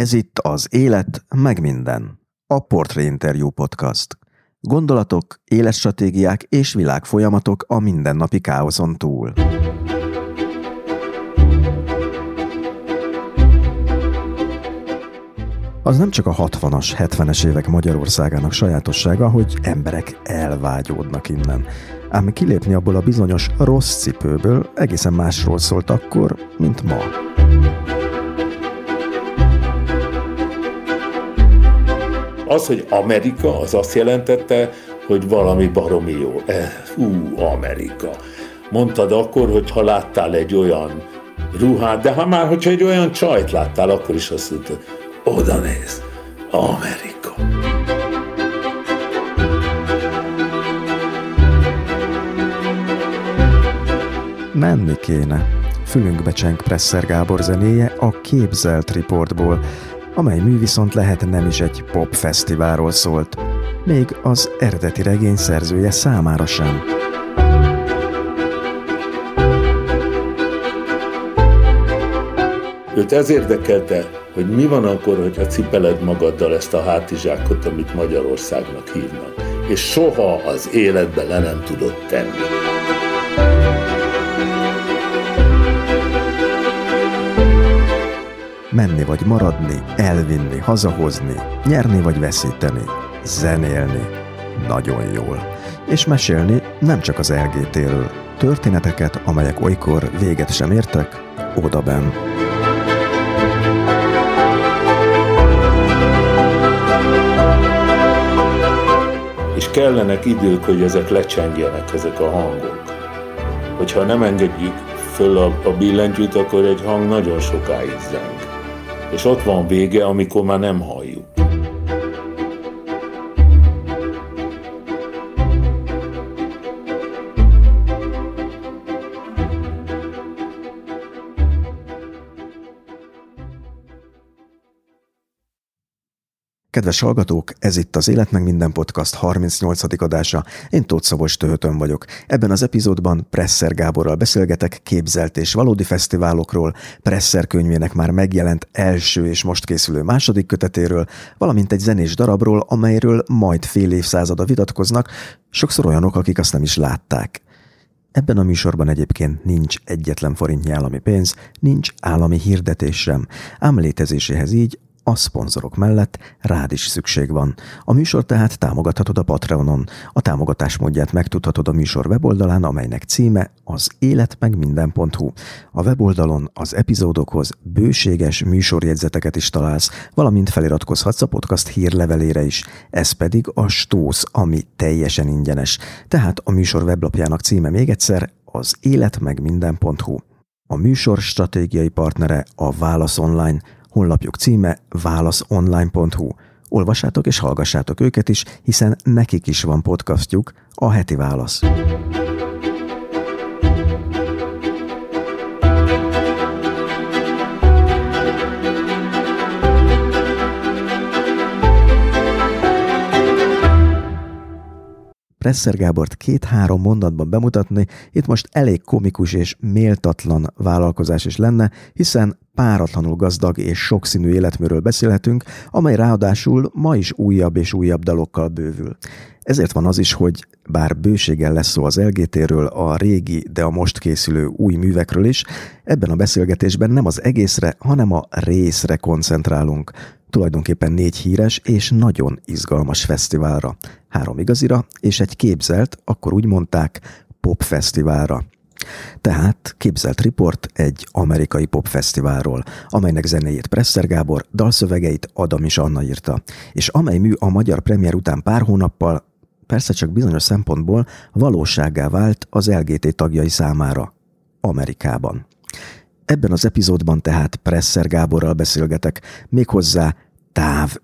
Ez itt az Élet, meg minden. A Portré Interview Podcast. Gondolatok, életstratégiák és világfolyamatok a mindennapi káoszon túl. Az nem csak a 60-as, 70-es évek Magyarországának sajátossága, hogy emberek elvágyódnak innen. Ám kilépni abból a bizonyos rossz cipőből egészen másról szólt akkor, mint ma. Az, hogy Amerika, az azt jelentette, hogy valami baromi jó. Eh, ú, Amerika. Mondtad akkor, hogy ha láttál egy olyan ruhát, de ha már, hogyha egy olyan csajt láttál, akkor is azt mondtad, oda néz, Amerika. Menni kéne. Fülünkbe cseng Presser Gábor zenéje a Képzelt Reportból, amely mű viszont lehet nem is egy pop fesztiválról szólt, még az eredeti regény szerzője számára sem. Őt ez érdekelte, hogy mi van akkor, hogyha cipeled magaddal ezt a hátizsákot, amit Magyarországnak hívnak, és soha az életbe le nem tudod tenni. Menni vagy maradni, elvinni, hazahozni, nyerni vagy veszíteni, zenélni, nagyon jól. És mesélni nem csak az LGT-ről, történeteket, amelyek olykor véget sem értek, odaben. És kellenek idők, hogy ezek lecsengjenek, ezek a hangok. Hogyha nem engedjük föl a, a billentyűt, akkor egy hang nagyon sokáig zeng és ott van vége, amikor már nem halljuk. Kedves hallgatók, ez itt az Élet meg minden podcast 38. adása. Én Tóth Szabos Töhötön vagyok. Ebben az epizódban Presser Gáborral beszélgetek képzelt és valódi fesztiválokról, Presser könyvének már megjelent első és most készülő második kötetéről, valamint egy zenés darabról, amelyről majd fél évszázada vitatkoznak, sokszor olyanok, akik azt nem is látták. Ebben a műsorban egyébként nincs egyetlen forintnyi állami pénz, nincs állami hirdetés sem, ám létezéséhez így a szponzorok mellett rád is szükség van. A műsor tehát támogathatod a Patreonon. A támogatás módját megtudhatod a műsor weboldalán, amelynek címe az életmegminden.hu. A weboldalon az epizódokhoz bőséges műsorjegyzeteket is találsz, valamint feliratkozhatsz a podcast hírlevelére is. Ez pedig a Stósz, ami teljesen ingyenes. Tehát a műsor weblapjának címe még egyszer az életmegminden.hu. A műsor stratégiai partnere a Válasz Online – Honlapjuk címe válaszonline.hu. Olvassátok és hallgassátok őket is, hiszen nekik is van podcastjuk, a heti válasz. Presser Gábort két-három mondatban bemutatni, itt most elég komikus és méltatlan vállalkozás is lenne, hiszen páratlanul gazdag és sokszínű életműről beszélhetünk, amely ráadásul ma is újabb és újabb dalokkal bővül. Ezért van az is, hogy bár bőséggel lesz szó az LGT-ről, a régi, de a most készülő új művekről is, ebben a beszélgetésben nem az egészre, hanem a részre koncentrálunk. Tulajdonképpen négy híres és nagyon izgalmas fesztiválra. Három igazira és egy képzelt, akkor úgy mondták, popfesztiválra. Tehát képzelt riport egy amerikai popfesztiválról, amelynek zenéjét Presser Gábor, dalszövegeit Adam is Anna írta, és amely mű a magyar premier után pár hónappal, persze csak bizonyos szempontból valósággá vált az LGT tagjai számára Amerikában. Ebben az epizódban tehát Presser Gáborral beszélgetek, méghozzá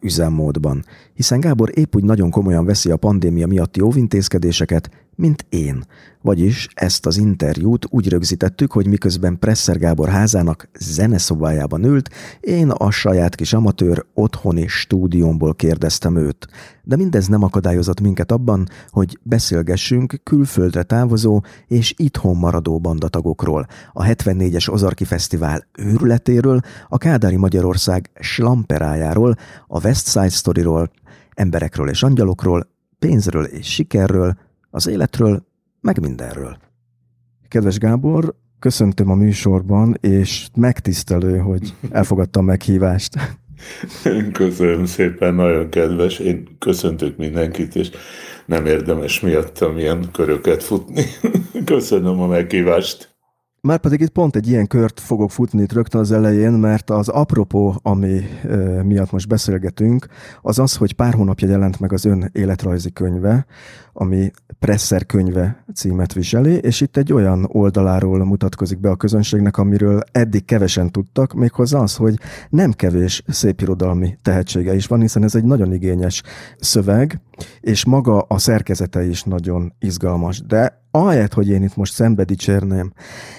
üzemmódban, hiszen Gábor épp úgy nagyon komolyan veszi a pandémia miatti óvintézkedéseket, mint én. Vagyis ezt az interjút úgy rögzítettük, hogy miközben Presser Gábor házának zeneszobájában ült, én a saját kis amatőr otthoni stúdiómból kérdeztem őt. De mindez nem akadályozott minket abban, hogy beszélgessünk külföldre távozó és itthon maradó bandatagokról, a 74-es Ozarki Fesztivál őrületéről, a Kádári Magyarország slamperájáról, a West Side Storyról, emberekről és angyalokról, pénzről és sikerről, az életről, meg mindenről. Kedves Gábor, köszöntöm a műsorban, és megtisztelő, hogy elfogadtam meghívást. Köszönöm szépen, nagyon kedves. Én köszöntök mindenkit, és nem érdemes miattam ilyen köröket futni. Köszönöm a meghívást. Már pedig itt pont egy ilyen kört fogok futni itt rögtön az elején, mert az apropó, ami miatt most beszélgetünk, az az, hogy pár hónapja jelent meg az ön életrajzi könyve, ami Presser könyve címet viseli, és itt egy olyan oldaláról mutatkozik be a közönségnek, amiről eddig kevesen tudtak, méghozzá az, hogy nem kevés szépirodalmi tehetsége is van, hiszen ez egy nagyon igényes szöveg, és maga a szerkezete is nagyon izgalmas. De ahelyett, hogy én itt most szembe dicsérném,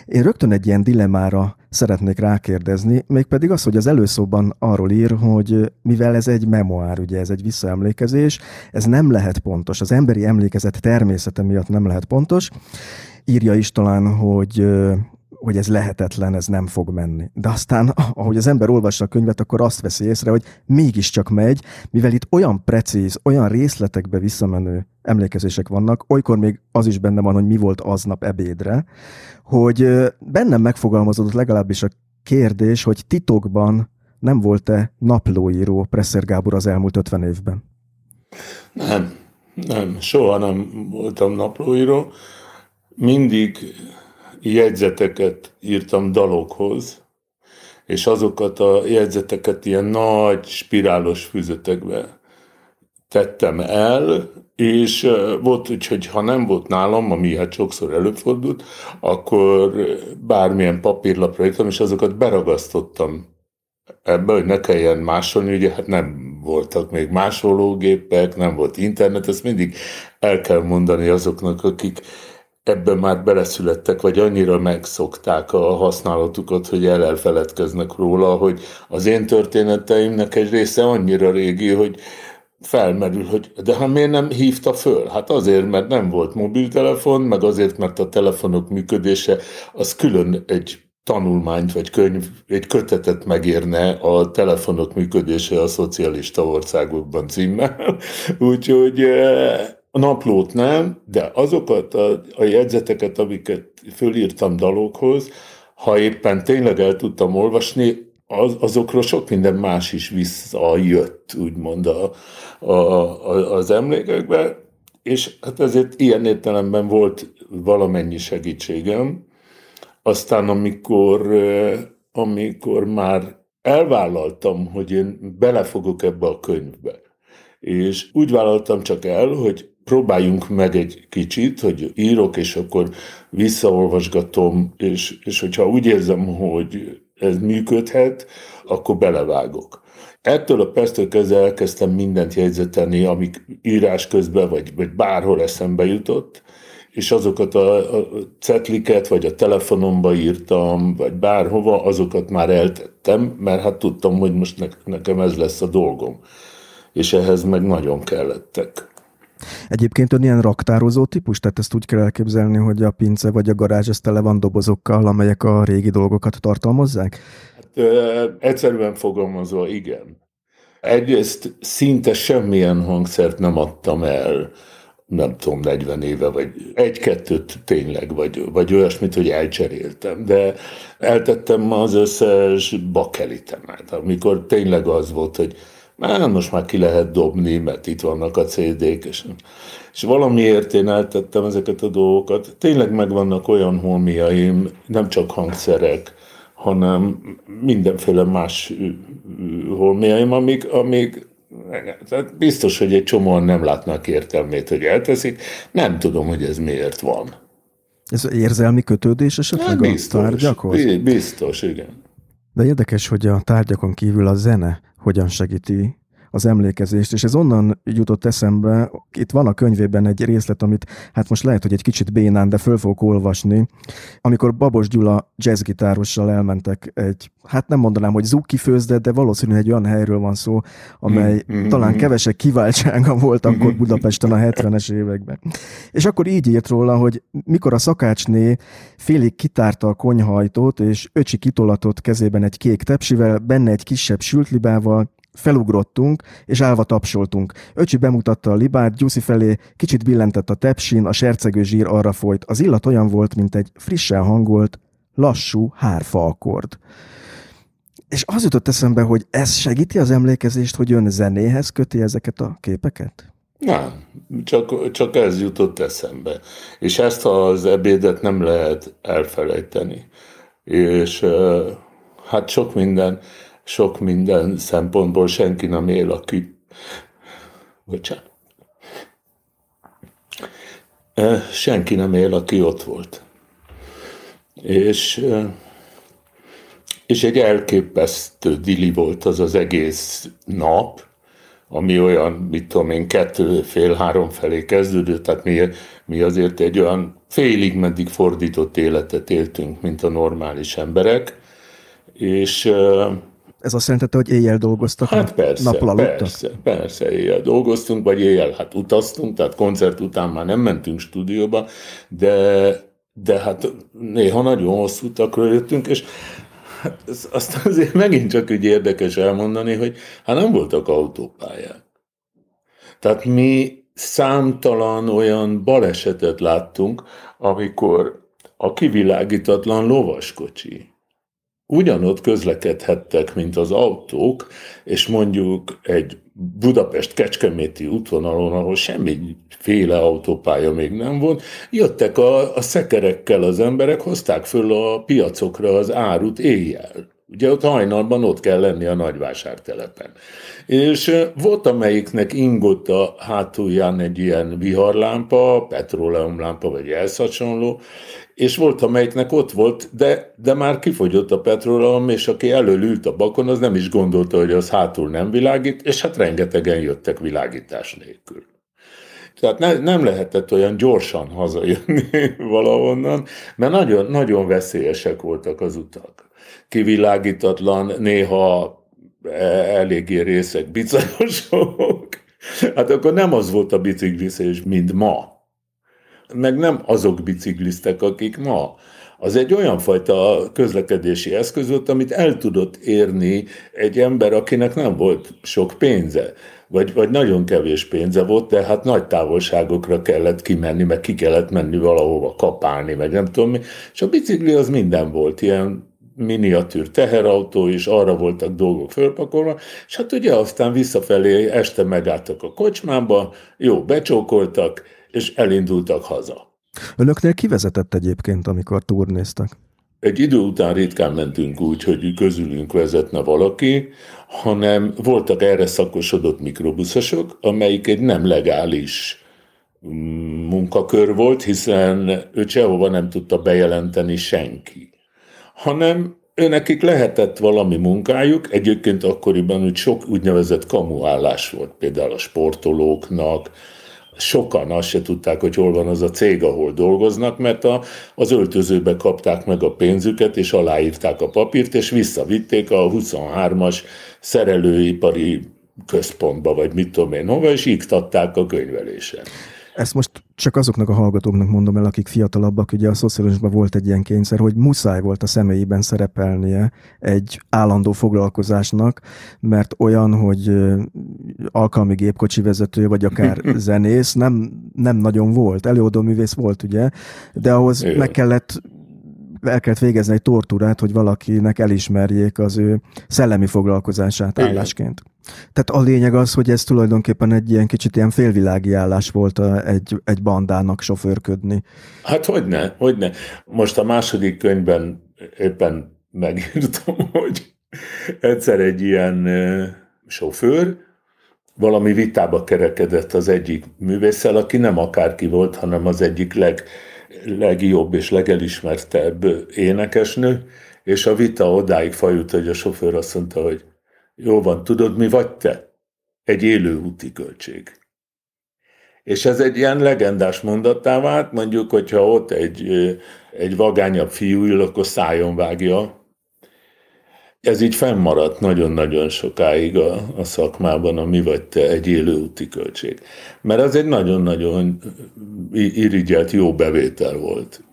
én rögtön egy ilyen dilemára szeretnék rákérdezni, mégpedig az, hogy az előszóban arról ír, hogy mivel ez egy memoár, ugye ez egy visszaemlékezés, ez nem lehet pontos, az emberi emlékezet természete miatt nem lehet pontos, írja is talán, hogy hogy ez lehetetlen, ez nem fog menni. De aztán, ahogy az ember olvassa a könyvet, akkor azt veszi észre, hogy mégiscsak megy, mivel itt olyan precíz, olyan részletekbe visszamenő emlékezések vannak, olykor még az is benne van, hogy mi volt aznap ebédre, hogy bennem megfogalmazódott legalábbis a kérdés, hogy titokban nem volt-e naplóíró Presser Gábor az elmúlt 50 évben? Nem, nem, soha nem voltam naplóíró. Mindig jegyzeteket írtam dalokhoz, és azokat a jegyzeteket ilyen nagy spirálos füzetekbe tettem el, és volt hogy ha nem volt nálam, ami hát sokszor előfordult, akkor bármilyen papírlapra írtam, és azokat beragasztottam ebbe, hogy ne kelljen másolni, ugye hát nem voltak még másológépek, nem volt internet, ezt mindig el kell mondani azoknak, akik ebben már beleszülettek, vagy annyira megszokták a használatukat, hogy el elfeledkeznek róla, hogy az én történeteimnek egy része annyira régi, hogy felmerül, hogy de hát miért nem hívta föl? Hát azért, mert nem volt mobiltelefon, meg azért, mert a telefonok működése az külön egy tanulmányt vagy könyv, egy kötetet megérne a telefonok működése a szocialista országokban címmel. Úgyhogy eh, a naplót nem, de azokat a, a jegyzeteket, amiket fölírtam dalokhoz, ha éppen tényleg el tudtam olvasni, az, azokról sok minden más is visszajött, úgymond a, a, a, az emlékekbe, és hát ezért ilyen értelemben volt valamennyi segítségem. Aztán amikor, amikor már elvállaltam, hogy én belefogok ebbe a könyvbe, és úgy vállaltam csak el, hogy próbáljunk meg egy kicsit, hogy írok, és akkor visszaolvasgatom, és, és hogyha úgy érzem, hogy ez működhet, akkor belevágok. Ettől a perctől kezdve elkezdtem mindent jegyzetelni, amik írás közben, vagy, vagy bárhol eszembe jutott, és azokat a, a cetliket, vagy a telefonomba írtam, vagy bárhova, azokat már eltettem, mert hát tudtam, hogy most ne, nekem ez lesz a dolgom. És ehhez meg nagyon kellettek. Egyébként ön ilyen raktározó típus? Tehát ezt úgy kell elképzelni, hogy a pince vagy a garázs ez tele van dobozokkal, amelyek a régi dolgokat tartalmazzák? Hát, ö, egyszerűen fogalmazva, igen. Egyrészt szinte semmilyen hangszert nem adtam el, nem tudom, 40 éve, vagy egy-kettőt tényleg, vagy, vagy olyasmit, hogy elcseréltem, de eltettem az összes bakelitemet, amikor tényleg az volt, hogy már most már ki lehet dobni, mert itt vannak a CD-k, és, és valamiért én eltettem ezeket a dolgokat. Tényleg megvannak olyan holmiaim, nem csak hangszerek, hanem mindenféle más holmiaim, amik, amik tehát biztos, hogy egy csomóan nem látnak értelmét, hogy elteszik. Nem tudom, hogy ez miért van. Ez érzelmi kötődés esetleg biztos, a tárgyakhoz? Biztos, igen. De érdekes, hogy a tárgyakon kívül a zene hogyan segíti az emlékezést, és ez onnan jutott eszembe, itt van a könyvében egy részlet, amit hát most lehet, hogy egy kicsit bénán, de föl fogok olvasni, amikor Babos Gyula jazzgitárossal elmentek egy, hát nem mondanám, hogy zuki főzde, de valószínűleg egy olyan helyről van szó, amely mm-hmm. talán kevesek kiváltsága volt akkor Budapesten a 70-es években. És akkor így írt róla, hogy mikor a szakácsné félig kitárta a konyhajtót, és öcsi kitolatott kezében egy kék tepsivel, benne egy kisebb sültlibával, felugrottunk, és állva tapsoltunk. Öcsi bemutatta a libát, Gyuszi felé, kicsit billentett a tepsin, a sercegő zsír arra folyt. Az illat olyan volt, mint egy frissen hangolt, lassú hárfa akkord. És az jutott eszembe, hogy ez segíti az emlékezést, hogy ön zenéhez köti ezeket a képeket? Nem, csak, csak ez jutott eszembe. És ezt az ebédet nem lehet elfelejteni. És hát sok minden, sok minden szempontból senki nem él, aki... Bocsánat. Senki nem él, aki ott volt. És, és egy elképesztő dili volt az az egész nap, ami olyan, mit tudom én, kettő, fél, három felé kezdődött, tehát mi, mi azért egy olyan félig meddig fordított életet éltünk, mint a normális emberek, és ez azt jelentette, hogy éjjel dolgoztak? Hát persze, nappal persze, persze, éjjel dolgoztunk, vagy éjjel hát utaztunk, tehát koncert után már nem mentünk stúdióba, de, de hát néha nagyon hosszú utakra jöttünk, és hát ez, azt azért megint csak úgy érdekes elmondani, hogy hát nem voltak autópályák. Tehát mi számtalan olyan balesetet láttunk, amikor a kivilágítatlan lovaskocsi ugyanott közlekedhettek, mint az autók, és mondjuk egy Budapest-Kecskeméti útvonalon, ahol féle autópálya még nem volt, jöttek a, a szekerekkel az emberek, hozták föl a piacokra az árut éjjel. Ugye ott hajnalban ott kell lenni a nagyvásártelepen. És volt, amelyiknek ingott a hátulján egy ilyen viharlámpa, petróleumlámpa, vagy ehhez és volt, amelyiknek ott volt, de, de már kifogyott a petróleum, és aki elől ült a bakon, az nem is gondolta, hogy az hátul nem világít, és hát rengetegen jöttek világítás nélkül. Tehát ne, nem lehetett olyan gyorsan hazajönni valahonnan, mert nagyon, nagyon veszélyesek voltak az utak. Kivilágítatlan, néha e, eléggé részek bicajosok. Hát akkor nem az volt a bicikliszés, mint ma meg nem azok bicikliztek, akik ma. Az egy olyan fajta közlekedési eszköz volt, amit el tudott érni egy ember, akinek nem volt sok pénze, vagy, vagy nagyon kevés pénze volt, de hát nagy távolságokra kellett kimenni, meg ki kellett menni valahova kapálni, meg nem tudom mi. És a bicikli az minden volt, ilyen miniatűr teherautó, és arra voltak dolgok fölpakolva, és hát ugye aztán visszafelé este megálltak a kocsmába, jó, becsókoltak, és elindultak haza. Önöknél kivezetett egyébként, amikor turnéztak? Egy idő után ritkán mentünk úgy, hogy közülünk vezetne valaki, hanem voltak erre szakosodott mikrobuszosok, amelyik egy nem legális mm, munkakör volt, hiszen ő sehova nem tudta bejelenteni senki. Hanem őnekik lehetett valami munkájuk, egyébként akkoriban úgy sok úgynevezett kamuállás volt, például a sportolóknak, sokan azt se tudták, hogy hol van az a cég, ahol dolgoznak, mert a, az öltözőbe kapták meg a pénzüket, és aláírták a papírt, és visszavitték a 23-as szerelőipari központba, vagy mit tudom én hova, és iktatták a könyvelésen. Ezt most csak azoknak a hallgatóknak mondom el, akik fiatalabbak, ugye a szocializmusban volt egy ilyen kényszer, hogy muszáj volt a személyében szerepelnie egy állandó foglalkozásnak, mert olyan, hogy alkalmi gépkocsi vezető, vagy akár zenész nem, nem nagyon volt. Előadó művész volt, ugye, de ahhoz Igen. meg kellett el kellett végezni egy tortúrát, hogy valakinek elismerjék az ő szellemi foglalkozását Igen. állásként. Tehát a lényeg az, hogy ez tulajdonképpen egy ilyen kicsit ilyen félvilági állás volt egy, egy bandának sofőrködni. Hát hogyne, hogyne. Most a második könyvben éppen megírtam, hogy egyszer egy ilyen sofőr, valami vitába kerekedett az egyik művésszel, aki nem akárki volt, hanem az egyik leg, legjobb és legelismertebb énekesnő, és a vita odáig fajult, hogy a sofőr azt mondta, hogy jó van, tudod, mi vagy te? egy élő úti költség. És ez egy ilyen legendás mondattá vált, mondjuk, hogyha ott egy, egy vagányabb fiú ül, akkor szájon vágja. Ez így fennmaradt nagyon-nagyon sokáig a, a szakmában, a mi vagy te egy élő úti költség. Mert az egy nagyon-nagyon irigyelt jó bevétel volt.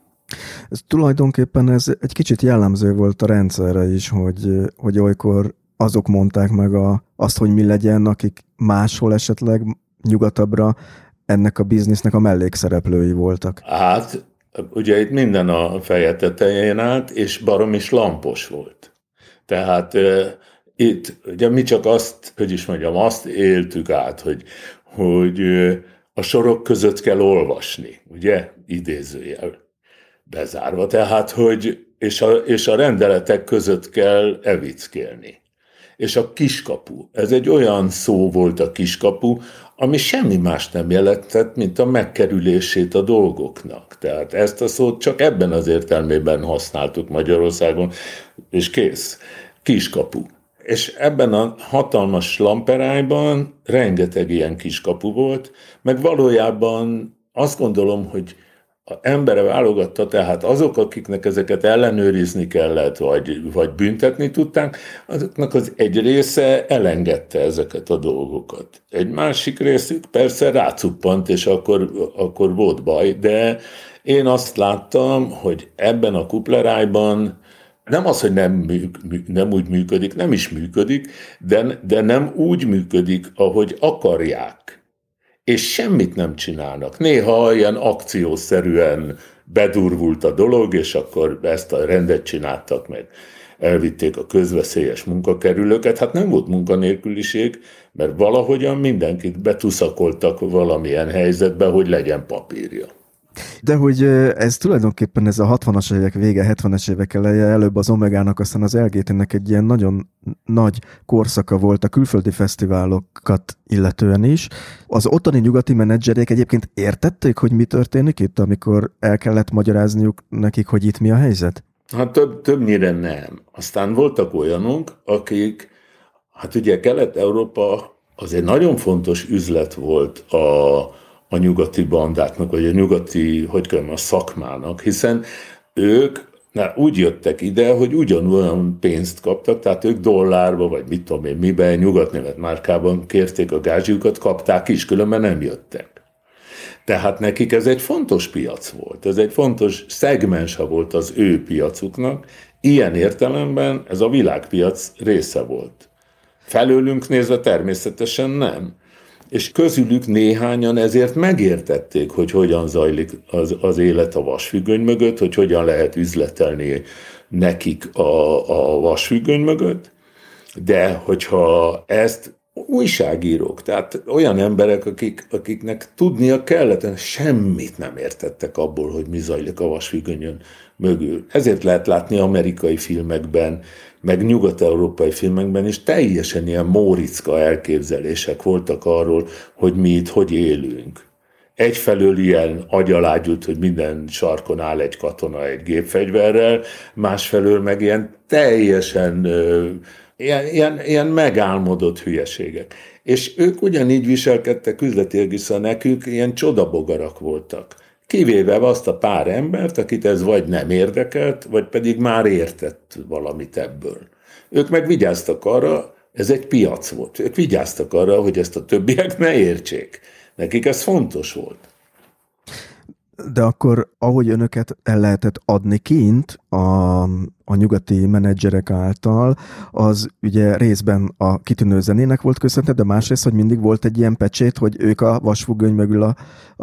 Ez tulajdonképpen ez egy kicsit jellemző volt a rendszerre is, hogy, hogy olykor azok mondták meg a, azt, hogy mi legyen, akik máshol esetleg nyugatabbra ennek a biznisznek a mellékszereplői voltak. Hát, ugye itt minden a feje tetején állt, és barom is lampos volt. Tehát itt, ugye mi csak azt, hogy is mondjam, azt éltük át, hogy, hogy a sorok között kell olvasni, ugye, idézőjel bezárva, tehát, hogy és a, és a rendeletek között kell evickélni. És a kiskapu, ez egy olyan szó volt a kiskapu, ami semmi más nem jelentett, mint a megkerülését a dolgoknak. Tehát ezt a szót csak ebben az értelmében használtuk Magyarországon, és kész. Kiskapu. És ebben a hatalmas lamperájban rengeteg ilyen kiskapu volt, meg valójában azt gondolom, hogy a embere válogatta, tehát azok, akiknek ezeket ellenőrizni kellett, vagy, vagy büntetni tudták, azoknak az egy része elengedte ezeket a dolgokat. Egy másik részük persze rácuppant, és akkor, akkor volt baj, de én azt láttam, hogy ebben a kuplerájban nem az, hogy nem, nem úgy működik, nem is működik, de, de nem úgy működik, ahogy akarják és semmit nem csinálnak. Néha ilyen akciószerűen bedurvult a dolog, és akkor ezt a rendet csináltak meg. Elvitték a közveszélyes munkakerülőket, hát nem volt munkanélküliség, mert valahogyan mindenkit betuszakoltak valamilyen helyzetbe, hogy legyen papírja. De hogy ez tulajdonképpen ez a 60-as évek vége, 70-es évek eleje, előbb az Omegának, aztán az LGT-nek egy ilyen nagyon nagy korszaka volt a külföldi fesztiválokat illetően is. Az ottani nyugati menedzserek egyébként értették, hogy mi történik itt, amikor el kellett magyarázniuk nekik, hogy itt mi a helyzet? Hát több, többnyire nem. Aztán voltak olyanok, akik, hát ugye Kelet-Európa az egy nagyon fontos üzlet volt a, a nyugati bandáknak, vagy a nyugati, hogy kell a szakmának, hiszen ők na, úgy jöttek ide, hogy ugyanolyan pénzt kaptak, tehát ők dollárba, vagy mit tudom én, miben, nyugatnémet márkában kérték a gázsiukat, kapták is, különben nem jöttek. Tehát nekik ez egy fontos piac volt, ez egy fontos szegmense volt az ő piacuknak, ilyen értelemben ez a világpiac része volt. Felőlünk nézve természetesen nem és közülük néhányan ezért megértették, hogy hogyan zajlik az, az élet a vasfüggöny mögött, hogy hogyan lehet üzletelni nekik a, a vasfüggöny mögött, de hogyha ezt újságírók, tehát olyan emberek, akik, akiknek tudnia kellett, semmit nem értettek abból, hogy mi zajlik a vasfüggönyön mögül. Ezért lehet látni amerikai filmekben, meg nyugat-európai filmekben is teljesen ilyen móricka elképzelések voltak arról, hogy mi itt hogy élünk. Egyfelől ilyen agyalágyult, hogy minden sarkon áll egy katona egy gépfegyverrel, másfelől meg ilyen teljesen ilyen, ilyen, ilyen megálmodott hülyeségek. És ők ugyanígy viselkedtek üzleti nekünk, ilyen csodabogarak voltak. Kivéve azt a pár embert, akit ez vagy nem érdekelt, vagy pedig már értett valamit ebből. Ők meg vigyáztak arra, ez egy piac volt. Ők vigyáztak arra, hogy ezt a többiek ne értsék. Nekik ez fontos volt. De akkor, ahogy önöket el lehetett adni kint a, a nyugati menedzserek által, az ugye részben a kitűnő zenének volt köszönhető, de másrészt, hogy mindig volt egy ilyen pecsét, hogy ők a vasfugöny mögül a,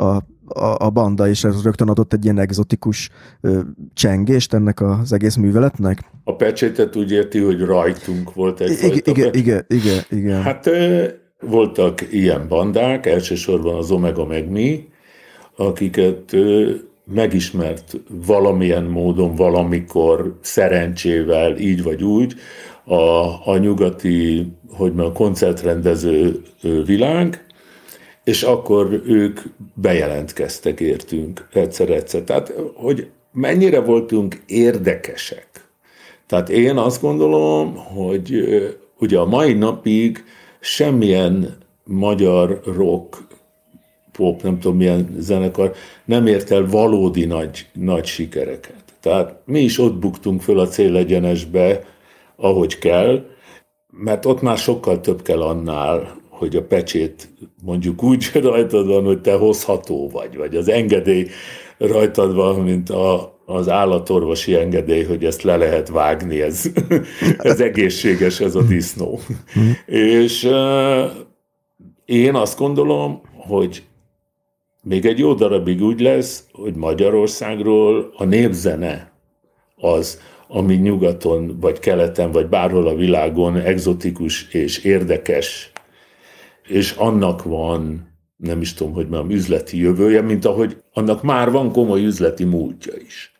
a a, a banda, és ez rögtön adott egy ilyen egzotikus ö, csengést ennek az egész műveletnek? A pecsétet úgy érti, hogy rajtunk volt egy igen, igen, igen, igen. Hát ö, voltak ilyen bandák, elsősorban az Omega meg mi, akiket ö, megismert valamilyen módon, valamikor, szerencsével, így vagy úgy, a, a nyugati, hogy mondjam, koncertrendező világ, és akkor ők bejelentkeztek értünk egyszer-egyszer. Tehát, hogy mennyire voltunk érdekesek. Tehát én azt gondolom, hogy ugye a mai napig semmilyen magyar rock, pop, nem tudom milyen zenekar, nem ért el valódi nagy, nagy sikereket. Tehát mi is ott buktunk föl a célegyenesbe, ahogy kell, mert ott már sokkal több kell annál, hogy a pecsét mondjuk úgy rajtad van, hogy te hozható vagy, vagy az engedély rajtad van, mint a, az állatorvosi engedély, hogy ezt le lehet vágni, ez, ez egészséges, ez a disznó. És én azt gondolom, hogy még egy jó darabig úgy lesz, hogy Magyarországról a népzene az, ami nyugaton, vagy keleten, vagy bárhol a világon egzotikus és érdekes, és annak van, nem is tudom, hogy mondjam, üzleti jövője, mint ahogy annak már van komoly üzleti múltja is.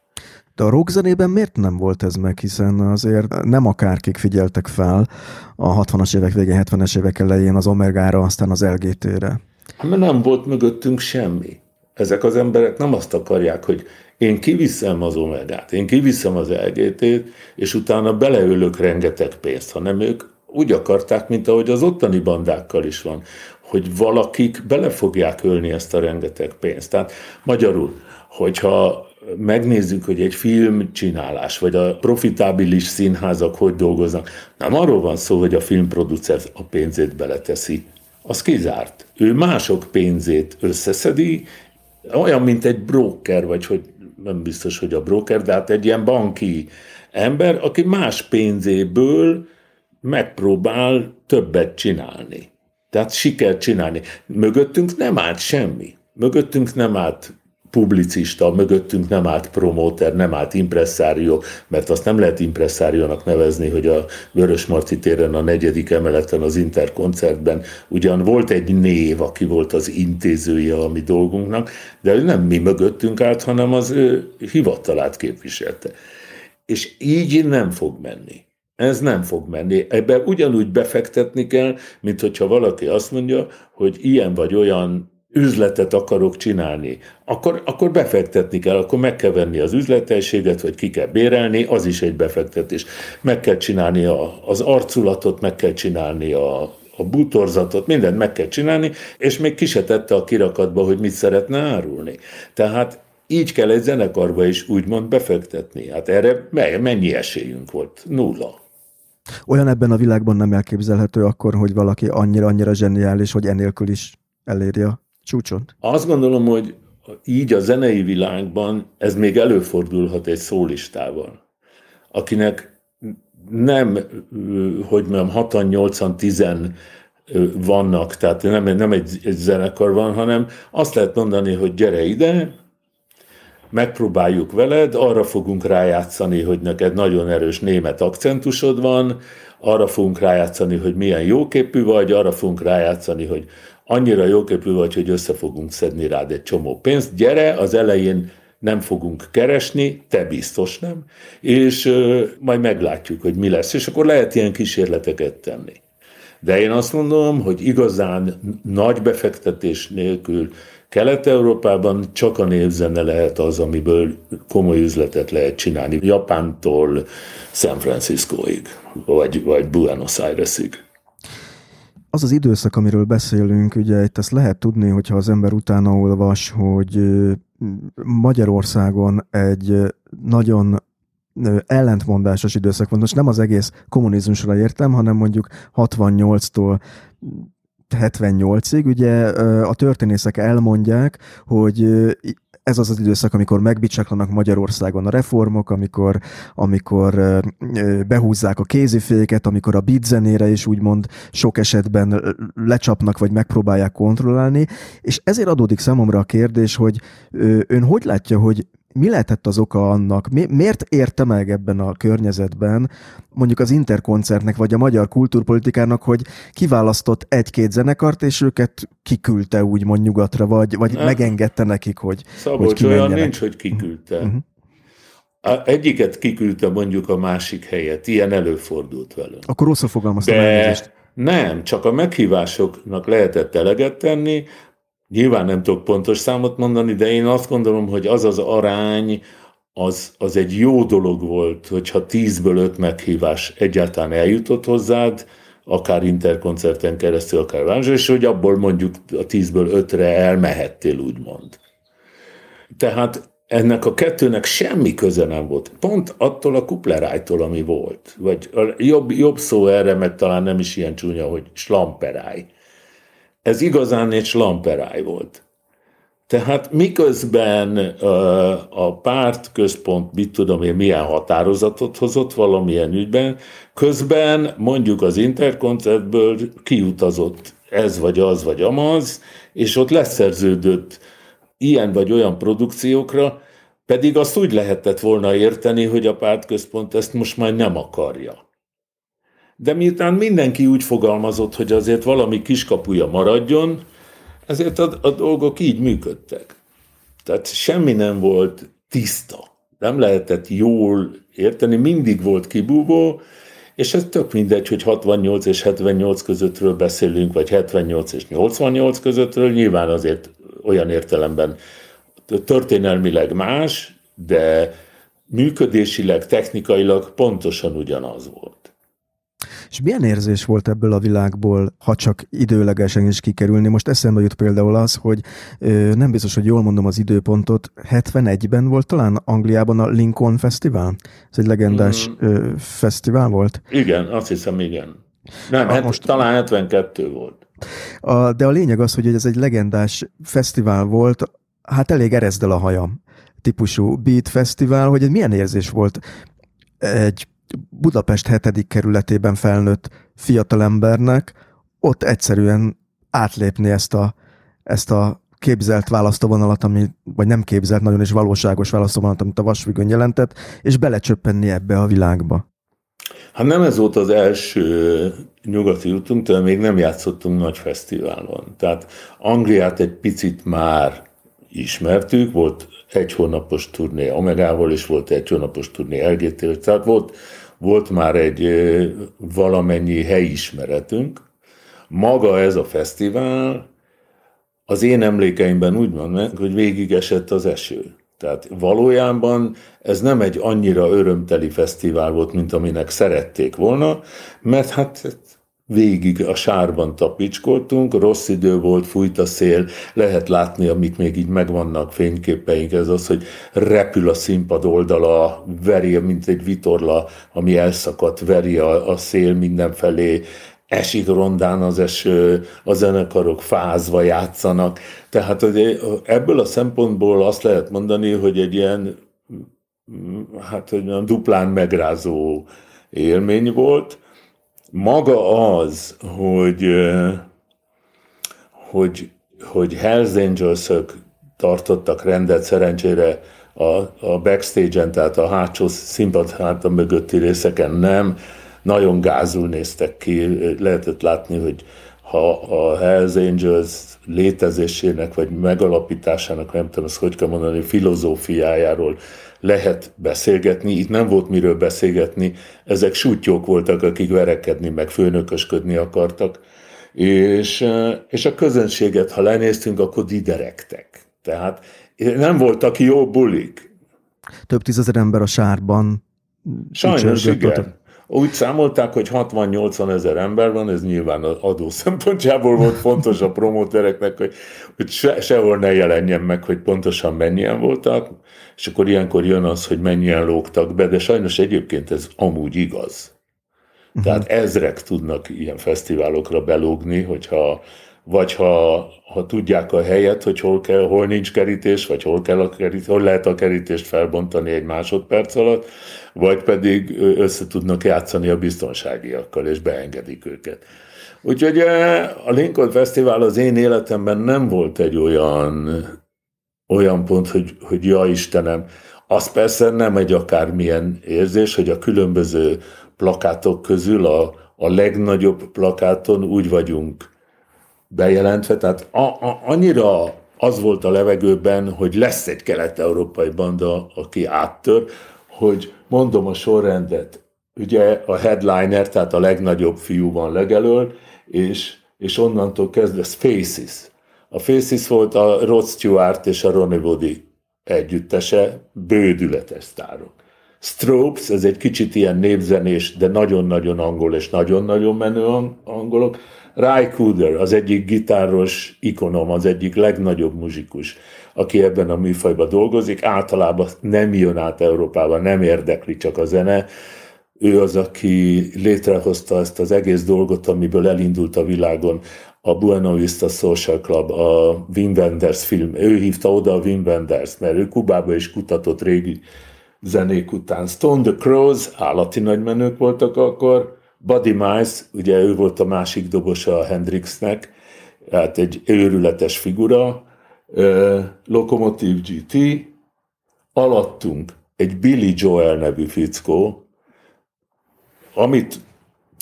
De a rockzenében miért nem volt ez meg, hiszen azért nem akárkik figyeltek fel a 60-as évek végén, 70-es évek elején az Omegára, aztán az LGT-re? Hát mert nem volt mögöttünk semmi. Ezek az emberek nem azt akarják, hogy én kiviszem az omegát, én kiviszem az LGT-t, és utána beleölök rengeteg pénzt, hanem ők úgy akarták, mint ahogy az ottani bandákkal is van, hogy valakik bele fogják ölni ezt a rengeteg pénzt. Tehát magyarul, hogyha megnézzük, hogy egy filmcsinálás, vagy a profitábilis színházak hogy dolgoznak, nem arról van szó, hogy a filmproducer a pénzét beleteszi, az kizárt. Ő mások pénzét összeszedi, olyan, mint egy broker, vagy hogy nem biztos, hogy a broker, de hát egy ilyen banki ember, aki más pénzéből megpróbál többet csinálni. Tehát sikert csinálni. Mögöttünk nem állt semmi. Mögöttünk nem állt publicista, mögöttünk nem állt promóter, nem állt impresszárió, mert azt nem lehet impresszáriónak nevezni, hogy a Vörös Marti téren a negyedik emeleten az Interkoncertben ugyan volt egy név, aki volt az intézője a mi dolgunknak, de nem mi mögöttünk állt, hanem az ő hivatalát képviselte. És így nem fog menni. Ez nem fog menni. Ebbe ugyanúgy befektetni kell, mint hogyha valaki azt mondja, hogy ilyen vagy olyan üzletet akarok csinálni, akkor, akkor befektetni kell, akkor meg kell venni az üzletességet, vagy ki kell bérelni, az is egy befektetés. Meg kell csinálni a, az arculatot, meg kell csinálni a, a bútorzatot, mindent meg kell csinálni, és még ki se tette a kirakatba, hogy mit szeretne árulni. Tehát így kell egy zenekarba is úgymond befektetni. Hát erre mennyi esélyünk volt? Nulla. Olyan ebben a világban nem elképzelhető akkor, hogy valaki annyira-annyira zseniális, hogy enélkül is elérje csúcson? Azt gondolom, hogy így a zenei világban ez még előfordulhat egy szólistával, akinek nem, hogy mondjam, 6 8 10 vannak, tehát nem, nem egy, egy zenekar van, hanem azt lehet mondani, hogy gyere ide, megpróbáljuk veled, arra fogunk rájátszani, hogy neked nagyon erős német akcentusod van, arra fogunk rájátszani, hogy milyen jóképű vagy, arra fogunk rájátszani, hogy annyira jóképű vagy, hogy össze fogunk szedni rád egy csomó pénzt, gyere, az elején nem fogunk keresni, te biztos nem, és ö, majd meglátjuk, hogy mi lesz, és akkor lehet ilyen kísérleteket tenni. De én azt mondom, hogy igazán nagy befektetés nélkül Kelet-Európában csak a névzene lehet az, amiből komoly üzletet lehet csinálni. Japántól San Franciscoig, vagy, vagy Buenos Airesig az az időszak, amiről beszélünk, ugye itt ezt lehet tudni, hogyha az ember utána olvas, hogy Magyarországon egy nagyon ellentmondásos időszak van. Most nem az egész kommunizmusra értem, hanem mondjuk 68-tól 78-ig, ugye a történészek elmondják, hogy ez az az időszak, amikor megbicsaklanak Magyarországon a reformok, amikor, amikor behúzzák a kéziféket, amikor a beat zenére is úgymond sok esetben lecsapnak, vagy megpróbálják kontrollálni, és ezért adódik számomra a kérdés, hogy ön hogy látja, hogy mi lehetett az oka annak, mi, miért érte meg ebben a környezetben mondjuk az interkoncertnek vagy a magyar kultúrpolitikának, hogy kiválasztott egy-két zenekart, és őket kiküldte úgymond nyugatra, vagy, vagy ne. megengedte nekik, hogy Szabolcs, hogy olyan nincs, hogy kiküldte. Uh-huh. Egyiket kiküldte mondjuk a másik helyet, ilyen előfordult velünk. Akkor rosszul fogalmaztam De... Nem, csak a meghívásoknak lehetett eleget tenni, Nyilván nem tudok pontos számot mondani, de én azt gondolom, hogy az az arány, az, az egy jó dolog volt, hogyha tízből öt meghívás egyáltalán eljutott hozzád, akár interkoncerten keresztül, akár vázsor, és hogy abból mondjuk a tízből ötre elmehettél, úgymond. Tehát ennek a kettőnek semmi köze nem volt. Pont attól a kuplerájtól, ami volt. Vagy jobb, jobb szó erre, mert talán nem is ilyen csúnya, hogy slamperáj. Ez igazán egy slamperáj volt. Tehát miközben a párt központ, mit tudom én, milyen határozatot hozott valamilyen ügyben, közben mondjuk az interkoncertből kiutazott ez vagy az vagy amaz, és ott leszerződött ilyen vagy olyan produkciókra, pedig azt úgy lehetett volna érteni, hogy a pártközpont ezt most már nem akarja. De miután mindenki úgy fogalmazott, hogy azért valami kiskapuja maradjon, ezért a, a dolgok így működtek. Tehát semmi nem volt tiszta. Nem lehetett jól érteni, mindig volt kibúvó, és ez tök mindegy, hogy 68 és 78 közöttről beszélünk, vagy 78 és 88 közöttről, nyilván azért olyan értelemben történelmileg más, de működésileg, technikailag pontosan ugyanaz volt. És milyen érzés volt ebből a világból, ha csak időlegesen is kikerülni? Most eszembe jut például az, hogy ö, nem biztos, hogy jól mondom az időpontot, 71-ben volt talán Angliában a Lincoln Festival? Ez egy legendás mm. ö, fesztivál volt? Igen, azt hiszem, igen. Nem, hát most talán 72 volt. A, de a lényeg az, hogy ez egy legendás fesztivál volt, hát elég erezdel a hajam típusú beat fesztivál, hogy ez milyen érzés volt egy Budapest 7. kerületében felnőtt fiatalembernek ott egyszerűen átlépni ezt a, ezt a képzelt választóvonalat, ami, vagy nem képzelt, nagyon is valóságos választóvonalat, amit a Vasfüggön jelentett, és belecsöppenni ebbe a világba. Hát nem ez volt az első nyugati útunk, de még nem játszottunk nagy fesztiválon. Tehát Angliát egy picit már ismertük, volt egy hónapos turné Omegával, és volt egy hónapos turné LGT, tehát volt volt már egy valamennyi helyismeretünk. Maga ez a fesztivál, az én emlékeimben úgy van meg, hogy végig az eső. Tehát valójában ez nem egy annyira örömteli fesztivál volt, mint aminek szerették volna, mert hát végig a sárban tapicskoltunk, rossz idő volt, fújt a szél, lehet látni, amik még így megvannak fényképeink, ez az, hogy repül a színpad oldala, veri, mint egy vitorla, ami elszakadt, veri a, a szél mindenfelé, esik rondán az eső, a zenekarok fázva játszanak. Tehát hogy ebből a szempontból azt lehet mondani, hogy egy ilyen, hát hogy duplán megrázó élmény volt, maga az, hogy, hogy, hogy Hells angels tartottak rendet szerencsére a, a backstage-en, tehát a hátsó színpad háta mögötti részeken nem, nagyon gázul néztek ki, lehetett látni, hogy ha a Hells Angels létezésének, vagy megalapításának, nem tudom, ezt hogy kell mondani, filozófiájáról lehet beszélgetni, itt nem volt miről beszélgetni, ezek sutyók voltak, akik verekedni, meg főnökösködni akartak, és, és a közönséget, ha lenéztünk, akkor diderektek. Tehát nem voltak jó bulik. Több tízezer ember a sárban. Sajnos igen. Úgy számolták, hogy 60-80 ezer ember van, ez nyilván az adó szempontjából volt fontos a promótereknek, hogy, hogy se, sehol ne jelenjen meg, hogy pontosan mennyien voltak, és akkor ilyenkor jön az, hogy mennyien lógtak be, de sajnos egyébként ez amúgy igaz. Tehát ezrek tudnak ilyen fesztiválokra belógni, hogyha vagy ha, ha tudják a helyet, hogy hol, kell, hol nincs kerítés, vagy hol, kell a kerítés, hol lehet a kerítést felbontani egy másodperc alatt, vagy pedig össze tudnak játszani a biztonságiakkal, és beengedik őket. Úgyhogy a Lincoln Fesztivál az én életemben nem volt egy olyan, olyan pont, hogy, hogy ja Istenem, az persze nem egy akármilyen érzés, hogy a különböző plakátok közül a, a legnagyobb plakáton úgy vagyunk bejelentve, tehát a, a, annyira az volt a levegőben, hogy lesz egy kelet-európai banda, aki áttör, hogy mondom a sorrendet, ugye a headliner, tehát a legnagyobb fiú van legelől, és, és onnantól kezdve Faces. A Faces volt a Rod Stewart és a Ronnie Woody együttese, bődületes sztárok. Strobes, ez egy kicsit ilyen népzenés, de nagyon-nagyon angol és nagyon-nagyon menő angolok. Ry Cooder, az egyik gitáros ikonom, az egyik legnagyobb muzsikus, aki ebben a műfajban dolgozik, általában nem jön át Európába, nem érdekli csak a zene. Ő az, aki létrehozta ezt az egész dolgot, amiből elindult a világon a Buena Vista Social Club, a Wim Wenders film. Ő hívta oda a Wim Wenders, mert ő Kubába is kutatott régi zenék után. Stone the Crows, állati nagymenők voltak akkor, Buddy Miles, ugye ő volt a másik dobosa a Hendrixnek, hát egy őrületes figura, Locomotive GT, alattunk egy Billy Joel nevű fickó, amit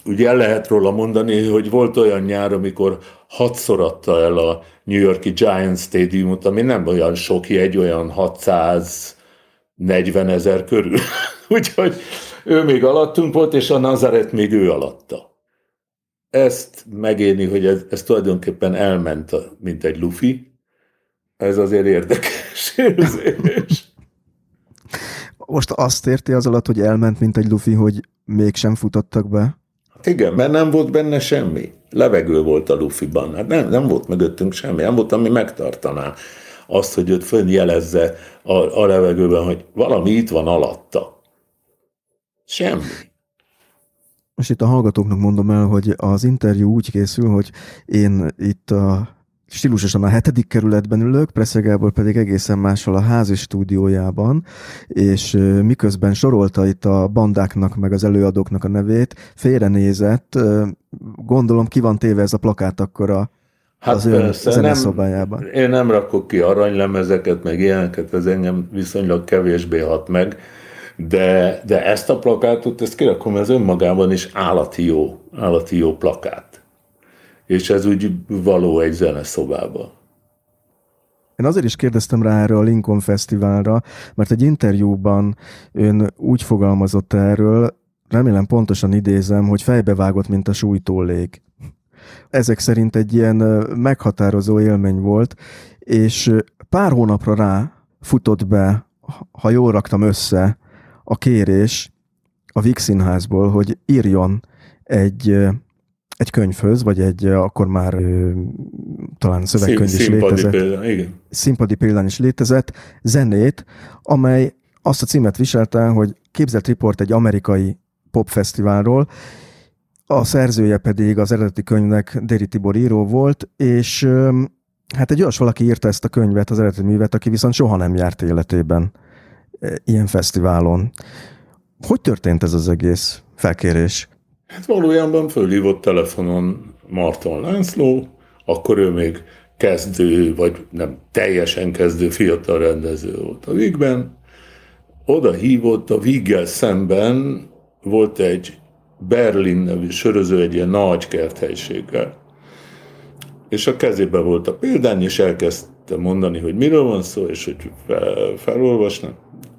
ugye el lehet róla mondani, hogy volt olyan nyár, amikor hatszor adta el a New Yorki Giants Stadiumot, ami nem olyan sok egy olyan 640 ezer körül. Úgyhogy ő még alattunk volt, és a Nazaret még ő alatta. Ezt megélni, hogy ez, ez tulajdonképpen elment, mint egy lufi, ez azért érdekes érzés. Most azt érti az alatt, hogy elment, mint egy lufi, hogy mégsem futottak be? Hát igen, mert nem volt benne semmi. Levegő volt a lufiban. Hát nem, nem volt mögöttünk semmi. Nem volt, ami megtartaná azt, hogy őt fönjelezze a, a levegőben, hogy valami itt van alatta. Semmi. Most itt a hallgatóknak mondom el, hogy az interjú úgy készül, hogy én itt a stílusosan a hetedik kerületben ülök, Pressze Gábor pedig egészen máshol a házi stúdiójában, és miközben sorolta itt a bandáknak, meg az előadóknak a nevét, félrenézett, gondolom ki van téve ez a plakát akkor a Hát az persze, nem, én nem rakok ki aranylemezeket, meg ilyeneket, ez engem viszonylag kevésbé hat meg, de, de ezt a plakátot, ezt kirakom, ez önmagában is állati jó, állati jó plakát. És ez úgy való egy zeneszobába. Én azért is kérdeztem rá erre a Lincoln Fesztiválra, mert egy interjúban ön úgy fogalmazott erről, remélem pontosan idézem, hogy fejbevágott, mint a sújtólég. Ezek szerint egy ilyen meghatározó élmény volt, és pár hónapra rá futott be, ha jól raktam össze, a kérés a Víg Színházból, hogy írjon egy, egy könyvhöz, vagy egy akkor már talán szövegkönyv is létezett. Példán, igen. Színpadi példán is létezett, zenét, amely azt a címet viselte, hogy képzelt riport egy amerikai popfesztiválról, a szerzője pedig az eredeti könyvnek Déri Tibor író volt, és hát egy olyas valaki írta ezt a könyvet, az eredeti művet, aki viszont soha nem járt életében ilyen fesztiválon. Hogy történt ez az egész felkérés? Hát valójában fölhívott telefonon Marton László, akkor ő még kezdő, vagy nem teljesen kezdő fiatal rendező volt a Vigben. Oda hívott a Viggel szemben, volt egy Berlin nevű söröző egy ilyen nagy kerthelységgel. És a kezében volt a példány, és elkezdte mondani, hogy miről van szó, és hogy fel, felolvasnak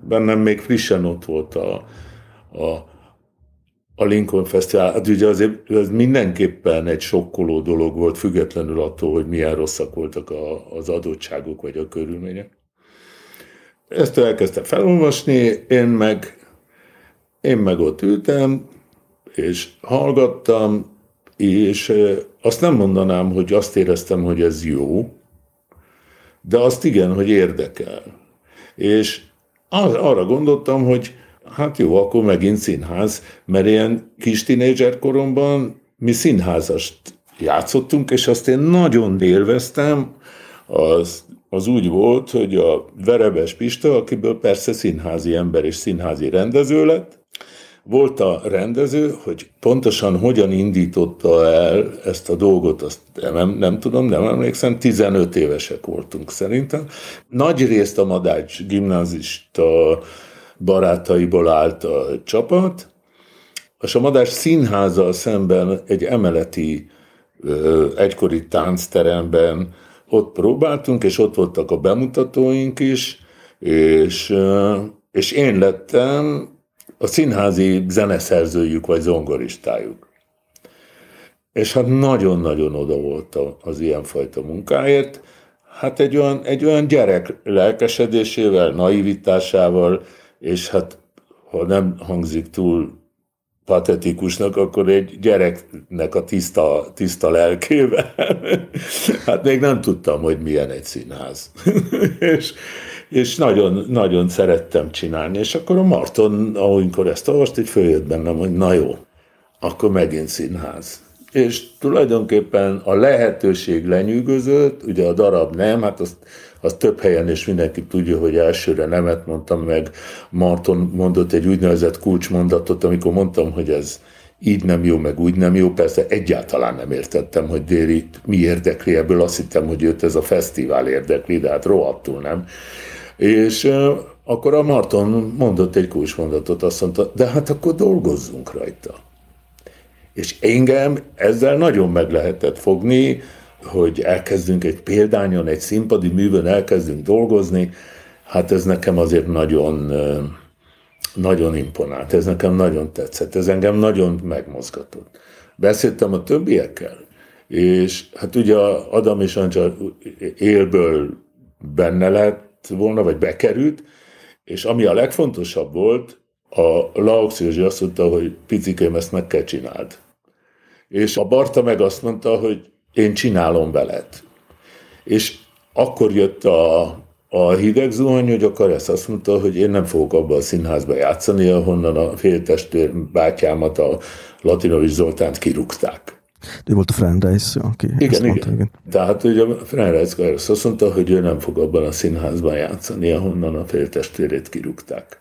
bennem még frissen ott volt a, a, a Lincoln Festival. Hát ugye azért ez mindenképpen egy sokkoló dolog volt, függetlenül attól, hogy milyen rosszak voltak a, az adottságok vagy a körülmények. Ezt elkezdtem felolvasni, én meg, én meg ott ültem, és hallgattam, és azt nem mondanám, hogy azt éreztem, hogy ez jó, de azt igen, hogy érdekel. És arra gondoltam, hogy hát jó, akkor megint színház, mert ilyen kis tínédzser koromban mi színházast játszottunk, és azt én nagyon élveztem, az, az úgy volt, hogy a Verebes Pista, akiből persze színházi ember és színházi rendező lett, volt a rendező, hogy pontosan hogyan indította el ezt a dolgot, azt nem, nem tudom, nem emlékszem, 15 évesek voltunk szerintem. Nagy részt a Madács gimnázista barátaiból állt a csapat, és a Madás színházzal szemben egy emeleti egykori táncteremben ott próbáltunk, és ott voltak a bemutatóink is, és, és én lettem a színházi zeneszerzőjük vagy zongoristájuk. És hát nagyon-nagyon oda volt az ilyenfajta munkáért. Hát egy olyan, egy olyan gyerek lelkesedésével, naivitásával, és hát ha nem hangzik túl patetikusnak, akkor egy gyereknek a tiszta, tiszta lelkével. hát még nem tudtam, hogy milyen egy színház. és, és nagyon, nagyon szerettem csinálni. És akkor a Marton, amikor ezt olvast, egy följött bennem, hogy na jó, akkor megint színház. És tulajdonképpen a lehetőség lenyűgözött, ugye a darab nem, hát azt az több helyen, és mindenki tudja, hogy elsőre nemet mondtam meg. Marton mondott egy úgynevezett kulcsmondatot, amikor mondtam, hogy ez így nem jó, meg úgy nem jó. Persze egyáltalán nem értettem, hogy Déri mi érdekli ebből. Azt hittem, hogy őt ez a fesztivál érdekli, de hát rohadtul nem. És akkor a Marton mondott egy kulcsmondatot, azt mondta, de hát akkor dolgozzunk rajta. És engem ezzel nagyon meg lehetett fogni, hogy elkezdünk egy példányon, egy színpadi művön elkezdünk dolgozni, hát ez nekem azért nagyon, nagyon imponált, ez nekem nagyon tetszett, ez engem nagyon megmozgatott. Beszéltem a többiekkel, és hát ugye Adam és Ancsar élből benne lett volna, vagy bekerült, és ami a legfontosabb volt, a Laux Józsi azt mondta, hogy picikém, ezt meg kell csináld. És a Barta meg azt mondta, hogy én csinálom veled. És akkor jött a, a hideg zuhany, hogy a Karesz azt mondta, hogy én nem fogok abba a színházba játszani, ahonnan a féltestvér bátyámat, a Latinovics Zoltánt kirúgták. Ő volt a Frenreis, aki igen, igen. Mondta, igen. Tehát ugye a Frenreis Karesz azt mondta, hogy ő nem fog abban a színházban játszani, ahonnan a féltestvérét kirúgták.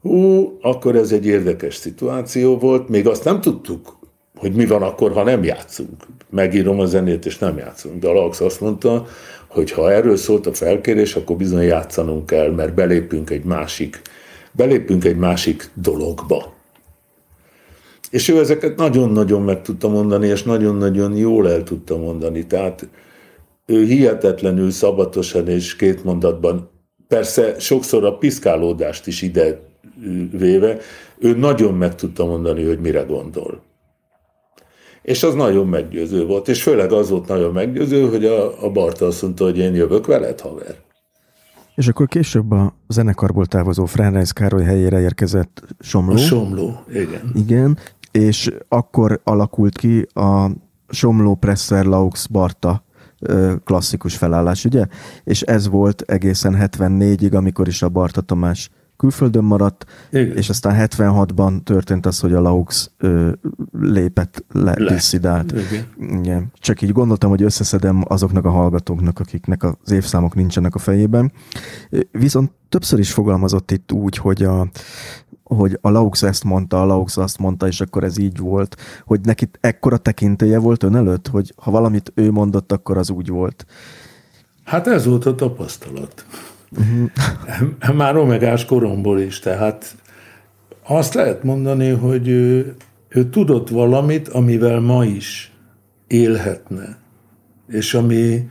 Hú, akkor ez egy érdekes szituáció volt, még azt nem tudtuk, hogy mi van akkor, ha nem játszunk. Megírom a zenét, és nem játszunk. De Lax azt mondta, hogy ha erről szólt a felkérés, akkor bizony játszanunk kell, mert belépünk egy másik, belépünk egy másik dologba. És ő ezeket nagyon-nagyon meg tudta mondani, és nagyon-nagyon jól el tudta mondani. Tehát ő hihetetlenül szabatosan és két mondatban, persze sokszor a piszkálódást is ide véve, ő nagyon meg tudta mondani, hogy mire gondol. És az nagyon meggyőző volt, és főleg az volt nagyon meggyőző, hogy a, a Barta azt mondta, hogy én jövök veled, haver. És akkor később a zenekarból távozó Fránreis Károly helyére érkezett Somló. A Somló, igen. Igen, és akkor alakult ki a Somló, Presser, Laux, Barta klasszikus felállás, ugye? És ez volt egészen 74-ig, amikor is a Barta Tamás külföldön maradt, Igen. és aztán 76-ban történt az, hogy a Laux ö, lépett le, le. disszidált. Igen. Igen. Csak így gondoltam, hogy összeszedem azoknak a hallgatóknak, akiknek az évszámok nincsenek a fejében. Viszont többször is fogalmazott itt úgy, hogy a, hogy a Laux ezt mondta, a Laux azt mondta, és akkor ez így volt, hogy neki ekkora tekintélye volt ön előtt, hogy ha valamit ő mondott, akkor az úgy volt. Hát ez volt a tapasztalat. Uh-huh. Már omegás koromból is, tehát azt lehet mondani, hogy ő, ő tudott valamit, amivel ma is élhetne, és ami,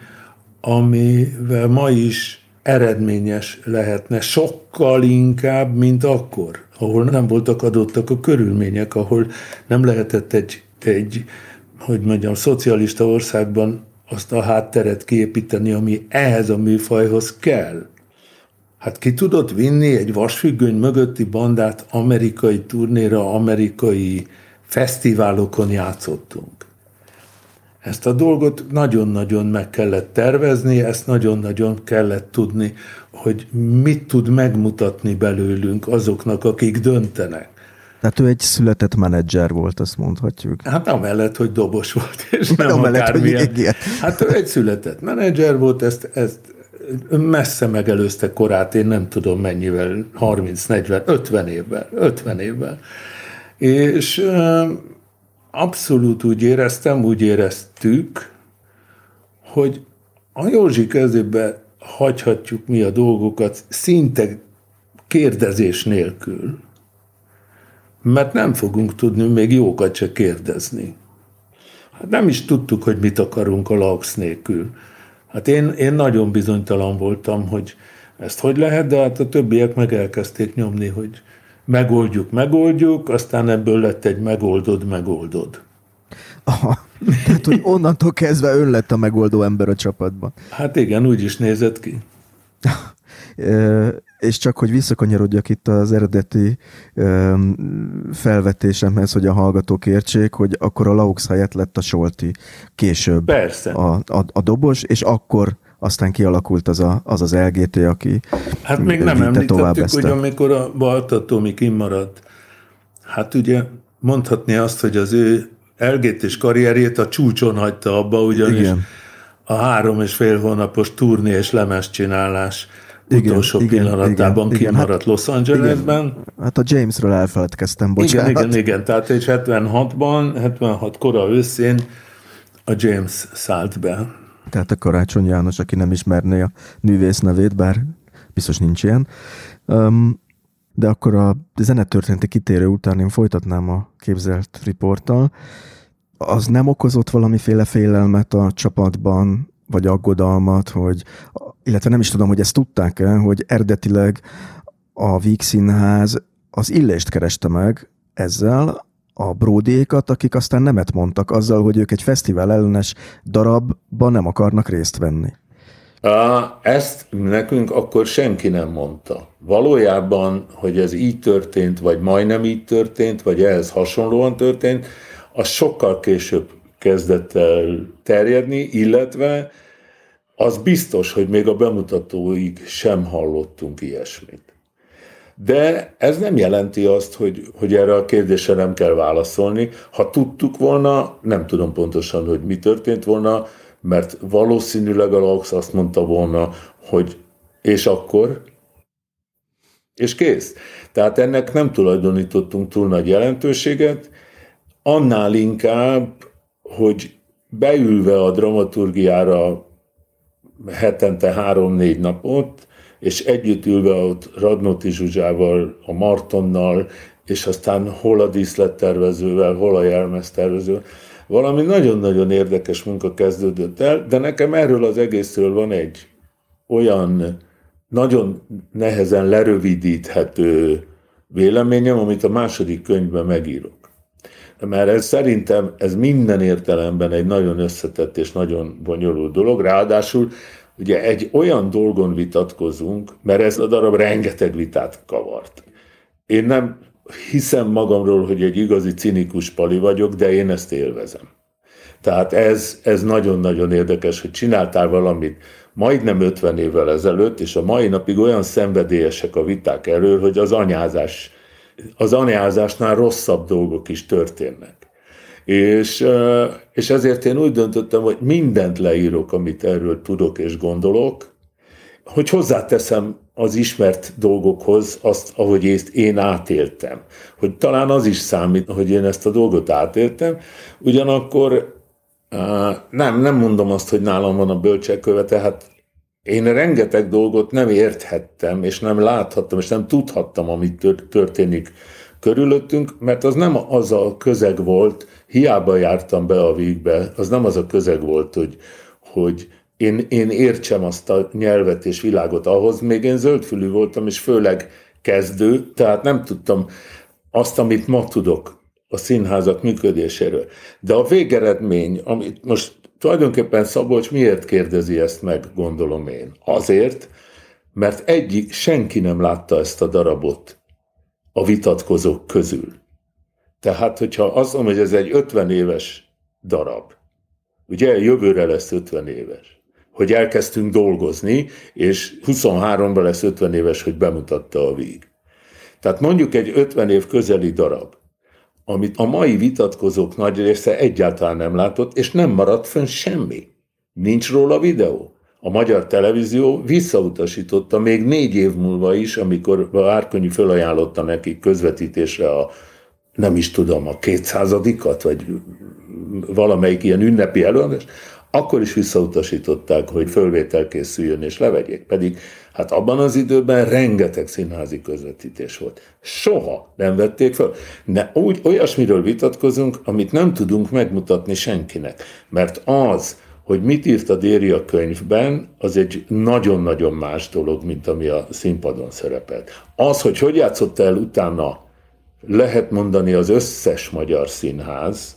amivel ma is eredményes lehetne, sokkal inkább, mint akkor, ahol nem voltak adottak a körülmények, ahol nem lehetett egy, egy hogy mondjam, szocialista országban azt a hátteret kiépíteni, ami ehhez a műfajhoz kell. Hát ki tudott vinni egy vasfüggöny mögötti bandát amerikai turnéra, amerikai fesztiválokon játszottunk. Ezt a dolgot nagyon-nagyon meg kellett tervezni, ezt nagyon-nagyon kellett tudni, hogy mit tud megmutatni belőlünk azoknak, akik döntenek. Tehát ő egy született menedzser volt, azt mondhatjuk. Hát amellett, hogy dobos volt, és nem amellett, akármilyen. Hogy hát ő egy született menedzser volt, ezt, ezt messze megelőzte korát, én nem tudom mennyivel, 30, 40, 50 évvel, 50 évvel. És abszolút úgy éreztem, úgy éreztük, hogy a Józsi kezébe hagyhatjuk mi a dolgokat szinte kérdezés nélkül. Mert nem fogunk tudni még jókat se kérdezni. Hát nem is tudtuk, hogy mit akarunk a LAX nélkül. Hát én, én nagyon bizonytalan voltam, hogy ezt hogy lehet, de hát a többiek meg elkezdték nyomni, hogy megoldjuk, megoldjuk, aztán ebből lett egy megoldod, megoldod. Aha. Tehát, hogy onnantól kezdve ön lett a megoldó ember a csapatban. Hát igen, úgy is nézett ki. és csak hogy visszakanyarodjak itt az eredeti um, felvetésemhez, hogy a hallgatók értsék, hogy akkor a Laux helyett lett a Solti később Persze. A, a, a dobos, és akkor aztán kialakult az a, az, az LGT, aki Hát még nem említettük, hogy amikor a Balta Tomi kimaradt, hát ugye mondhatni azt, hogy az ő LGT-s karrierjét a csúcson hagyta abba, ugyanis Igen. a három és fél hónapos turné és lemez csinálás utolsó igen, pillanatában igen, kimaradt hát, Los Angelesben. Igen. Hát a Jamesről elfeledkeztem, bocsánat. Igen, igen, igen. Tehát és 76-ban, 76 kora őszén a James szállt be. Tehát a Karácsony János, aki nem ismerné a művész nevét, bár biztos nincs ilyen. Um, de akkor a zenetörténeti kitérő után én folytatnám a képzelt riporttal. Az nem okozott valamiféle félelmet a csapatban, vagy aggodalmat, hogy, illetve nem is tudom, hogy ezt tudták-e, hogy eredetileg a Víg Színház az illést kereste meg ezzel a bródiékat, akik aztán nemet mondtak azzal, hogy ők egy fesztivál ellenes darabban nem akarnak részt venni. Ezt nekünk akkor senki nem mondta. Valójában, hogy ez így történt, vagy majdnem így történt, vagy ehhez hasonlóan történt, az sokkal később kezdett el terjedni, illetve az biztos, hogy még a bemutatóig sem hallottunk ilyesmit. De ez nem jelenti azt, hogy, hogy erre a kérdésre nem kell válaszolni. Ha tudtuk volna, nem tudom pontosan, hogy mi történt volna, mert valószínűleg a Laux azt mondta volna, hogy és akkor, és kész. Tehát ennek nem tulajdonítottunk túl nagy jelentőséget, annál inkább, hogy beülve a dramaturgiára hetente három-négy napot, és együtt ülve ott Radnóti Zsuzsával, a Martonnal, és aztán hol a díszlettervezővel, hol a jelmeztervezővel, valami nagyon-nagyon érdekes munka kezdődött el, de nekem erről az egészről van egy olyan nagyon nehezen lerövidíthető véleményem, amit a második könyvben megírok. Mert ez szerintem ez minden értelemben egy nagyon összetett és nagyon bonyolult dolog, ráadásul ugye egy olyan dolgon vitatkozunk, mert ez a darab rengeteg vitát kavart. Én nem hiszem magamról, hogy egy igazi cinikus pali vagyok, de én ezt élvezem. Tehát ez, ez nagyon-nagyon érdekes, hogy csináltál valamit majdnem 50 évvel ezelőtt, és a mai napig olyan szenvedélyesek a viták erről, hogy az anyázás, az anyázásnál rosszabb dolgok is történnek. És, és ezért én úgy döntöttem, hogy mindent leírok, amit erről tudok és gondolok, hogy hozzáteszem az ismert dolgokhoz azt, ahogy ezt én átéltem. Hogy talán az is számít, hogy én ezt a dolgot átéltem. Ugyanakkor nem, nem mondom azt, hogy nálam van a bölcsekköve, tehát én rengeteg dolgot nem érthettem, és nem láthattam, és nem tudhattam, amit történik körülöttünk, mert az nem az a közeg volt, hiába jártam be a vígbe, az nem az a közeg volt, hogy, hogy én, én értsem azt a nyelvet és világot ahhoz, még én zöldfülű voltam, és főleg kezdő, tehát nem tudtam azt, amit ma tudok a színházak működéséről. De a végeredmény, amit most tulajdonképpen Szabolcs miért kérdezi ezt meg, gondolom én? Azért, mert egyik, senki nem látta ezt a darabot a vitatkozók közül. Tehát, hogyha azt mondom, hogy ez egy 50 éves darab, ugye jövőre lesz 50 éves, hogy elkezdtünk dolgozni, és 23-ban lesz 50 éves, hogy bemutatta a víg. Tehát mondjuk egy 50 év közeli darab, amit a mai vitatkozók nagy része egyáltalán nem látott, és nem maradt fönn semmi. Nincs róla videó. A magyar televízió visszautasította még négy év múlva is, amikor a Árkonyi felajánlotta neki közvetítésre a nem is tudom, a kétszázadikat, vagy valamelyik ilyen ünnepi előadás, akkor is visszautasították, hogy fölvétel készüljön és levegyék. Pedig hát abban az időben rengeteg színházi közvetítés volt. Soha nem vették föl. Ne, úgy, olyasmiről vitatkozunk, amit nem tudunk megmutatni senkinek. Mert az, hogy mit írt a Déri a könyvben, az egy nagyon-nagyon más dolog, mint ami a színpadon szerepelt. Az, hogy hogy játszott el utána, lehet mondani az összes magyar színház,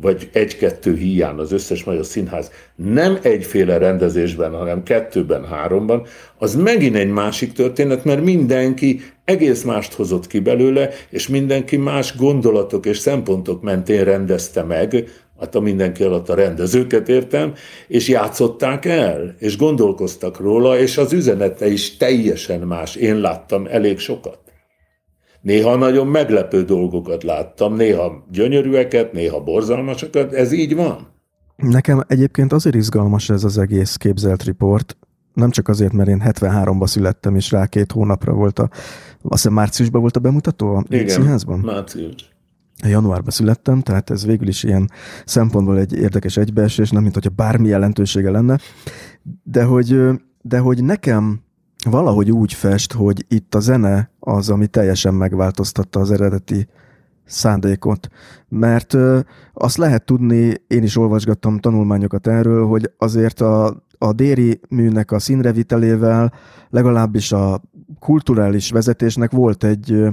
vagy egy-kettő hiány az összes magyar színház nem egyféle rendezésben, hanem kettőben, háromban, az megint egy másik történet, mert mindenki egész mást hozott ki belőle, és mindenki más gondolatok és szempontok mentén rendezte meg, hát a mindenki alatt a rendezőket értem, és játszották el, és gondolkoztak róla, és az üzenete is teljesen más. Én láttam elég sokat. Néha nagyon meglepő dolgokat láttam, néha gyönyörűeket, néha borzalmasokat, ez így van. Nekem egyébként azért izgalmas ez az egész képzelt riport, nem csak azért, mert én 73-ba születtem, és rá két hónapra volt a, azt hiszem márciusban volt a bemutató a Igen, színházban? március. Januárban születtem, tehát ez végül is ilyen szempontból egy érdekes egybeesés, nem mint hogyha bármi jelentősége lenne, de hogy, de hogy nekem valahogy úgy fest, hogy itt a zene az, ami teljesen megváltoztatta az eredeti szándékot. Mert ö, azt lehet tudni, én is olvasgattam tanulmányokat erről, hogy azért a, a déri műnek a színrevitelével legalábbis a kulturális vezetésnek volt egy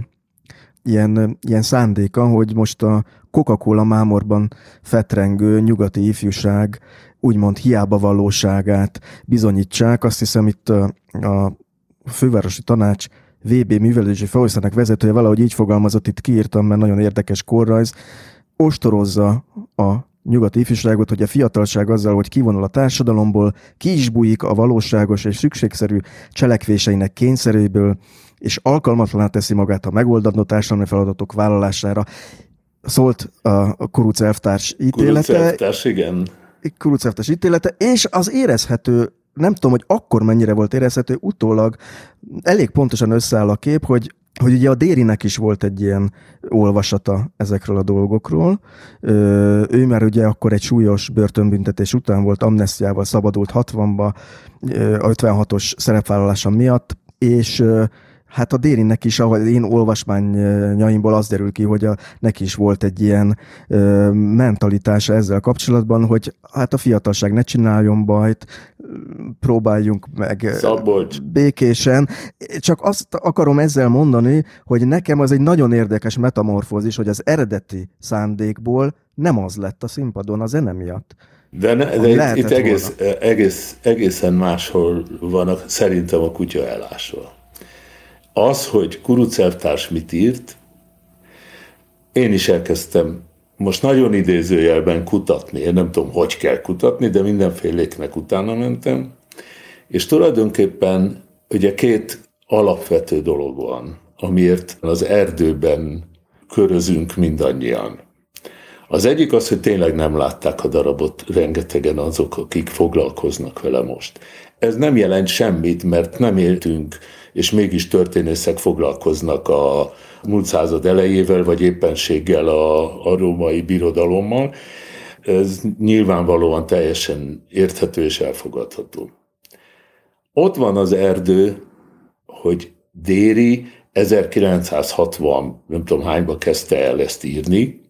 ilyen, ilyen szándéka, hogy most a Coca-Cola mámorban fetrengő nyugati ifjúság úgymond hiába valóságát bizonyítsák. Azt hiszem itt a, a fővárosi tanács VB művelési főosztának vezetője valahogy így fogalmazott, itt kiírtam, mert nagyon érdekes korrajz, ostorozza a nyugati ifjúságot, hogy a fiatalság azzal, hogy kivonul a társadalomból, ki is bújik a valóságos és szükségszerű cselekvéseinek kényszeréből, és alkalmatlaná teszi magát a megoldató társadalmi feladatok vállalására. Szólt a Kuruc elvtárs ítélete. Kuruc elvtárs, igen. Kuruc elvtárs ítélete, és az érezhető nem tudom, hogy akkor mennyire volt érezhető, utólag elég pontosan összeáll a kép, hogy hogy ugye a Dérinek is volt egy ilyen olvasata ezekről a dolgokról. Ő már ugye akkor egy súlyos börtönbüntetés után volt, amnestiával szabadult 60-ba, a 56-os szerepvállalása miatt, és Hát a Dérinnek is, ahogy én olvasmányaimból az derül ki, hogy a, neki is volt egy ilyen ö, mentalitása ezzel kapcsolatban, hogy hát a fiatalság ne csináljon bajt, próbáljunk meg Szabolcs. békésen. Csak azt akarom ezzel mondani, hogy nekem az egy nagyon érdekes metamorfózis, hogy az eredeti szándékból nem az lett a színpadon a zene miatt. De, ne, de itt, itt egész, egész, egészen máshol vannak szerintem a kutya elásva az, hogy Kurucelvtárs mit írt, én is elkezdtem most nagyon idézőjelben kutatni. Én nem tudom, hogy kell kutatni, de mindenféléknek utána mentem. És tulajdonképpen ugye két alapvető dolog van, amiért az erdőben körözünk mindannyian. Az egyik az, hogy tényleg nem látták a darabot rengetegen azok, akik foglalkoznak vele most. Ez nem jelent semmit, mert nem éltünk és mégis történészek foglalkoznak a múlt század elejével, vagy éppenséggel a, a római birodalommal. Ez nyilvánvalóan teljesen érthető és elfogadható. Ott van az erdő, hogy Déri 1960, nem tudom hányba kezdte el ezt írni,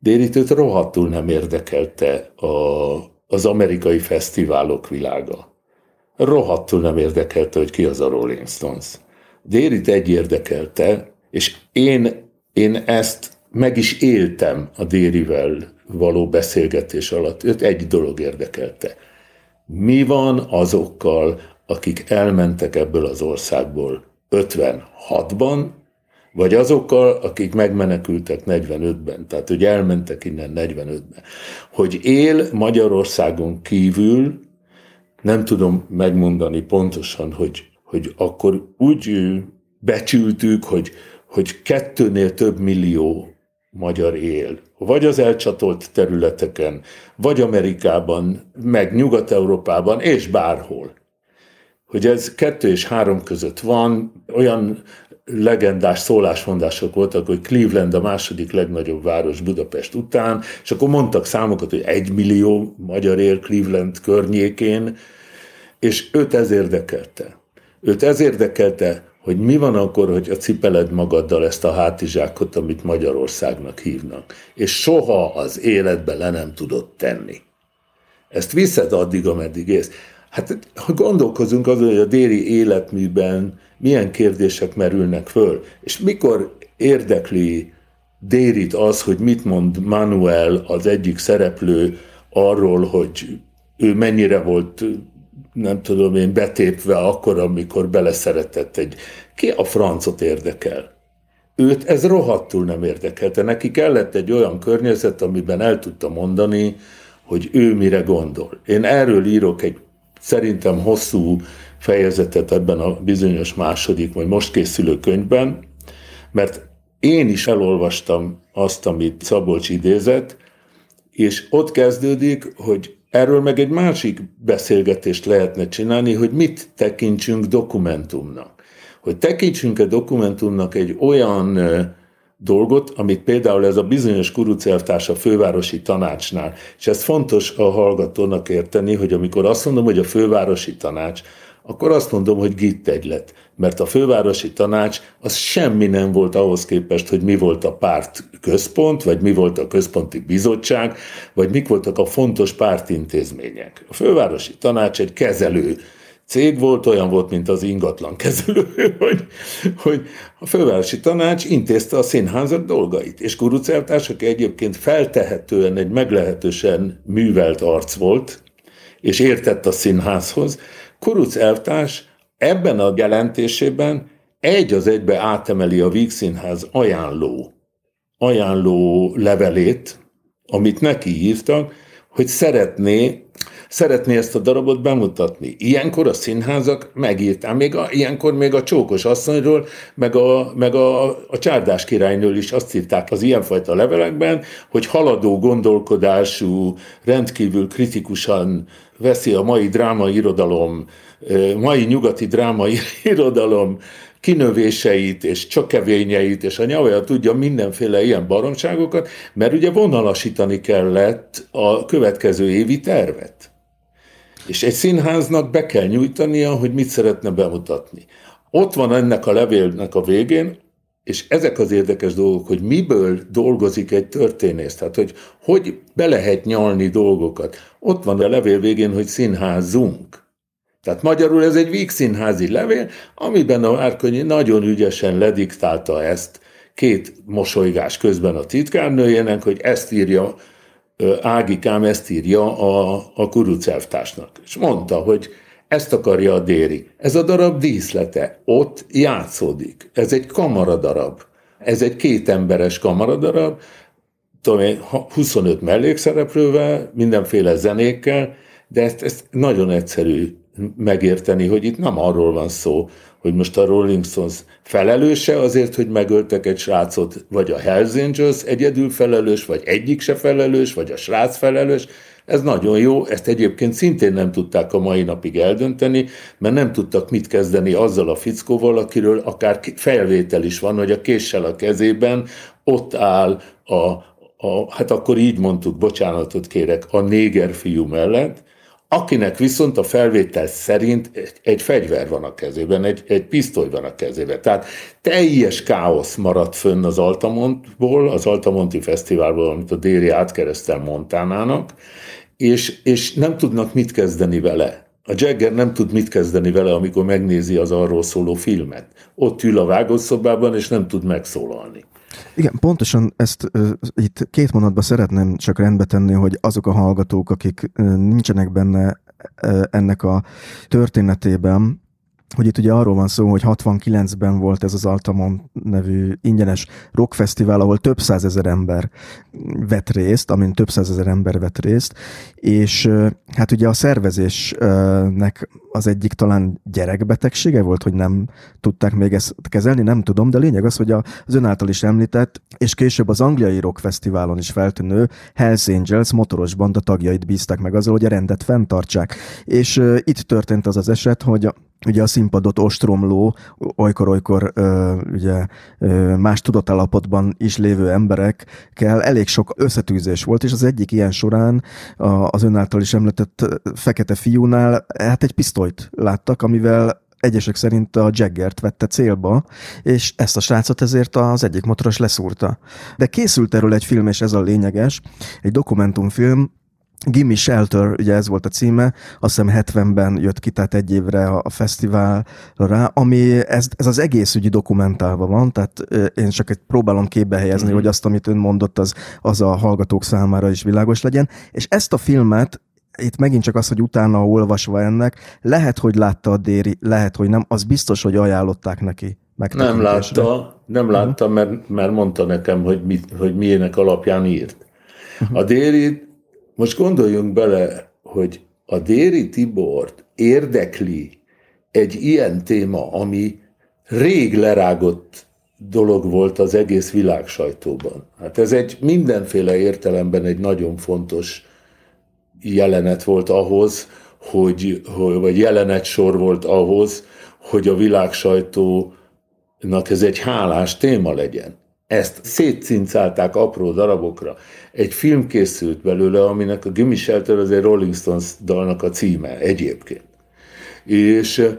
Déritőt rohadtul nem érdekelte a, az amerikai fesztiválok világa rohadtul nem érdekelte, hogy ki az a Rolling Stones. Dérit egy érdekelte, és én, én ezt meg is éltem a Dérivel való beszélgetés alatt. Őt egy dolog érdekelte. Mi van azokkal, akik elmentek ebből az országból 56-ban, vagy azokkal, akik megmenekültek 45-ben, tehát hogy elmentek innen 45-ben. Hogy él Magyarországon kívül nem tudom megmondani pontosan, hogy, hogy akkor úgy becsültük, hogy, hogy kettőnél több millió magyar él. Vagy az elcsatolt területeken, vagy Amerikában, meg Nyugat-Európában, és bárhol. Hogy ez kettő és három között van, olyan legendás szólásmondások voltak, hogy Cleveland a második legnagyobb város Budapest után, és akkor mondtak számokat, hogy egy millió magyar él Cleveland környékén, és őt ez érdekelte. Őt ez érdekelte, hogy mi van akkor, hogy a cipeled magaddal ezt a hátizsákot, amit Magyarországnak hívnak, és soha az életbe le nem tudott tenni. Ezt viszed addig, ameddig ész. Hát ha gondolkozunk azon, hogy a déli életműben milyen kérdések merülnek föl, és mikor érdekli Dérit az, hogy mit mond Manuel, az egyik szereplő arról, hogy ő mennyire volt nem tudom én, betépve akkor, amikor beleszeretett egy... Ki a francot érdekel? Őt ez rohadtul nem érdekelte. Neki kellett egy olyan környezet, amiben el tudta mondani, hogy ő mire gondol. Én erről írok egy szerintem hosszú fejezetet ebben a bizonyos második, vagy most készülő könyvben, mert én is elolvastam azt, amit Szabolcs idézett, és ott kezdődik, hogy erről meg egy másik beszélgetést lehetne csinálni, hogy mit tekintsünk dokumentumnak. Hogy tekintsünk-e dokumentumnak egy olyan dolgot, amit például ez a bizonyos kurucelvtárs a fővárosi tanácsnál, és ez fontos a hallgatónak érteni, hogy amikor azt mondom, hogy a fővárosi tanács, akkor azt mondom, hogy gitt egylet. Mert a fővárosi tanács az semmi nem volt ahhoz képest, hogy mi volt a párt központ, vagy mi volt a központi bizottság, vagy mik voltak a fontos pártintézmények. A fővárosi tanács egy kezelő cég volt, olyan volt, mint az ingatlan kezelő, hogy, hogy a fővárosi tanács intézte a színházak dolgait, és Kuruc egyébként feltehetően egy meglehetősen művelt arc volt, és értett a színházhoz, Kuruc elvtárs ebben a jelentésében egy az egybe átemeli a Víg Színház ajánló, ajánló levelét, amit neki írtak, hogy szeretné, szeretné ezt a darabot bemutatni. Ilyenkor a színházak megírták, még a, ilyenkor még a Csókos asszonyról, meg a, meg a, a Csárdás királynől is azt írták az ilyenfajta levelekben, hogy haladó gondolkodású, rendkívül kritikusan veszi a mai drámai irodalom, mai nyugati drámai irodalom kinövéseit és csökevényeit, és a nyavaja tudja mindenféle ilyen baromságokat, mert ugye vonalasítani kellett a következő évi tervet. És egy színháznak be kell nyújtania, hogy mit szeretne bemutatni. Ott van ennek a levélnek a végén, és ezek az érdekes dolgok, hogy miből dolgozik egy történész, tehát hogy hogy be lehet nyalni dolgokat. Ott van a levél végén, hogy színházunk. Tehát magyarul ez egy vígszínházi levél, amiben a Márkonyi nagyon ügyesen lediktálta ezt két mosolygás közben a titkárnőjének, hogy ezt írja, Ágikám ezt írja a, a kurucelvtársnak. És mondta, hogy ezt akarja a Déri. Ez a darab díszlete, ott játszódik. Ez egy kamaradarab. Ez egy kétemberes kamaradarab, tudom én, 25 mellékszereplővel, mindenféle zenékkel, de ezt, ezt nagyon egyszerű megérteni, hogy itt nem arról van szó, hogy most a Rolling Stones felelőse azért, hogy megöltek egy srácot, vagy a Hells Angels egyedül felelős, vagy egyik se felelős, vagy a srác felelős. Ez nagyon jó, ezt egyébként szintén nem tudták a mai napig eldönteni, mert nem tudtak mit kezdeni azzal a fickóval, akiről akár felvétel is van, hogy a késsel a kezében ott áll a, a hát akkor így mondtuk, bocsánatot kérek, a néger fiú mellett, akinek viszont a felvétel szerint egy fegyver van a kezében, egy, egy pisztoly van a kezében. Tehát teljes káosz maradt fönn az Altamontból, az Altamonti Fesztiválból, amit a Déri átkeresztel Montánának, és, és nem tudnak mit kezdeni vele. A Jagger nem tud mit kezdeni vele, amikor megnézi az arról szóló filmet. Ott ül a vágószobában, és nem tud megszólalni. Igen, pontosan ezt uh, itt két mondatban szeretném csak rendbe tenni, hogy azok a hallgatók, akik uh, nincsenek benne uh, ennek a történetében, hogy itt ugye arról van szó, hogy 69-ben volt ez az Altamont nevű ingyenes rockfesztivál, ahol több százezer ember vett részt, amin több százezer ember vett részt, és hát ugye a szervezésnek az egyik talán gyerekbetegsége volt, hogy nem tudták még ezt kezelni, nem tudom, de lényeg az, hogy az ön által is említett, és később az angliai rockfesztiválon is feltűnő Hells Angels motoros banda tagjait bízták meg azzal, hogy a rendet fenntartsák. És itt történt az az eset, hogy ugye a színpadot ostromló, olykor-olykor ugye más tudatállapotban is lévő emberekkel elég sok összetűzés volt, és az egyik ilyen során a, az ön által is említett fekete fiúnál hát egy pisztolyt láttak, amivel egyesek szerint a Jaggert vette célba, és ezt a srácot ezért az egyik motoros leszúrta. De készült erről egy film, és ez a lényeges, egy dokumentumfilm, Gimme Shelter, ugye ez volt a címe, azt hiszem 70-ben jött ki, tehát egy évre a, a fesztiválra, ami ez, ez az egész ügyi dokumentálva van, tehát én csak egy próbálom képbe helyezni, mm-hmm. hogy azt, amit ön mondott, az, az a hallgatók számára is világos legyen, és ezt a filmet itt megint csak az, hogy utána olvasva ennek, lehet, hogy látta a Déri, lehet, hogy nem, az biztos, hogy ajánlották neki. Nem látta, nem mhm. látta, mert, mert mondta nekem, hogy, mi, hogy milyenek alapján írt. Mhm. A Déri, most gondoljunk bele, hogy a Déri Tibort érdekli egy ilyen téma, ami rég lerágott dolog volt az egész világ sajtóban. Hát ez egy mindenféle értelemben egy nagyon fontos jelenet volt ahhoz, hogy, vagy jelenet sor volt ahhoz, hogy a világ sajtónak ez egy hálás téma legyen. Ezt szétcincálták apró darabokra. Egy film készült belőle, aminek a Gimme Shelter az egy Rolling Stones dalnak a címe egyébként. És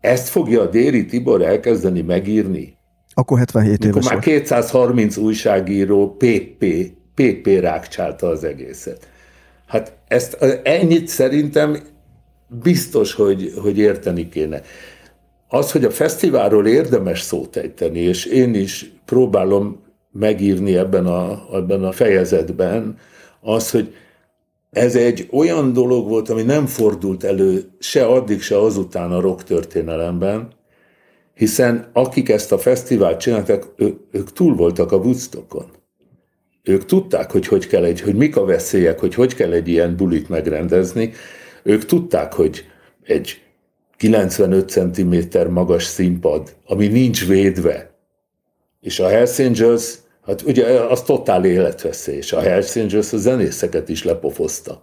ezt fogja a Déri Tibor elkezdeni megírni. Akkor 77 éves már 230 újságíró PP, PP rákcsálta az egészet. Hát ezt ennyit szerintem biztos, hogy, hogy érteni kéne. Az, hogy a fesztiválról érdemes szót ejteni, és én is próbálom megírni ebben a, ebben a fejezetben, az, hogy ez egy olyan dolog volt, ami nem fordult elő se addig, se azután a rock történelemben, hiszen akik ezt a fesztivált csináltak, ő, ők túl voltak a Woodstockon ők tudták, hogy, hogy, kell egy, hogy mik a veszélyek, hogy hogy kell egy ilyen bulit megrendezni. Ők tudták, hogy egy 95 cm magas színpad, ami nincs védve, és a Hells Angels, hát ugye az totál életveszély, és a Hells Angels a zenészeket is lepofozta.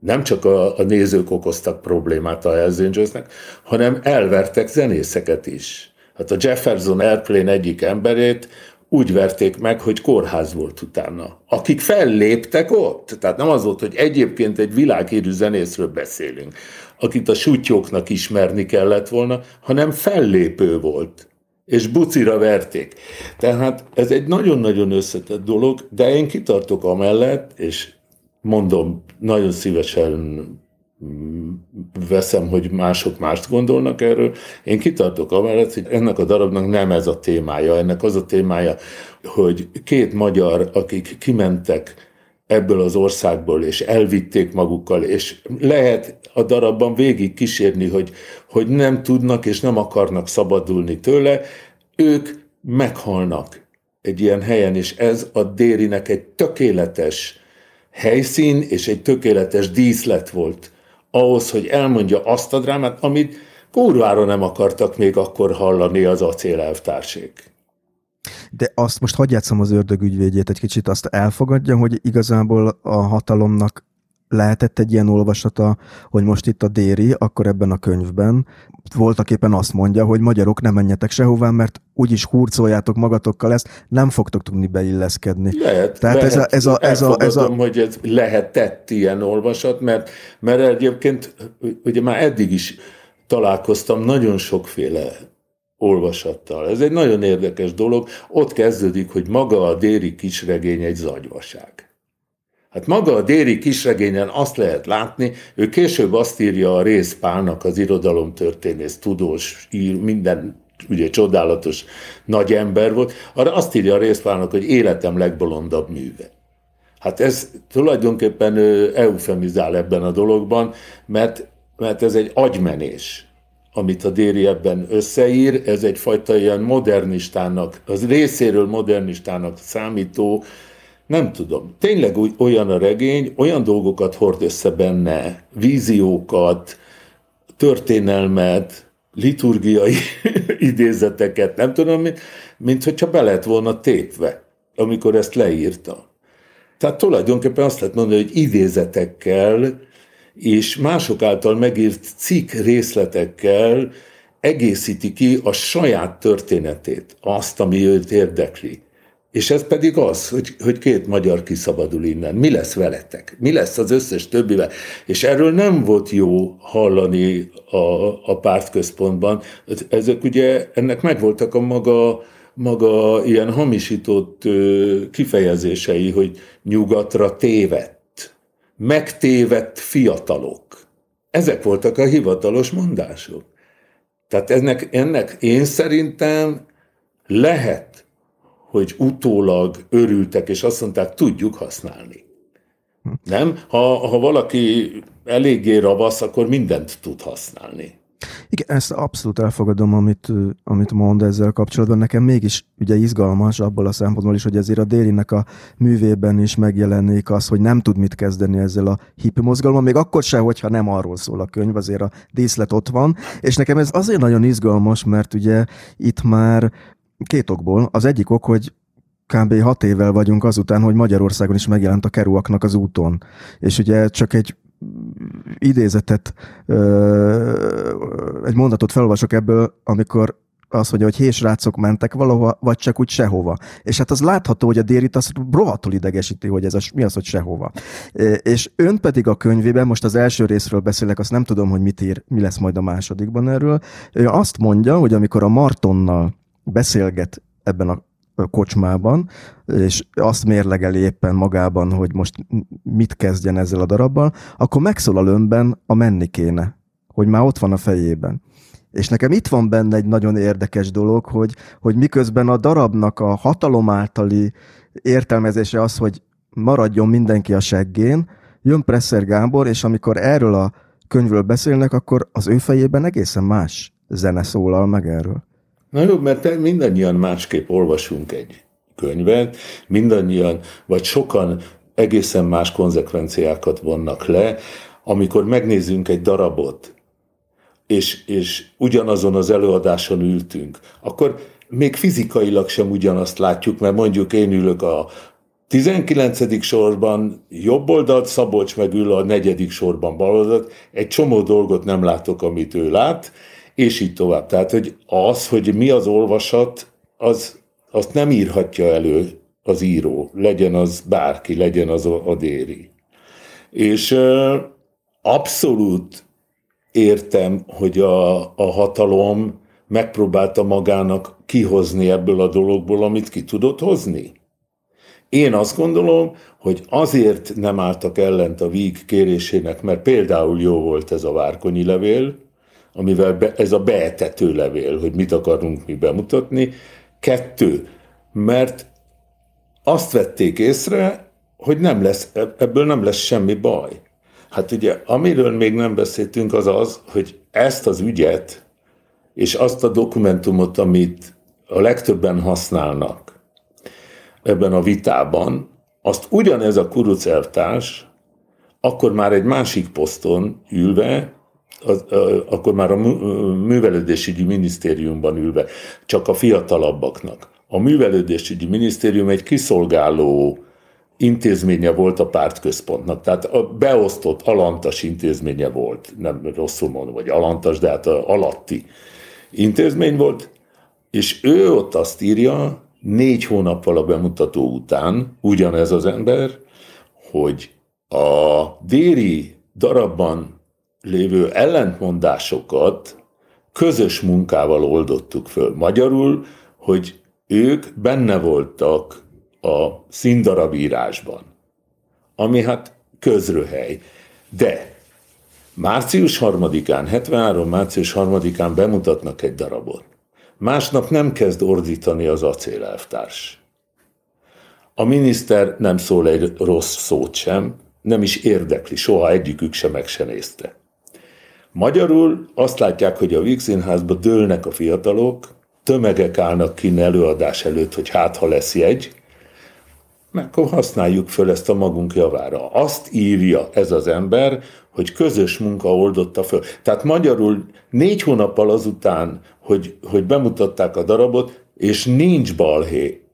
Nem csak a, a nézők okoztak problémát a Hells Angelsnek, hanem elvertek zenészeket is. Hát a Jefferson Airplane egyik emberét úgy verték meg, hogy kórház volt utána. Akik felléptek ott, tehát nem az volt, hogy egyébként egy világhírű zenészről beszélünk, akit a sutyóknak ismerni kellett volna, hanem fellépő volt és bucira verték. Tehát ez egy nagyon-nagyon összetett dolog, de én kitartok amellett, és mondom, nagyon szívesen veszem, hogy mások mást gondolnak erről. Én kitartok amellett, hogy ennek a darabnak nem ez a témája. Ennek az a témája, hogy két magyar, akik kimentek ebből az országból, és elvitték magukkal, és lehet a darabban végig kísérni, hogy, hogy nem tudnak és nem akarnak szabadulni tőle, ők meghalnak egy ilyen helyen, és ez a Dérinek egy tökéletes helyszín és egy tökéletes díszlet volt ahhoz, hogy elmondja azt a drámát, amit kurvára nem akartak még akkor hallani az acélelvtársék. De azt most hagyj játszom az ördög ügyvédjét egy kicsit, azt elfogadja, hogy igazából a hatalomnak lehetett egy ilyen olvasata, hogy most itt a Déri, akkor ebben a könyvben voltak éppen azt mondja, hogy magyarok nem menjetek sehová, mert úgyis hurcoljátok magatokkal ezt, nem fogtok tudni beilleszkedni. Lehet, Tehát lehet, ez a, ez a, ez a, ez a... hogy ez lehetett ilyen olvasat, mert, mert egyébként ugye már eddig is találkoztam nagyon sokféle olvasattal. Ez egy nagyon érdekes dolog. Ott kezdődik, hogy maga a déri kisregény egy zagyvaság. Hát maga a déri kisregényen azt lehet látni, ő később azt írja a részpálnak, az irodalomtörténész, tudós, ír, minden ugye csodálatos nagy ember volt, arra azt írja a részpálnak, hogy életem legbolondabb műve. Hát ez tulajdonképpen eufemizál ebben a dologban, mert, mert ez egy agymenés, amit a Déri ebben összeír, ez egyfajta ilyen modernistának, az részéről modernistának számító nem tudom. Tényleg olyan a regény, olyan dolgokat hord össze benne, víziókat, történelmet, liturgiai idézeteket, nem tudom, mint, mint hogyha be lett volna tépve, amikor ezt leírta. Tehát tulajdonképpen azt lehet mondani, hogy idézetekkel és mások által megírt cikk részletekkel egészíti ki a saját történetét, azt, ami őt érdekli. És ez pedig az, hogy, hogy két magyar kiszabadul innen. Mi lesz veletek? Mi lesz az összes többivel? És erről nem volt jó hallani a, a pártközpontban. Ezek ugye, ennek megvoltak a maga, maga ilyen hamisított kifejezései, hogy nyugatra tévedt. Megtévedt fiatalok. Ezek voltak a hivatalos mondások. Tehát ennek, ennek én szerintem lehet, hogy utólag örültek, és azt mondták, tudjuk használni. Nem? Ha, ha valaki eléggé ravasz, akkor mindent tud használni. Igen, ezt abszolút elfogadom, amit, amit mond ezzel kapcsolatban. Nekem mégis ugye izgalmas abból a szempontból is, hogy ezért a Dérinek a művében is megjelenik az, hogy nem tud mit kezdeni ezzel a hippi mozgalommal, még akkor se, hogyha nem arról szól a könyv, azért a díszlet ott van. És nekem ez azért nagyon izgalmas, mert ugye itt már két okból. Az egyik ok, hogy kb. hat évvel vagyunk azután, hogy Magyarországon is megjelent a keruaknak az úton. És ugye csak egy idézetet, egy mondatot felolvasok ebből, amikor az, hogy, hogy hésrácok mentek valahova, vagy csak úgy sehova. És hát az látható, hogy a Dérit azt rohadtul idegesíti, hogy ez a, mi az, hogy sehova. És ön pedig a könyvében, most az első részről beszélek, azt nem tudom, hogy mit ír, mi lesz majd a másodikban erről, ő azt mondja, hogy amikor a Martonnal beszélget ebben a kocsmában, és azt mérlegeli éppen magában, hogy most mit kezdjen ezzel a darabbal, akkor megszólal önben a menni kéne, hogy már ott van a fejében. És nekem itt van benne egy nagyon érdekes dolog, hogy, hogy miközben a darabnak a hatalom általi értelmezése az, hogy maradjon mindenki a seggén, jön Presser Gábor, és amikor erről a könyvről beszélnek, akkor az ő fejében egészen más zene szólal meg erről. Na jó, mert mindannyian másképp olvasunk egy könyvet, mindannyian, vagy sokan egészen más konzekvenciákat vonnak le, amikor megnézzünk egy darabot, és, és ugyanazon az előadáson ültünk, akkor még fizikailag sem ugyanazt látjuk, mert mondjuk én ülök a 19. sorban jobb oldalt, Szabolcs meg ül a negyedik sorban bal oldalt, egy csomó dolgot nem látok, amit ő lát, és így tovább. Tehát, hogy az, hogy mi az olvasat, az, azt nem írhatja elő az író, legyen az bárki, legyen az a, déri. És uh, abszolút értem, hogy a, a hatalom megpróbálta magának kihozni ebből a dologból, amit ki tudott hozni. Én azt gondolom, hogy azért nem álltak ellent a víg kérésének, mert például jó volt ez a várkonyi levél, amivel be, ez a beetető levél, hogy mit akarunk mi bemutatni. Kettő, mert azt vették észre, hogy nem lesz, ebből nem lesz semmi baj. Hát ugye, amiről még nem beszéltünk, az az, hogy ezt az ügyet, és azt a dokumentumot, amit a legtöbben használnak ebben a vitában, azt ugyanez a kuruc akkor már egy másik poszton ülve az, akkor már a művelődésügyi minisztériumban ülve, csak a fiatalabbaknak. A művelődésügyi minisztérium egy kiszolgáló intézménye volt a pártközpontnak, tehát a beosztott alantas intézménye volt, nem rosszul mondom, vagy alantas, de hát a alatti intézmény volt, és ő ott azt írja, négy hónappal a bemutató után, ugyanez az ember, hogy a déri darabban lévő ellentmondásokat közös munkával oldottuk föl. Magyarul, hogy ők benne voltak a színdarabírásban, ami hát közröhely. De március 3-án, 73. március 3-án bemutatnak egy darabot. Másnap nem kezd ordítani az acélelvtárs. A miniszter nem szól egy rossz szót sem, nem is érdekli, soha egyikük sem meg se nézte. Magyarul azt látják, hogy a Víg Színházba dőlnek a fiatalok, tömegek állnak ki előadás előtt, hogy hát ha lesz jegy, akkor használjuk föl ezt a magunk javára. Azt írja ez az ember, hogy közös munka oldotta föl. Tehát magyarul négy hónappal azután, hogy, hogy bemutatták a darabot, és nincs balhé,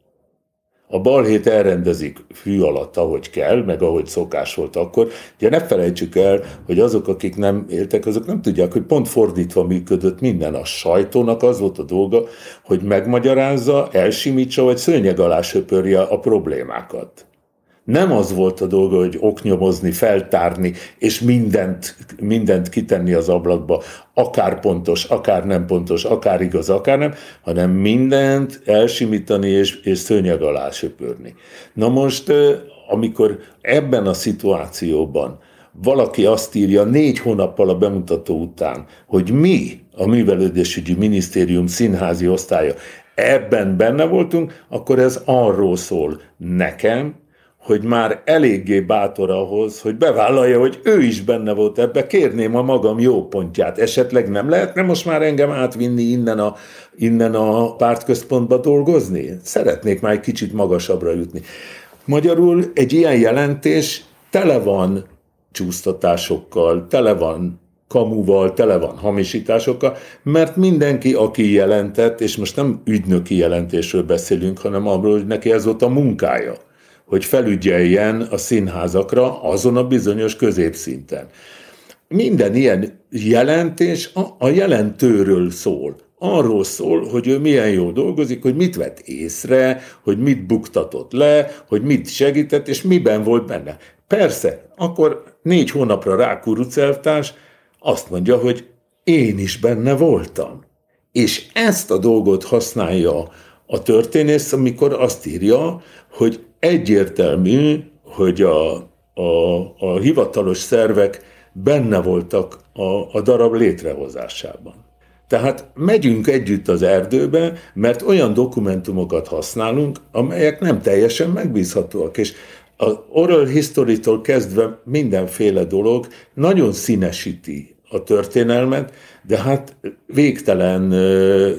a balhét elrendezik fű alatt, ahogy kell, meg ahogy szokás volt akkor. Ugye ne felejtsük el, hogy azok, akik nem éltek, azok nem tudják, hogy pont fordítva működött minden. A sajtónak az volt a dolga, hogy megmagyarázza, elsimítsa, vagy szőnyeg alá söpörje a problémákat. Nem az volt a dolga, hogy oknyomozni, feltárni, és mindent, mindent kitenni az ablakba, akár pontos, akár nem pontos, akár igaz, akár nem, hanem mindent elsimítani és, és szőnyeg alá söpörni. Na most amikor ebben a szituációban valaki azt írja négy hónappal a bemutató után, hogy mi, a Művelődésügyi Minisztérium színházi osztálya ebben benne voltunk, akkor ez arról szól nekem, hogy már eléggé bátor ahhoz, hogy bevállalja, hogy ő is benne volt ebbe, kérném a magam jó pontját. Esetleg nem lehetne most már engem átvinni innen a, innen a pártközpontba dolgozni? Szeretnék már egy kicsit magasabbra jutni. Magyarul egy ilyen jelentés tele van csúsztatásokkal, tele van kamuval, tele van hamisításokkal, mert mindenki, aki jelentett, és most nem ügynöki jelentésről beszélünk, hanem arról, hogy neki ez volt a munkája, hogy felügyeljen a színházakra azon a bizonyos középszinten. Minden ilyen jelentés a, a jelentőről szól. Arról szól, hogy ő milyen jól dolgozik, hogy mit vett észre, hogy mit buktatott le, hogy mit segített, és miben volt benne. Persze, akkor négy hónapra rá kurucelvtárs, azt mondja, hogy én is benne voltam. És ezt a dolgot használja a történész, amikor azt írja, hogy egyértelmű, hogy a, a, a hivatalos szervek benne voltak a, a darab létrehozásában. Tehát megyünk együtt az erdőbe, mert olyan dokumentumokat használunk, amelyek nem teljesen megbízhatóak, és az oral history-tól kezdve mindenféle dolog nagyon színesíti a történelmet, de hát végtelen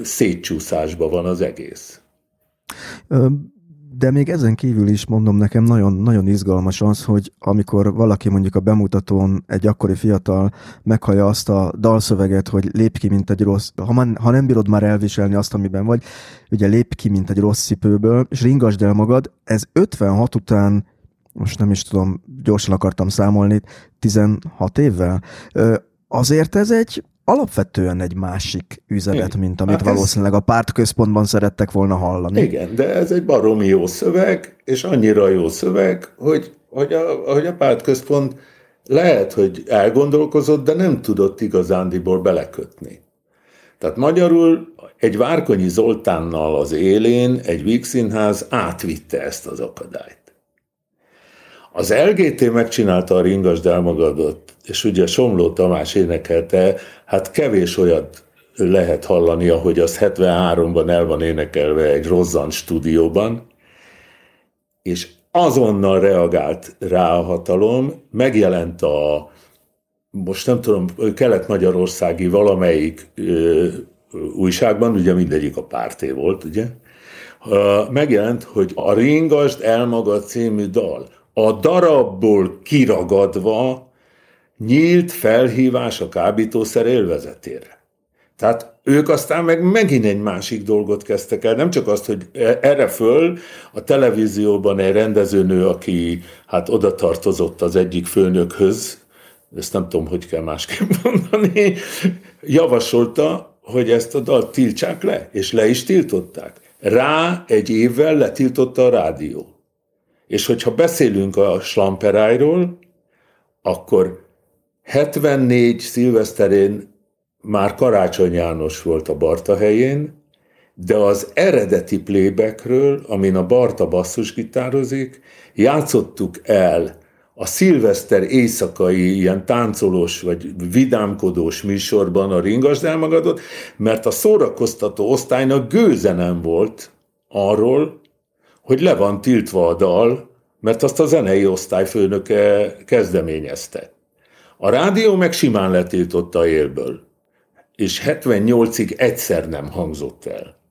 szétcsúszásban van az egész. De még ezen kívül is mondom nekem nagyon, nagyon izgalmas az, hogy amikor valaki mondjuk a bemutatón egy akkori fiatal meghallja azt a dalszöveget, hogy lép ki, mint egy rossz, ha, man, ha nem bírod már elviselni azt, amiben vagy, ugye lép ki, mint egy rossz cipőből, és ringasd el magad, ez 56 után most nem is tudom, gyorsan akartam számolni, 16 évvel. Azért ez egy alapvetően egy másik üzenet, Igen. mint amit hát valószínűleg ez... a pártközpontban szerettek volna hallani. Igen, de ez egy baromi jó szöveg, és annyira jó szöveg, hogy, hogy, a, hogy a pártközpont lehet, hogy elgondolkozott, de nem tudott igazándiból belekötni. Tehát magyarul egy Várkonyi Zoltánnal az élén egy Víg Színház átvitte ezt az akadályt. Az LGT megcsinálta a Ringasd elmagadott, és ugye Somló Tamás énekelte, hát kevés olyat lehet hallani, ahogy az 73-ban el van énekelve egy Rozzan stúdióban, és azonnal reagált rá a hatalom, megjelent a, most nem tudom, kelet-magyarországi valamelyik ö, újságban, ugye mindegyik a párté volt, ugye, megjelent, hogy a Ringasd elmagad című dal, a darabból kiragadva nyílt felhívás a kábítószer élvezetére. Tehát ők aztán meg megint egy másik dolgot kezdtek el, nem csak azt, hogy e- erre föl a televízióban egy rendezőnő, aki hát oda tartozott az egyik főnökhöz, ezt nem tudom, hogy kell másképp mondani, javasolta, hogy ezt a dalt tiltsák le, és le is tiltották. Rá egy évvel letiltotta a rádió. És hogyha beszélünk a slamperájról, akkor 74 szilveszterén már Karácsony János volt a Barta helyén, de az eredeti playbackről, amin a Barta basszusgitározik, játszottuk el a szilveszter éjszakai ilyen táncolós vagy vidámkodós műsorban a ringasd elmagadott, mert a szórakoztató osztálynak gőze nem volt arról, hogy le van tiltva a dal, mert azt a zenei osztály főnöke kezdeményezte. A rádió meg simán letiltotta élből, és 78-ig egyszer nem hangzott el.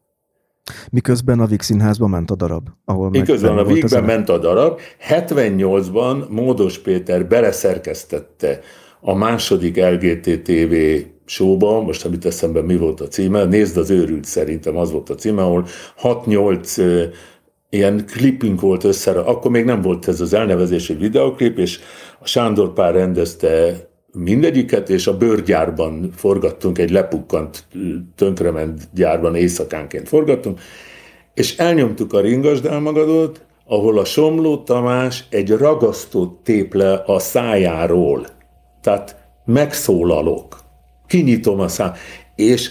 Miközben a Víg Színházba ment a darab. Ahol Miközben a Vígben ment a darab, 78-ban Módos Péter beleszerkesztette a második LGT TV showba, most amit eszembe mi volt a címe, nézd az őrült szerintem az volt a címe, ahol 6-8 ilyen klipünk volt össze, akkor még nem volt ez az elnevezés, egy videoklip, és a Sándor Pár rendezte mindegyiket, és a bőrgyárban forgattunk, egy lepukkant, tönkrement gyárban éjszakánként forgattunk, és elnyomtuk a ringasdálmagadót, ahol a Somló Tamás egy ragasztót tép le a szájáról. Tehát megszólalok, kinyitom a szám, és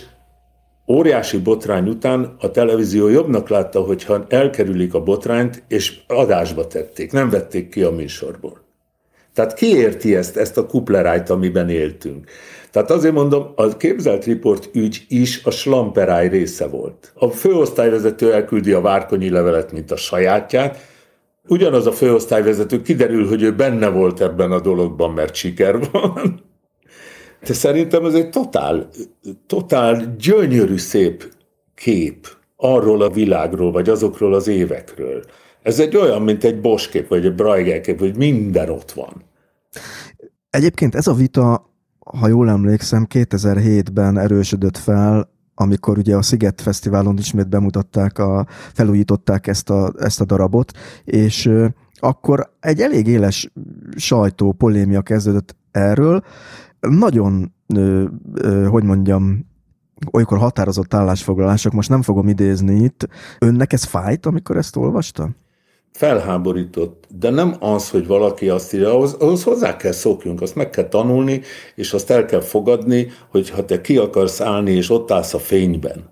óriási botrány után a televízió jobbnak látta, hogyha elkerülik a botrányt, és adásba tették, nem vették ki a műsorból. Tehát ki érti ezt, ezt a kuplerájt, amiben éltünk? Tehát azért mondom, a képzelt riport ügy is a slamperáj része volt. A főosztályvezető elküldi a várkonyi levelet, mint a sajátját, ugyanaz a főosztályvezető kiderül, hogy ő benne volt ebben a dologban, mert siker van. De szerintem ez egy totál, totál gyönyörű szép kép arról a világról, vagy azokról az évekről. Ez egy olyan, mint egy boskép, vagy egy Bruegel kép, hogy minden ott van. Egyébként ez a vita, ha jól emlékszem, 2007-ben erősödött fel, amikor ugye a Sziget Fesztiválon ismét bemutatták, a, felújították ezt a, ezt a darabot, és akkor egy elég éles sajtó polémia kezdődött erről. Nagyon, hogy mondjam, olykor határozott állásfoglalások, most nem fogom idézni itt. Önnek ez fájt, amikor ezt olvasta? felháborított, de nem az, hogy valaki azt írja, ahhoz, ahhoz hozzá kell szokjunk, azt meg kell tanulni, és azt el kell fogadni, hogy ha te ki akarsz állni, és ott állsz a fényben,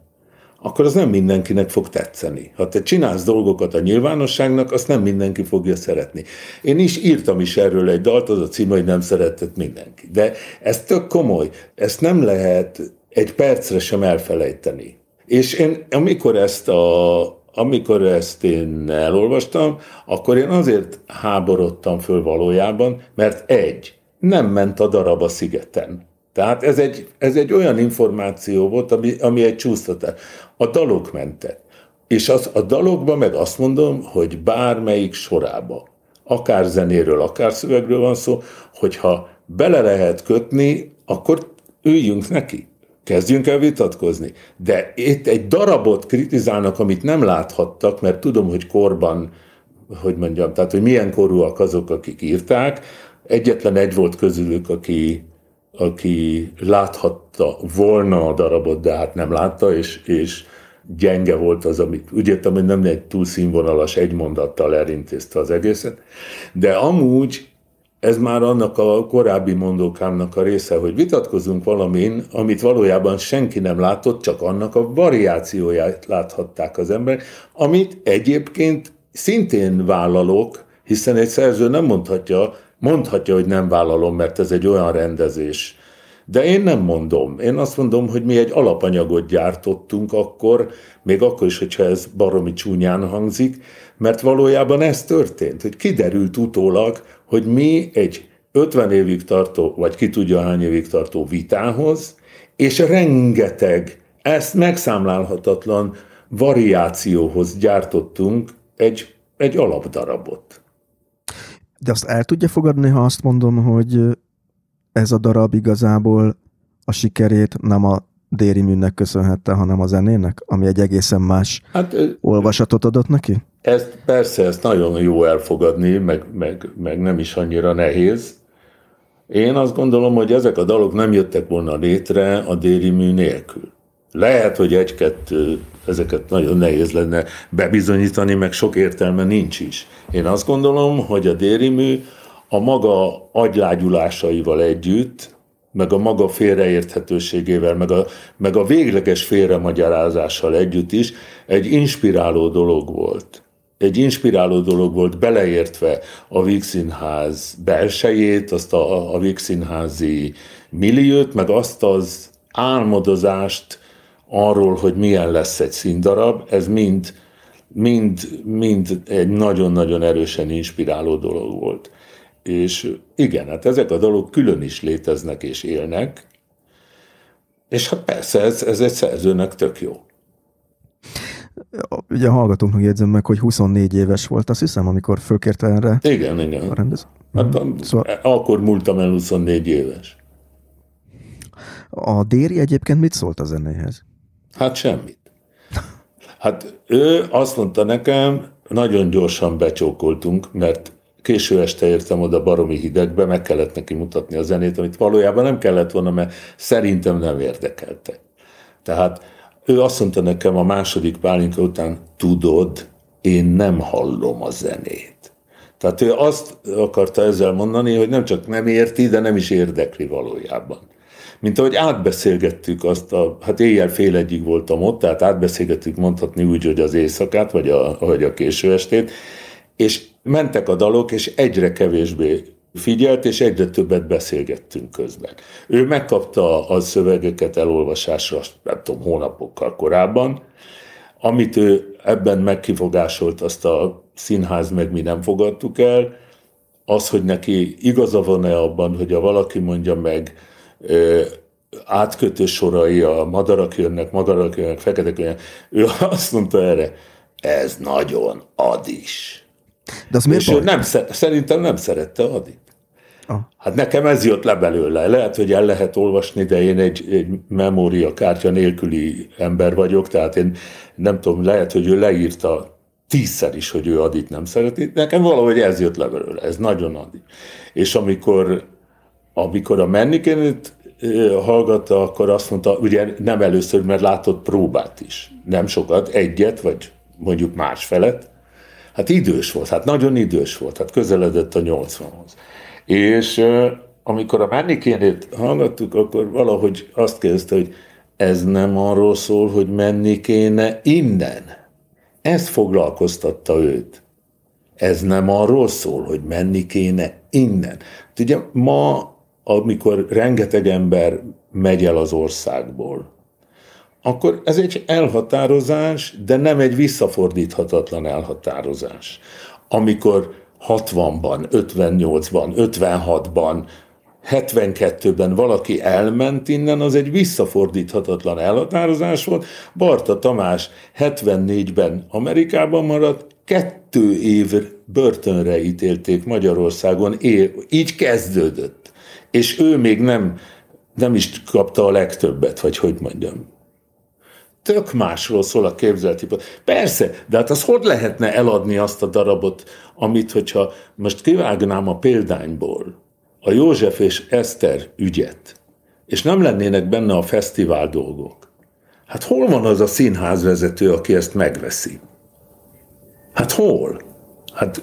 akkor az nem mindenkinek fog tetszeni. Ha te csinálsz dolgokat a nyilvánosságnak, azt nem mindenki fogja szeretni. Én is írtam is erről egy dalt, az a cím, hogy nem szeretett mindenki. De ez tök komoly, ezt nem lehet egy percre sem elfelejteni. És én, amikor ezt a, amikor ezt én elolvastam, akkor én azért háborodtam föl valójában, mert egy, nem ment a darab a szigeten. Tehát ez egy, ez egy olyan információ volt, ami, ami egy csúsztatás. A dalok mentek. És az, a dalokban meg azt mondom, hogy bármelyik sorába, akár zenéről, akár szövegről van szó, hogyha bele lehet kötni, akkor üljünk neki kezdjünk el vitatkozni. De itt egy darabot kritizálnak, amit nem láthattak, mert tudom, hogy korban, hogy mondjam, tehát hogy milyen korúak azok, akik írták. Egyetlen egy volt közülük, aki, aki láthatta volna a darabot, de hát nem látta, és, és gyenge volt az, amit úgy értem, hogy nem egy túl színvonalas egy mondattal elintézte az egészet, de amúgy ez már annak a korábbi mondókámnak a része, hogy vitatkozunk valamin, amit valójában senki nem látott, csak annak a variációját láthatták az emberek, amit egyébként szintén vállalok, hiszen egy szerző nem mondhatja, mondhatja, hogy nem vállalom, mert ez egy olyan rendezés. De én nem mondom. Én azt mondom, hogy mi egy alapanyagot gyártottunk akkor, még akkor is, hogyha ez baromi csúnyán hangzik, mert valójában ez történt, hogy kiderült utólag, hogy mi egy 50 évig tartó, vagy ki tudja hány évig tartó vitához, és rengeteg, ezt megszámlálhatatlan variációhoz gyártottunk egy, egy alapdarabot. De azt el tudja fogadni, ha azt mondom, hogy ez a darab igazából a sikerét nem a Déri Műnek köszönhette, hanem a zenének, ami egy egészen más hát, olvasatot adott neki? Ezt persze, ezt nagyon jó elfogadni, meg, meg, meg nem is annyira nehéz. Én azt gondolom, hogy ezek a dalok nem jöttek volna létre a Déri Mű nélkül. Lehet, hogy egy-kettő, ezeket nagyon nehéz lenne bebizonyítani, meg sok értelme nincs is. Én azt gondolom, hogy a Déri Mű a maga agylágyulásaival együtt meg a maga félreérthetőségével, meg a, meg a végleges félremagyarázással együtt is egy inspiráló dolog volt. Egy inspiráló dolog volt beleértve a Víg Színház belsejét, azt a, a Víg Színházi milliót, meg azt az álmodozást arról, hogy milyen lesz egy színdarab, ez mind, mind, mind egy nagyon-nagyon erősen inspiráló dolog volt. És igen, hát ezek a dolgok külön is léteznek és élnek, és hát persze ez, ez egy szerzőnek tök jó. Ugye a hallgatóknak jegyzem meg, hogy 24 éves volt, azt hiszem, amikor fölkérte erre igen, igen. a rendező. Hát, a, szóval... Akkor múltam el 24 éves. A Déri egyébként mit szólt a zenéhez? Hát semmit. Hát ő azt mondta nekem, nagyon gyorsan becsókoltunk, mert késő este értem oda baromi hidegbe, meg kellett neki mutatni a zenét, amit valójában nem kellett volna, mert szerintem nem érdekelte. Tehát ő azt mondta nekem a második pálinka után, tudod, én nem hallom a zenét. Tehát ő azt akarta ezzel mondani, hogy nem csak nem érti, de nem is érdekli valójában. Mint ahogy átbeszélgettük azt a, hát éjjel fél egyig voltam ott, tehát átbeszélgettük mondhatni úgy, hogy az éjszakát, vagy a, vagy a késő estét, és mentek a dalok, és egyre kevésbé figyelt, és egyre többet beszélgettünk közben. Ő megkapta a szövegeket elolvasásra, nem tudom, hónapokkal korábban, amit ő ebben megkifogásolt, azt a színház meg mi nem fogadtuk el, az, hogy neki igaza van-e abban, hogy a valaki mondja meg, átkötő sorai, a madarak jönnek, madarak jönnek, feketek jönnek, ő azt mondta erre, ez nagyon adis. De az miért És ő nem, szerintem nem szerette Adit. Ah. Hát nekem ez jött le belőle. Lehet, hogy el lehet olvasni, de én egy, egy memóriakártya nélküli ember vagyok, tehát én nem tudom, lehet, hogy ő leírta tízszer is, hogy ő Adit nem szereti. Nekem valahogy ez jött le belőle, ez nagyon Adit. És amikor, amikor a Mennikenét hallgatta, akkor azt mondta, ugye nem először, mert látott próbát is. Nem sokat, egyet, vagy mondjuk más felet. Hát idős volt, hát nagyon idős volt, hát közeledett a 80-hoz. És amikor a Mennikénét hallgattuk, akkor valahogy azt kezdte, hogy ez nem arról szól, hogy menni kéne innen. Ez foglalkoztatta őt. Ez nem arról szól, hogy menni kéne innen. Ugye ma, amikor rengeteg ember megy el az országból, akkor ez egy elhatározás, de nem egy visszafordíthatatlan elhatározás. Amikor 60-ban, 58-ban, 56-ban, 72-ben valaki elment innen, az egy visszafordíthatatlan elhatározás volt. Barta Tamás 74-ben Amerikában maradt, kettő év börtönre ítélték Magyarországon, így kezdődött. És ő még nem, nem is kapta a legtöbbet, vagy hogy mondjam tök másról szól a képzeleti Persze, de hát az hogy lehetne eladni azt a darabot, amit, hogyha most kivágnám a példányból a József és Eszter ügyet, és nem lennének benne a fesztivál dolgok, hát hol van az a színházvezető, aki ezt megveszi? Hát hol? Hát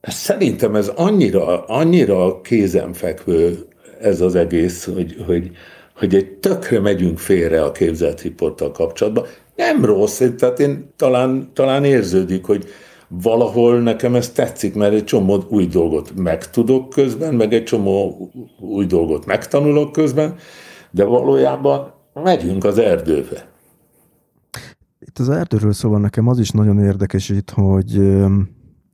szerintem ez annyira, annyira kézenfekvő ez az egész, hogy, hogy, hogy egy tökre megyünk félre a képzelt riporttal kapcsolatban. Nem rossz, tehát én talán, talán érződik, hogy valahol nekem ez tetszik, mert egy csomó új dolgot megtudok közben, meg egy csomó új dolgot megtanulok közben, de valójában megyünk az erdőbe. Itt az erdőről szóval nekem az is nagyon érdekes itt, hogy,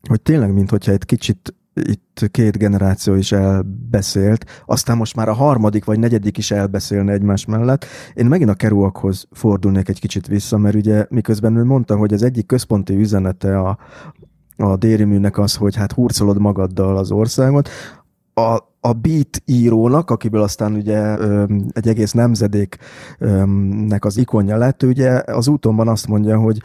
hogy tényleg, mintha egy kicsit itt két generáció is elbeszélt, aztán most már a harmadik vagy negyedik is elbeszélne egymás mellett. Én megint a Kerouakhoz fordulnék egy kicsit vissza, mert ugye miközben ő mondta, hogy az egyik központi üzenete a, a dériműnek az, hogy hát hurcolod magaddal az országot, a, a beat írónak, akiből aztán ugye egy egész nemzedéknek az ikonja lett, ugye az útonban azt mondja, hogy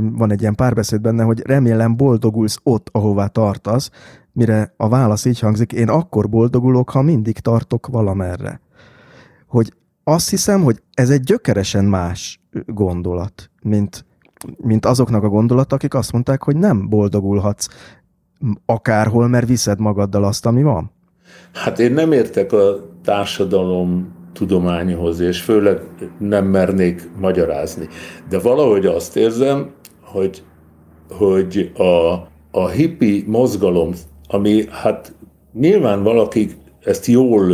van egy ilyen párbeszéd benne, hogy remélem boldogulsz ott, ahová tartasz, mire a válasz így hangzik, én akkor boldogulok, ha mindig tartok valamerre. Hogy azt hiszem, hogy ez egy gyökeresen más gondolat, mint, mint azoknak a gondolat, akik azt mondták, hogy nem boldogulhatsz akárhol, mert viszed magaddal azt, ami van. Hát én nem értek a társadalom tudományhoz, és főleg nem mernék magyarázni. De valahogy azt érzem, hogy, hogy a, a hippi mozgalom ami hát nyilván valaki ezt jól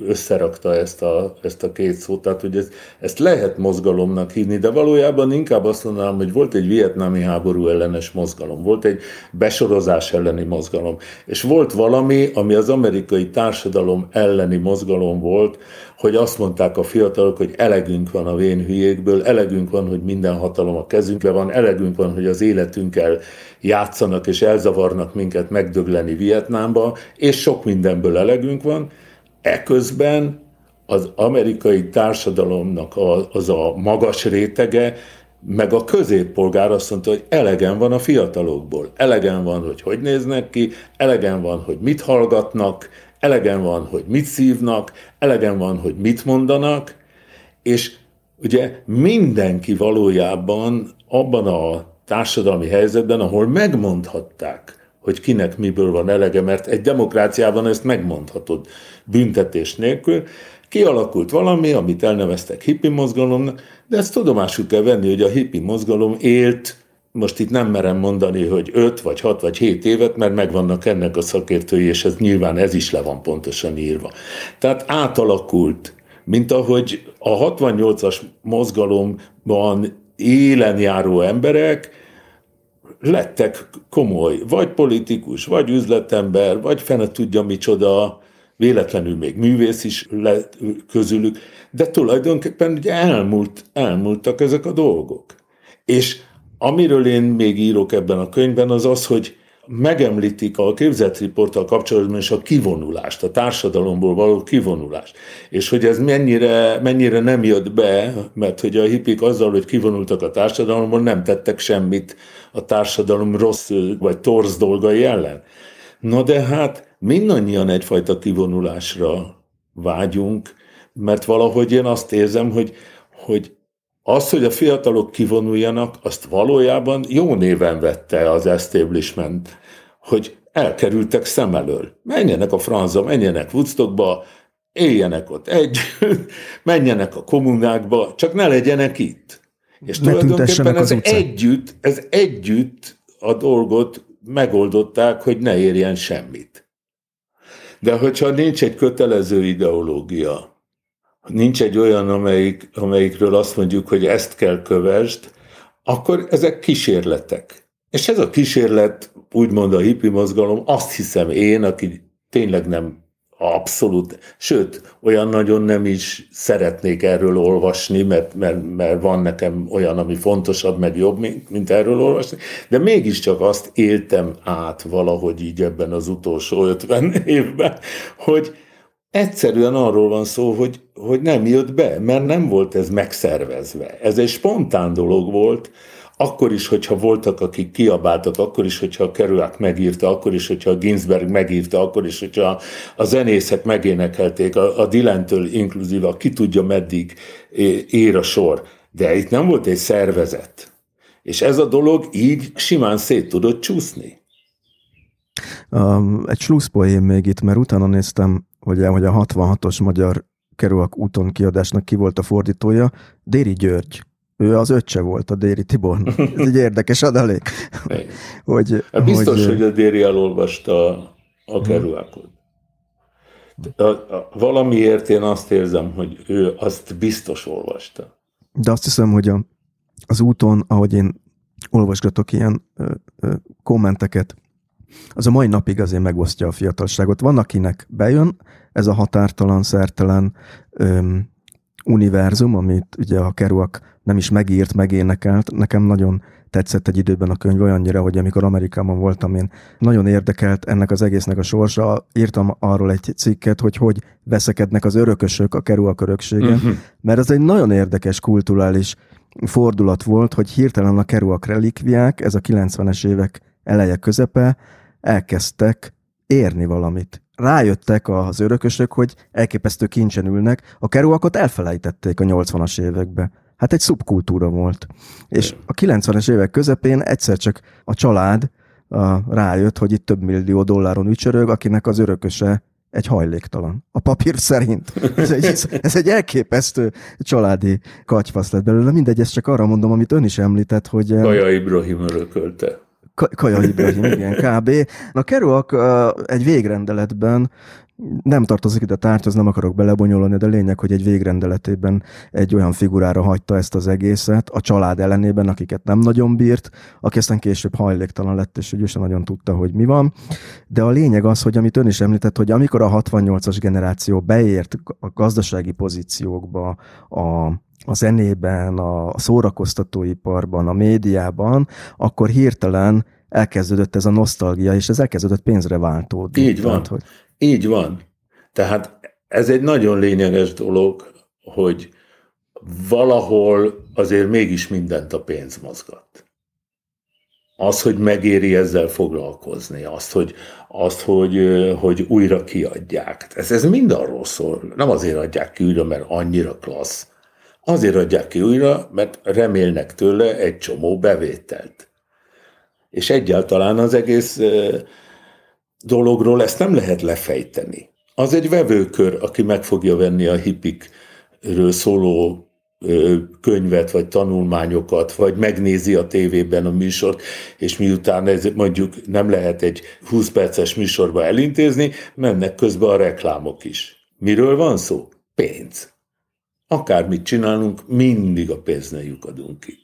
összerakta ezt a, ezt a két szót, tehát hogy ez, ezt lehet mozgalomnak hívni, de valójában inkább azt mondanám, hogy volt egy vietnámi háború ellenes mozgalom, volt egy besorozás elleni mozgalom, és volt valami, ami az amerikai társadalom elleni mozgalom volt, hogy azt mondták a fiatalok, hogy elegünk van a vén hülyékből, elegünk van, hogy minden hatalom a kezünkbe van, elegünk van, hogy az életünkkel játszanak és elzavarnak minket megdögleni Vietnámba, és sok mindenből elegünk van, Eközben az amerikai társadalomnak az a magas rétege, meg a középpolgár azt mondta, hogy elegen van a fiatalokból. Elegen van, hogy hogy néznek ki, elegen van, hogy mit hallgatnak, elegen van, hogy mit szívnak, elegen van, hogy mit mondanak, és ugye mindenki valójában abban a társadalmi helyzetben, ahol megmondhatták, hogy kinek miből van elege, mert egy demokráciában ezt megmondhatod büntetés nélkül. Kialakult valami, amit elneveztek hippi mozgalomnak, de ezt tudomásul kell venni, hogy a hippi mozgalom élt most itt nem merem mondani, hogy 5 vagy 6 vagy 7 évet, mert megvannak ennek a szakértői, és ez nyilván ez is le van pontosan írva. Tehát átalakult, mint ahogy a 68-as mozgalomban élen járó emberek lettek komoly, vagy politikus, vagy üzletember, vagy fene tudja micsoda, véletlenül még művész is lett közülük, de tulajdonképpen ugye elmúlt, elmúltak ezek a dolgok. És Amiről én még írok ebben a könyvben, az az, hogy megemlítik a képzettriporttal kapcsolatban is a kivonulást, a társadalomból való kivonulást. És hogy ez mennyire, mennyire nem jött be, mert hogy a hippik azzal, hogy kivonultak a társadalomból, nem tettek semmit a társadalom rossz vagy torz dolgai ellen. Na de hát mindannyian egyfajta kivonulásra vágyunk, mert valahogy én azt érzem, hogy, hogy az, hogy a fiatalok kivonuljanak, azt valójában jó néven vette az establishment, hogy elkerültek szem elől. Menjenek a franza, menjenek Woodstockba, éljenek ott együtt, menjenek a kommunákba, csak ne legyenek itt. És ne tulajdonképpen ez együtt, ez együtt a dolgot megoldották, hogy ne érjen semmit. De hogyha nincs egy kötelező ideológia, nincs egy olyan, amelyik, amelyikről azt mondjuk, hogy ezt kell kövesd, akkor ezek kísérletek. És ez a kísérlet, úgymond a hippi mozgalom, azt hiszem én, aki tényleg nem abszolút, sőt, olyan nagyon nem is szeretnék erről olvasni, mert, mert, mert van nekem olyan, ami fontosabb, meg jobb, mint, mint erről olvasni, de mégiscsak azt éltem át valahogy így ebben az utolsó 50 évben, hogy, Egyszerűen arról van szó, hogy, hogy nem jött be, mert nem volt ez megszervezve. Ez egy spontán dolog volt, akkor is, hogyha voltak, akik kiabáltak, akkor is, hogyha a Kerouac megírta, akkor is, hogyha a Ginsberg megírta, akkor is, hogyha a zenészek megénekelték, a, a Dylentől inkluzíva, ki tudja meddig ér a sor. De itt nem volt egy szervezet. És ez a dolog így simán szét tudott csúszni. Um, egy slusszpoém még itt, mert utána néztem hogy, hogy a 66-os magyar kerülak úton kiadásnak ki volt a fordítója, Déri György. Ő az öccse volt a Déri Tibor. Ez egy érdekes adalék. hogy, hát biztos, hogy, hogy a Déri elolvasta a kerülakot. Valamiért én azt érzem, hogy ő azt biztos olvasta. De azt hiszem, hogy a, az úton, ahogy én olvasgatok ilyen ö, ö, kommenteket, az a mai napig azért megosztja a fiatalságot. Van, akinek bejön ez a határtalan, szertelen öm, univerzum, amit ugye a Kerouac nem is megírt, megénekelt. Nekem nagyon tetszett egy időben a könyv olyannyira, hogy amikor Amerikában voltam, én nagyon érdekelt ennek az egésznek a sorsa. Írtam arról egy cikket, hogy hogy veszekednek az örökösök a Kerouac örökségen, uh-huh. mert ez egy nagyon érdekes kulturális fordulat volt, hogy hirtelen a Kerouac relikviák, ez a 90-es évek eleje közepe, elkezdtek érni valamit. Rájöttek az örökösök, hogy elképesztő kincsen ülnek, a keruakot elfelejtették a 80-as évekbe. Hát egy szubkultúra volt. És a 90-es évek közepén egyszer csak a család a, rájött, hogy itt több millió dolláron ücsörög, akinek az örököse egy hajléktalan. A papír szerint. Ez egy, ez egy elképesztő családi katyfasz lett belőle. Mindegy, ezt csak arra mondom, amit ön is említett, hogy... Kaja Ibrahim örökölte. Kaja Ibrahim, igen, kb. A Kerouac egy végrendeletben nem tartozik ide tárgy, az nem akarok belebonyolni, de lényeg, hogy egy végrendeletében egy olyan figurára hagyta ezt az egészet, a család ellenében, akiket nem nagyon bírt, aki aztán később hajléktalan lett, és ő sem nagyon tudta, hogy mi van. De a lényeg az, hogy amit ön is említett, hogy amikor a 68-as generáció beért a gazdasági pozíciókba, a a zenében, a szórakoztatóiparban, a médiában, akkor hirtelen elkezdődött ez a nosztalgia, és ez elkezdődött pénzre váltódni. Így van. Tehát, hogy... Így van. Tehát ez egy nagyon lényeges dolog, hogy valahol azért mégis mindent a pénz mozgat. Az, hogy megéri ezzel foglalkozni, azt, hogy, azt, hogy, hogy újra kiadják. Ez, ez mind arról szól. Nem azért adják ki újra, mert annyira klassz, Azért adják ki újra, mert remélnek tőle egy csomó bevételt. És egyáltalán az egész dologról ezt nem lehet lefejteni. Az egy vevőkör, aki meg fogja venni a hippikről szóló könyvet, vagy tanulmányokat, vagy megnézi a tévében a műsort, és miután ez mondjuk nem lehet egy 20 perces műsorba elintézni, mennek közben a reklámok is. Miről van szó? Pénz. Akármit csinálunk, mindig a pénznél lyukadunk ki.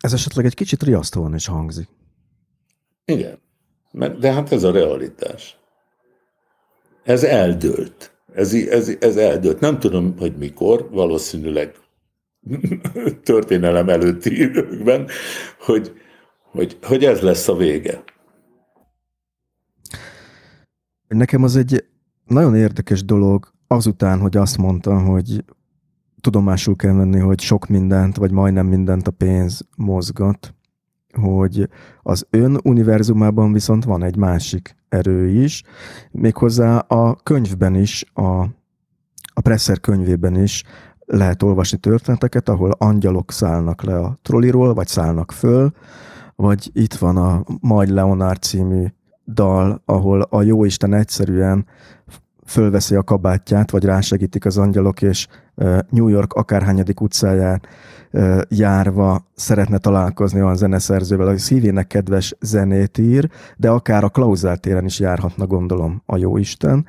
Ez esetleg egy kicsit riasztóan is hangzik. Igen, de hát ez a realitás. Ez eldőlt. Ez, ez, ez eldőlt. Nem tudom, hogy mikor, valószínűleg történelem előtti időkben, hogy, hogy, hogy ez lesz a vége. Nekem az egy nagyon érdekes dolog azután, hogy azt mondta, hogy tudomásul kell venni, hogy sok mindent, vagy majdnem mindent a pénz mozgat, hogy az ön univerzumában viszont van egy másik erő is, méghozzá a könyvben is, a, a Presser könyvében is lehet olvasni történeteket, ahol angyalok szállnak le a trolliról, vagy szállnak föl, vagy itt van a Majd Leonard című dal, ahol a jóisten egyszerűen fölveszi a kabátját, vagy rásegítik az angyalok, és New York akárhányadik utcáján járva szeretne találkozni olyan zeneszerzővel, aki szívének kedves zenét ír, de akár a Klauzál téren is járhatna, gondolom, a jóisten.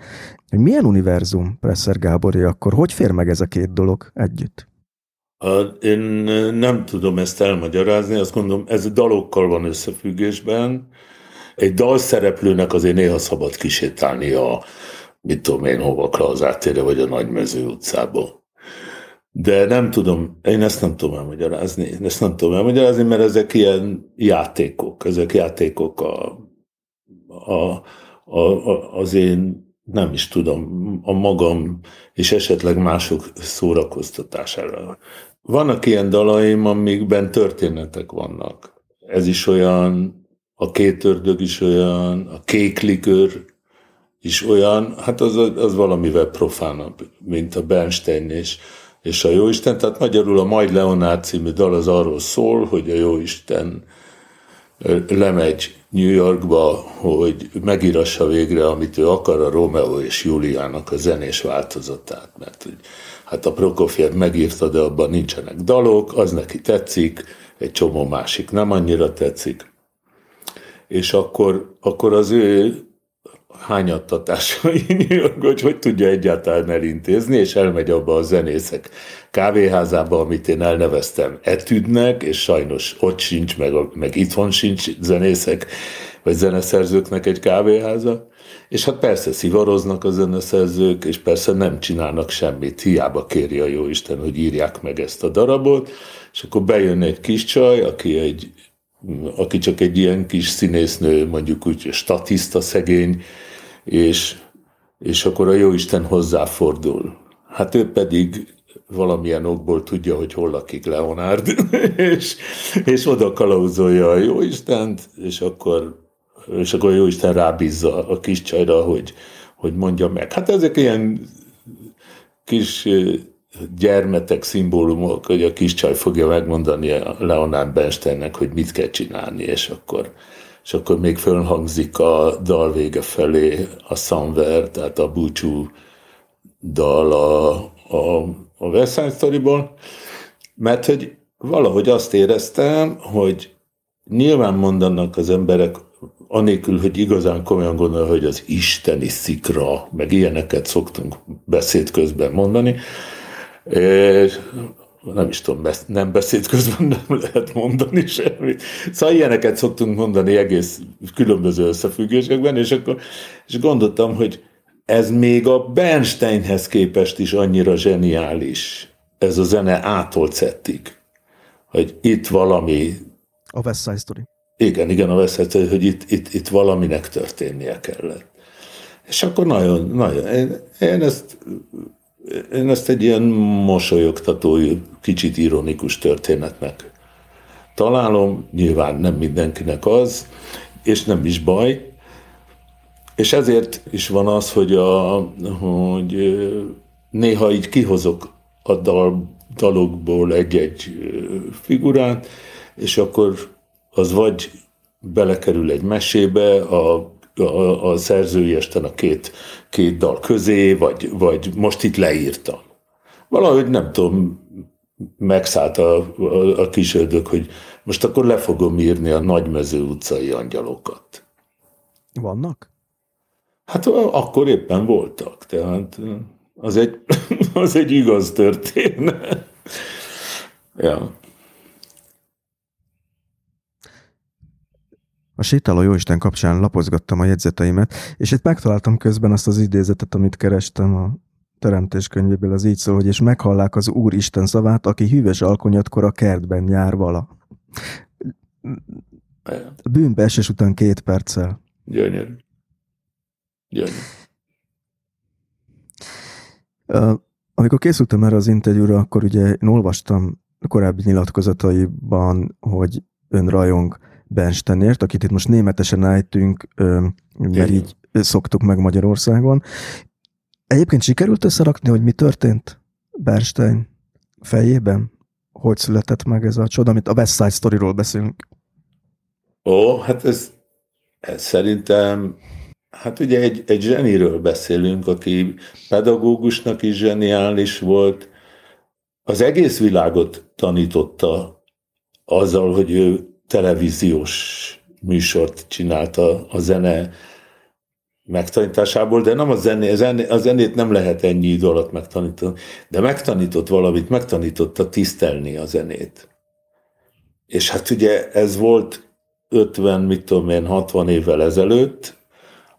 Milyen univerzum, Presser Gábori, akkor hogy fér meg ez a két dolog együtt? Én nem tudom ezt elmagyarázni, azt gondolom, ez dalokkal van összefüggésben. Egy dalszereplőnek azért néha szabad kisétálni a, mit tudom én, hova Klauzátére vagy a Nagymező utcába. De nem tudom, én ezt nem tudom elmagyarázni. Én ezt nem tudom elmagyarázni, mert ezek ilyen játékok. Ezek játékok a, a, a, a, az én nem is tudom, a magam és esetleg mások szórakoztatására. Vannak ilyen dalaim, amikben történetek vannak. Ez is olyan, a két ördög is olyan, a kék likőr is olyan, hát az, az valamivel profánabb, mint a Bernstein és, és a Jóisten. Tehát magyarul a Majd Leonard című dal az arról szól, hogy a Jóisten lemegy New Yorkba, hogy megírassa végre, amit ő akar, a Romeo és Juliának a zenés változatát, mert hogy, hát a Prokofiev megírta, de abban nincsenek dalok, az neki tetszik, egy csomó másik nem annyira tetszik. És akkor, akkor az ő hányattatásai, hogy hogy tudja egyáltalán elintézni, és elmegy abba a zenészek kávéházába, amit én elneveztem etüdnek, és sajnos ott sincs, meg, meg itthon sincs zenészek, vagy zeneszerzőknek egy kávéháza. És hát persze szivaroznak a zeneszerzők, és persze nem csinálnak semmit, hiába kéri a Jóisten, hogy írják meg ezt a darabot, és akkor bejön egy kis csaj, aki egy aki csak egy ilyen kis színésznő, mondjuk úgy statiszta szegény, és, és akkor a Jóisten hozzáfordul. Hát ő pedig valamilyen okból tudja, hogy hol lakik Leonard, és, és oda kalauzolja a Jóistent, és akkor, és akkor a Jóisten rábízza a kis csajra, hogy, hogy mondja meg. Hát ezek ilyen kis gyermetek szimbólumok, hogy a kis csaj fogja megmondani a Leonard Bernsteinnek, hogy mit kell csinálni, és akkor és akkor még fölhangzik a dal vége felé a Somewhere, tehát a búcsú dal a, a, a Story-ból, mert hogy valahogy azt éreztem, hogy nyilván mondanak az emberek, anélkül, hogy igazán komolyan gondol, hogy az isteni szikra, meg ilyeneket szoktunk beszéd közben mondani, és nem is tudom, nem beszéd közben nem lehet mondani semmit. Szóval ilyeneket szoktunk mondani egész különböző összefüggésekben, és akkor és gondoltam, hogy ez még a Bernsteinhez képest is annyira zseniális, ez a zene ától hogy itt valami... A West Side Story. Igen, igen, a West Side Story, hogy itt, itt, itt valaminek történnie kellett. És akkor nagyon, nagyon, én, én ezt én ezt egy ilyen mosolyogtató, kicsit ironikus történetnek találom, nyilván nem mindenkinek az, és nem is baj, és ezért is van az, hogy, a, hogy néha így kihozok a dal, dalokból egy-egy figurát, és akkor az vagy belekerül egy mesébe, a a, a szerzői esten a két, két dal közé, vagy, vagy most itt leírtam. Valahogy nem tudom, megszállt a, a, a kis ördög, hogy most akkor le fogom írni a Nagymező utcai angyalokat. Vannak? Hát akkor éppen voltak, tehát az egy, az egy igaz történet. ja. A sétáló Jóisten kapcsán lapozgattam a jegyzeteimet, és itt megtaláltam közben azt az idézetet, amit kerestem a teremtés könyvéből, az így szól, hogy és meghallák az Úr Isten szavát, aki hűvös alkonyatkor a kertben jár vala. Bűnbeesés után két perccel. Gyönyörű. Gyönyörű. amikor készültem erre az interjúra, akkor ugye én olvastam korábbi nyilatkozataiban, hogy ön rajong Bernsteinért, akit itt most németesen ejtünk, mert így szoktuk meg Magyarországon. Egyébként sikerült összerakni, hogy mi történt Bernstein fejében? Hogy született meg ez a csoda, amit a West Side Story-ról beszélünk? Ó, hát ez, ez szerintem, hát ugye egy, egy zseniről beszélünk, aki pedagógusnak is zseniális volt, az egész világot tanította azzal, hogy ő televíziós műsort csinálta a zene megtanításából, de nem a, zené, zené, a zenét nem lehet ennyi idő alatt megtanítani, de megtanított valamit, megtanította tisztelni a zenét. És hát ugye ez volt 50, mit tudom én, 60 évvel ezelőtt,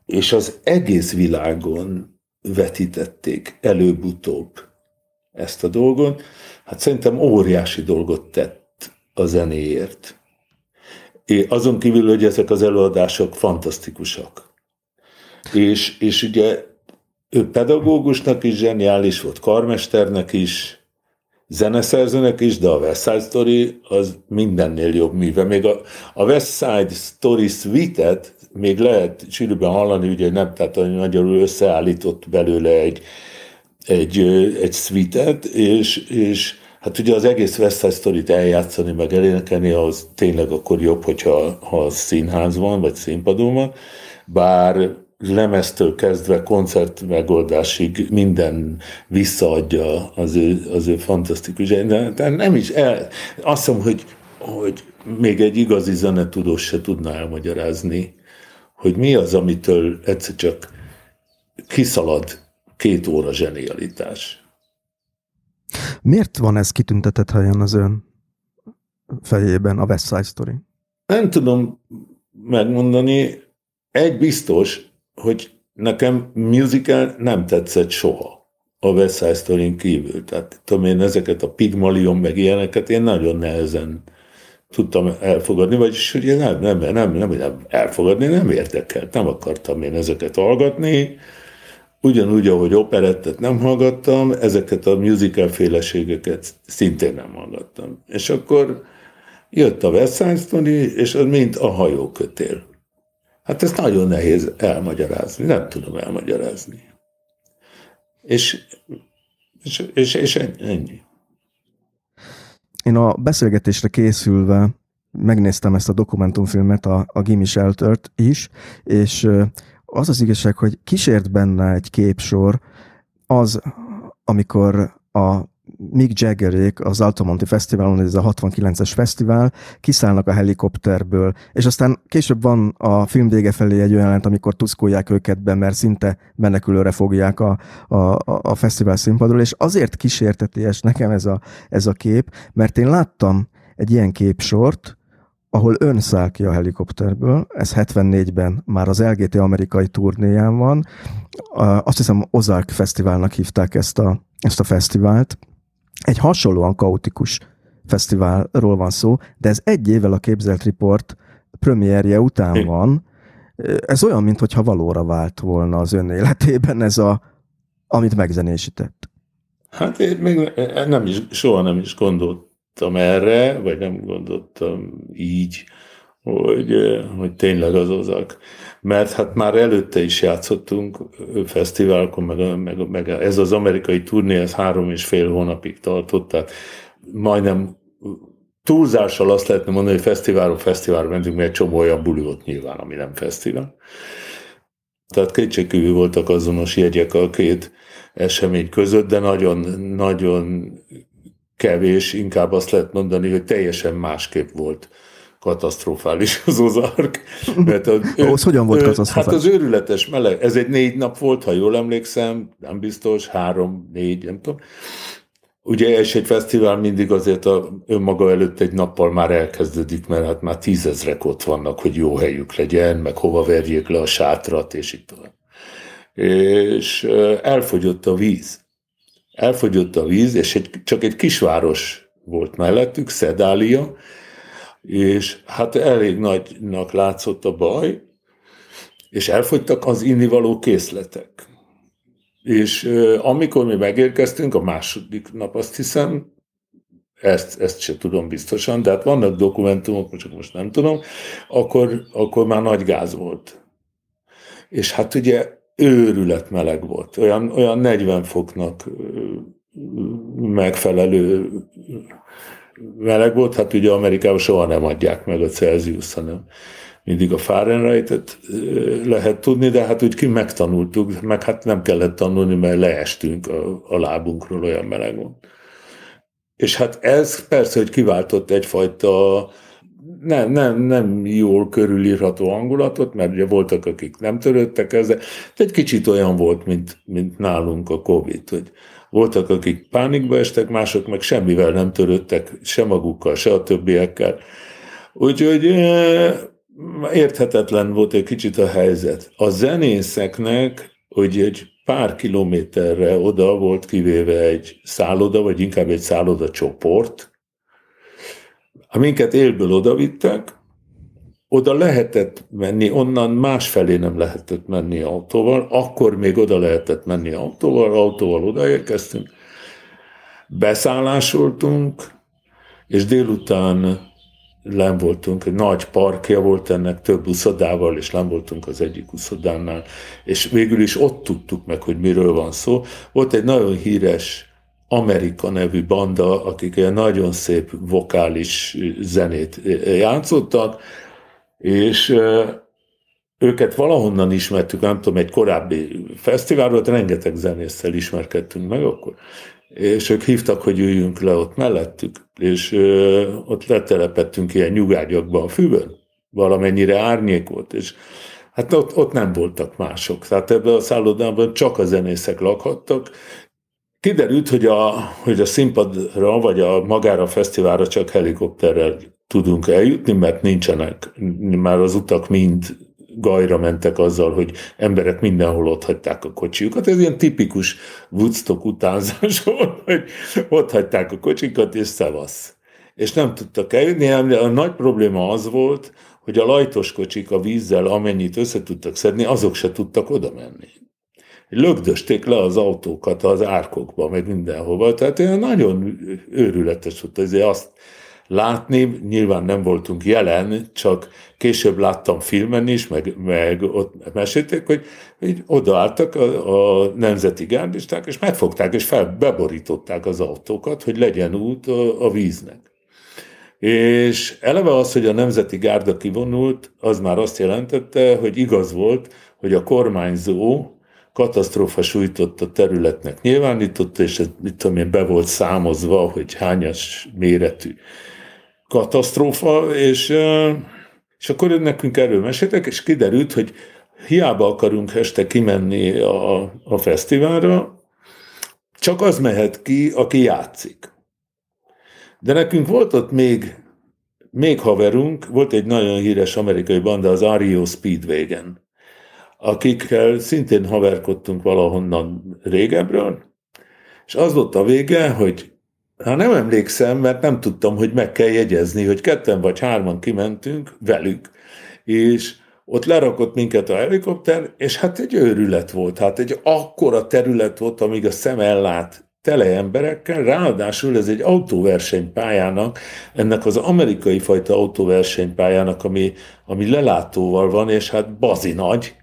és az egész világon vetítették előbb-utóbb ezt a dolgot. Hát szerintem óriási dolgot tett a zenéért. Azon kívül, hogy ezek az előadások fantasztikusak. És, és ugye ő pedagógusnak is zseniális volt, karmesternek is, zeneszerzőnek is, de a West Side Story az mindennél jobb műve. Még a, a West Side Story suite még lehet sűrűbben hallani, ugye nem, tehát a magyarul összeállított belőle egy, egy, egy suite és, és Hát ugye az egész West Side Story-t eljátszani, meg elénekelni, az tényleg akkor jobb, hogyha ha színház van, vagy színpadon van, bár lemeztől kezdve koncert megoldásig minden visszaadja az ő, az ő fantasztikus, de, de nem is el, azt hiszem, hogy, hogy még egy igazi zenetudós se tudná elmagyarázni, hogy mi az, amitől egyszer csak kiszalad két óra zsenialitás. Miért van ez kitüntetett helyen az ön fejében, a West Side Story? Nem tudom megmondani. Egy biztos, hogy nekem musical nem tetszett soha a West Side story kívül. Tehát tudom én ezeket a Pygmalion meg ilyeneket én nagyon nehezen tudtam elfogadni, vagyis hogy nem, nem, nem, nem, nem elfogadni, nem érdekelt, nem akartam én ezeket hallgatni, Ugyanúgy, ahogy operettet nem hallgattam, ezeket a musical féleségeket szintén nem hallgattam. És akkor jött a West Side Story, és az mind a hajókötél. Hát ezt nagyon nehéz elmagyarázni, nem tudom elmagyarázni. És, és, és, és ennyi. Én a beszélgetésre készülve megnéztem ezt a dokumentumfilmet, a, a Gimme Sheltert is, és az az igazság, hogy kísért benne egy képsor, az, amikor a Mick Jaggerék az Altamonti Fesztiválon, ez a 69-es fesztivál, kiszállnak a helikopterből, és aztán később van a film vége felé egy olyan jelent, amikor tuszkolják őket be, mert szinte menekülőre fogják a, a, a fesztivál színpadról, és azért kísérteties nekem ez a, ez a kép, mert én láttam egy ilyen képsort, ahol ön száll ki a helikopterből, ez 74-ben már az LGT amerikai turnéján van, azt hiszem Ozark Fesztiválnak hívták ezt a, ezt a fesztivált. Egy hasonlóan kaotikus fesztiválról van szó, de ez egy évvel a képzelt riport premierje után van. Ez olyan, mintha valóra vált volna az ön életében ez a, amit megzenésített. Hát én még nem is, soha nem is gondolt gondoltam erre, vagy nem gondoltam így, hogy, hogy tényleg az ozak. Mert hát már előtte is játszottunk fesztiválokon, meg, meg, meg ez az amerikai turné, ez három és fél hónapig tartott, tehát majdnem túlzással azt lehetne mondani, hogy fesztiválról fesztiválra mentünk, mert egy csomó olyan buli volt nyilván, ami nem fesztivál. Tehát kétségkívül voltak azonos jegyek a két esemény között, de nagyon, nagyon kevés, inkább azt lehet mondani, hogy teljesen másképp volt katasztrofális az Ozark. Mert a, Ahhoz hogyan volt katasztrofális? Hát az őrületes meleg, ez egy négy nap volt, ha jól emlékszem, nem biztos, három, négy, nem tudom. Ugye és egy fesztivál mindig azért a önmaga előtt egy nappal már elkezdődik, mert hát már tízezrek ott vannak, hogy jó helyük legyen, meg hova verjék le a sátrat, és itt tovább. És elfogyott a víz. Elfogyott a víz, és egy, csak egy kisváros volt mellettük, Szedália, és hát elég nagynak látszott a baj, és elfogytak az innivaló készletek. És amikor mi megérkeztünk, a második nap azt hiszem, ezt, ezt se tudom biztosan, de hát vannak dokumentumok, csak most nem tudom, akkor, akkor már nagy gáz volt. És hát ugye őrület meleg volt, olyan, olyan 40 foknak megfelelő meleg volt, hát ugye Amerikában soha nem adják meg a Celsius, hanem mindig a Fahrenheit-et lehet tudni, de hát úgy ki megtanultuk, meg hát nem kellett tanulni, mert leestünk a, a lábunkról, olyan meleg volt. És hát ez persze, hogy kiváltott egyfajta nem, nem, nem jól körülírható hangulatot, mert ugye voltak, akik nem törődtek ezzel, de egy kicsit olyan volt, mint, mint nálunk a Covid, hogy voltak, akik pánikba estek, mások meg semmivel nem törődtek, se magukkal, se a többiekkel. Úgyhogy érthetetlen volt egy kicsit a helyzet. A zenészeknek, hogy egy pár kilométerre oda volt kivéve egy szálloda, vagy inkább egy szálloda csoport, minket élből odavittek, oda lehetett menni, onnan másfelé nem lehetett menni autóval, akkor még oda lehetett menni autóval, autóval odaérkeztünk, beszállásoltunk, és délután len voltunk, egy nagy parkja volt ennek több uszodával, és len voltunk az egyik uszodánál, és végül is ott tudtuk meg, hogy miről van szó. Volt egy nagyon híres Amerika nevű banda, akik egy nagyon szép vokális zenét játszottak, és őket valahonnan ismertük, nem tudom, egy korábbi fesztiválról, rengeteg zenésszel ismerkedtünk meg akkor, és ők hívtak, hogy üljünk le ott mellettük, és ott letelepettünk ilyen nyugágyakban a fűbön, valamennyire árnyék volt, és hát ott, ott nem voltak mások. Tehát ebben a szállodában csak a zenészek lakhattak, Kiderült, hogy a, hogy a színpadra, vagy a magára a fesztiválra csak helikopterrel tudunk eljutni, mert nincsenek, már az utak mind gajra mentek azzal, hogy emberek mindenhol ott hagyták a kocsiukat. Ez ilyen tipikus Woodstock utánzás volt, hogy ott hagyták a kocsikat, és szevasz. És nem tudtak eljutni, a nagy probléma az volt, hogy a lajtos kocsik a vízzel, amennyit össze tudtak szedni, azok se tudtak oda menni lögdösték le az autókat az árkokba, meg mindenhova. Tehát olyan nagyon őrületes volt azért azt látni, nyilván nem voltunk jelen, csak később láttam filmen is, meg, meg ott mesélték, hogy, hogy odaálltak a, a nemzeti gárdisták, és megfogták, és fel, beborították az autókat, hogy legyen út a, a víznek. És eleve az, hogy a nemzeti gárda kivonult, az már azt jelentette, hogy igaz volt, hogy a kormányzó katasztrófa sújtott területnek nyilvánította, és ez mit tudom én, be volt számozva, hogy hányas méretű katasztrófa, és, és akkor nekünk erről meséltek, és kiderült, hogy hiába akarunk este kimenni a, a fesztiválra, csak az mehet ki, aki játszik. De nekünk volt ott még, még haverunk, volt egy nagyon híres amerikai banda, az Ario Speedwagon akikkel szintén haverkodtunk valahonnan régebről, és az volt a vége, hogy hát nem emlékszem, mert nem tudtam, hogy meg kell jegyezni, hogy ketten vagy hárman kimentünk velük, és ott lerakott minket a helikopter, és hát egy őrület volt, hát egy akkora terület volt, amíg a szem ellát tele emberekkel, ráadásul ez egy autóversenypályának, ennek az amerikai fajta autóversenypályának, ami, ami lelátóval van, és hát bazi nagy,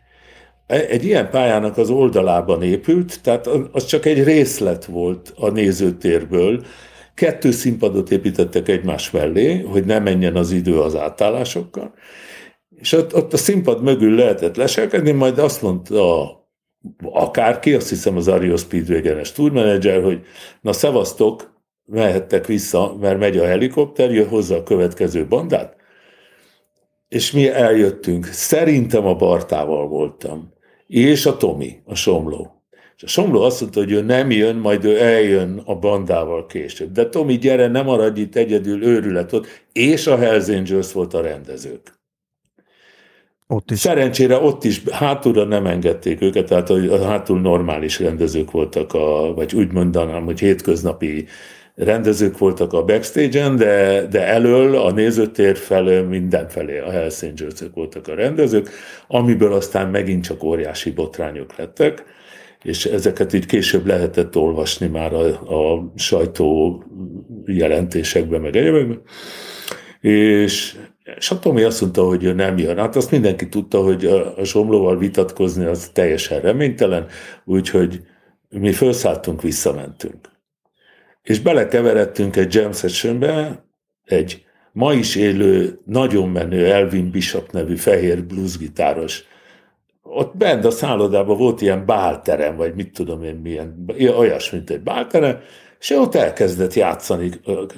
egy ilyen pályának az oldalában épült, tehát az csak egy részlet volt a nézőtérből, Kettő színpadot építettek egymás mellé, hogy ne menjen az idő az átállásokkal, és ott, ott a színpad mögül lehetett leselkedni, majd azt mondta akárki, azt hiszem az Ario Speedwagon-es tourmanager, hogy na szevasztok, mehettek vissza, mert megy a helikopter, jön hozzá a következő bandát, és mi eljöttünk. Szerintem a Bartával voltam. És a Tomi, a Somló. És a Somló azt mondta, hogy ő nem jön, majd ő eljön a bandával később. De Tomi, gyere, nem maradj itt egyedül, őrület ott. És a Hells Angels volt a rendezők. Ott is. Szerencsére ott is hátulra nem engedték őket, tehát a hátul normális rendezők voltak, a, vagy úgy mondanám, hogy hétköznapi rendezők voltak a backstage-en, de, de elől, a nézőtér felől mindenfelé a Hells angels voltak a rendezők, amiből aztán megint csak óriási botrányok lettek, és ezeket így később lehetett olvasni már a, a sajtó jelentésekben, meg egyébként. És, és a Tomi azt mondta, hogy ő nem jön. Hát azt mindenki tudta, hogy a Zsomlóval vitatkozni az teljesen reménytelen, úgyhogy mi felszálltunk, visszamentünk és belekeveredtünk egy jam sessionbe, egy ma is élő, nagyon menő Elvin Bishop nevű fehér bluesgitáros. Ott bent a szállodában volt ilyen bálterem, vagy mit tudom én milyen, olyas, mint egy bálterem, és ott elkezdett játszani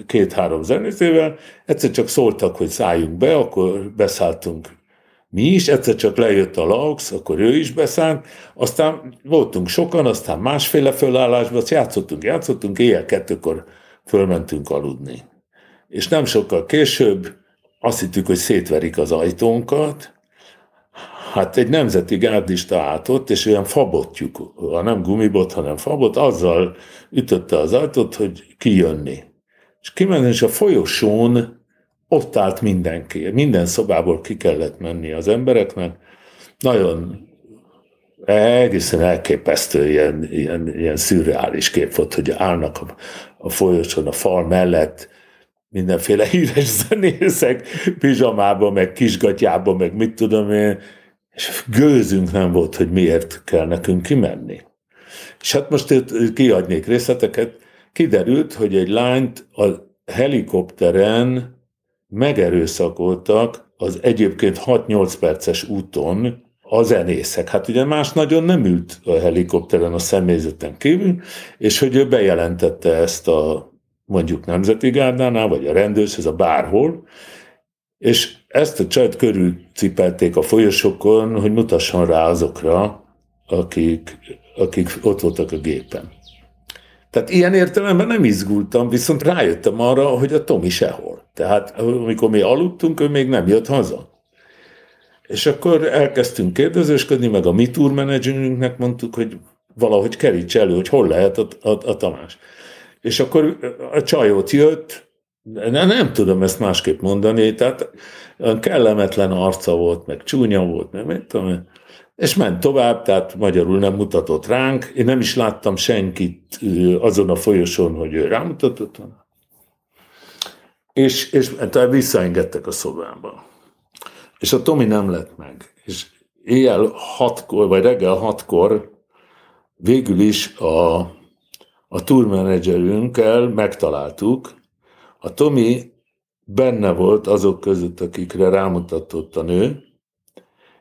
két-három zenészével, egyszer csak szóltak, hogy szálljunk be, akkor beszálltunk mi is, egyszer csak lejött a Laux, akkor ő is beszállt, aztán voltunk sokan, aztán másféle fölállásban, azt játszottunk, játszottunk, éjjel kettőkor fölmentünk aludni. És nem sokkal később azt hittük, hogy szétverik az ajtónkat, hát egy nemzeti gárdista állt ott, és olyan fabotjuk, nem gumibot, hanem fabot, azzal ütötte az ajtót, hogy kijönni. És kimenni, és a folyosón ott állt mindenki, minden szobából ki kellett menni az embereknek. Nagyon egészen elképesztő ilyen, ilyen, ilyen szürreális kép volt, hogy állnak a, a folyosón, a fal mellett, mindenféle híres zenészek, pizsamában, meg kisgatyában, meg mit tudom én, és gőzünk nem volt, hogy miért kell nekünk kimenni. És hát most itt kiadnék részleteket, kiderült, hogy egy lányt a helikopteren megerőszakoltak az egyébként 6-8 perces úton a zenészek. Hát ugye más nagyon nem ült a helikopteren a személyzeten kívül, és hogy ő bejelentette ezt a mondjuk Nemzeti Gárdánál, vagy a rendőrhez, a bárhol, és ezt a csajt körül cipelték a folyosokon, hogy mutasson rá azokra, akik, akik ott voltak a gépen. Tehát ilyen értelemben nem izgultam, viszont rájöttem arra, hogy a Tomi sehol. Tehát amikor mi aludtunk, ő még nem jött haza. És akkor elkezdtünk kérdezősködni, meg a mi tour managerünknek mondtuk, hogy valahogy keríts elő, hogy hol lehet a, a, a Tamás. És akkor a csajot jött, nem, nem tudom ezt másképp mondani, tehát kellemetlen arca volt, meg csúnya volt, meg mit tudom és ment tovább, tehát magyarul nem mutatott ránk. Én nem is láttam senkit azon a folyosón, hogy ő rámutatott. És, és tehát visszaengedtek a szobába. És a Tomi nem lett meg. És éjjel hatkor, vagy reggel hatkor végül is a, a tourmanagerünkkel megtaláltuk. A Tomi benne volt azok között, akikre rámutatott a nő,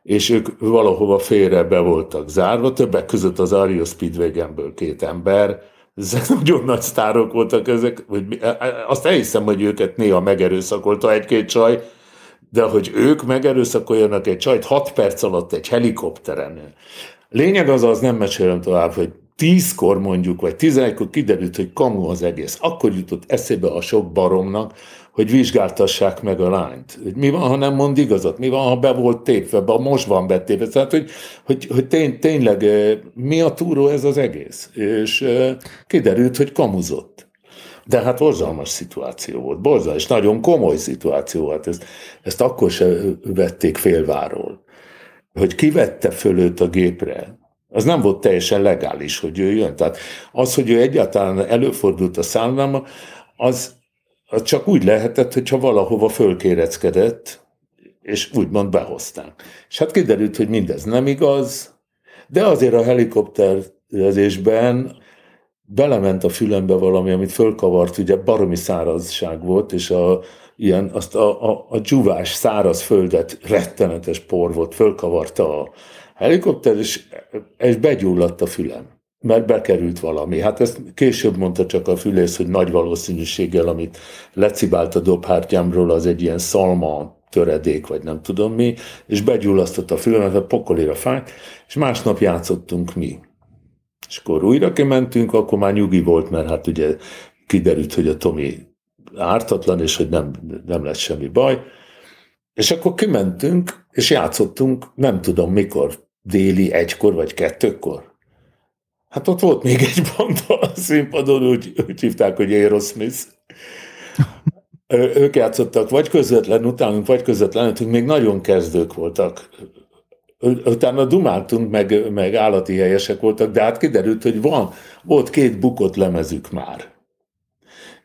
és ők valahova félre be voltak zárva, többek között az Ario Speedwagonből két ember, ezek nagyon nagy sztárok voltak ezek, hogy e, e, azt elhiszem, hogy őket néha megerőszakolta egy-két csaj, de hogy ők megerőszakoljanak egy csajt 6 perc alatt egy helikopteren. Lényeg az az, nem mesélem tovább, hogy tízkor mondjuk, vagy tizenegykor kiderült, hogy kamu az egész. Akkor jutott eszébe a sok baromnak, hogy vizsgáltassák meg a lányt. Hogy mi van, ha nem mond igazat? Mi van, ha be volt tépve, be, most van betépve? Tehát, hogy, hogy, hogy tény, tényleg mi a túró ez az egész? És kiderült, hogy kamuzott. De hát borzalmas szituáció volt, borzalmas, nagyon komoly szituáció volt. Ezt, ezt akkor se vették félváról. Hogy kivette föl őt a gépre, az nem volt teljesen legális, hogy ő jön. Tehát az, hogy ő egyáltalán előfordult a szállámba, az, az csak úgy lehetett, hogyha valahova fölkéreckedett, és úgymond behozták. És hát kiderült, hogy mindez nem igaz, de azért a helikopterezésben belement a fülembe valami, amit fölkavart, ugye baromi szárazság volt, és a, ilyen, azt a, a, a dzsuvás száraz földet rettenetes por volt, fölkavarta a helikopter, és, és begyulladt a fülem mert bekerült valami. Hát ezt később mondta csak a fülész, hogy nagy valószínűséggel, amit lecibált a dobhártyámról, az egy ilyen szalma töredék, vagy nem tudom mi, és begyullasztott a fülemet, a pokolira fájt, és másnap játszottunk mi. És akkor újra kimentünk, akkor már nyugi volt, mert hát ugye kiderült, hogy a Tomi ártatlan, és hogy nem, nem lesz semmi baj. És akkor kimentünk, és játszottunk, nem tudom mikor, déli egykor vagy kettőkor. Hát ott volt még egy banda a színpadon, úgy, úgy hívták, hogy Aerosmith. Ők játszottak vagy közvetlen utánunk, vagy közvetlen, még nagyon kezdők voltak. Utána dumáltunk, meg, meg állati helyesek voltak, de hát kiderült, hogy van, volt két bukott lemezük már.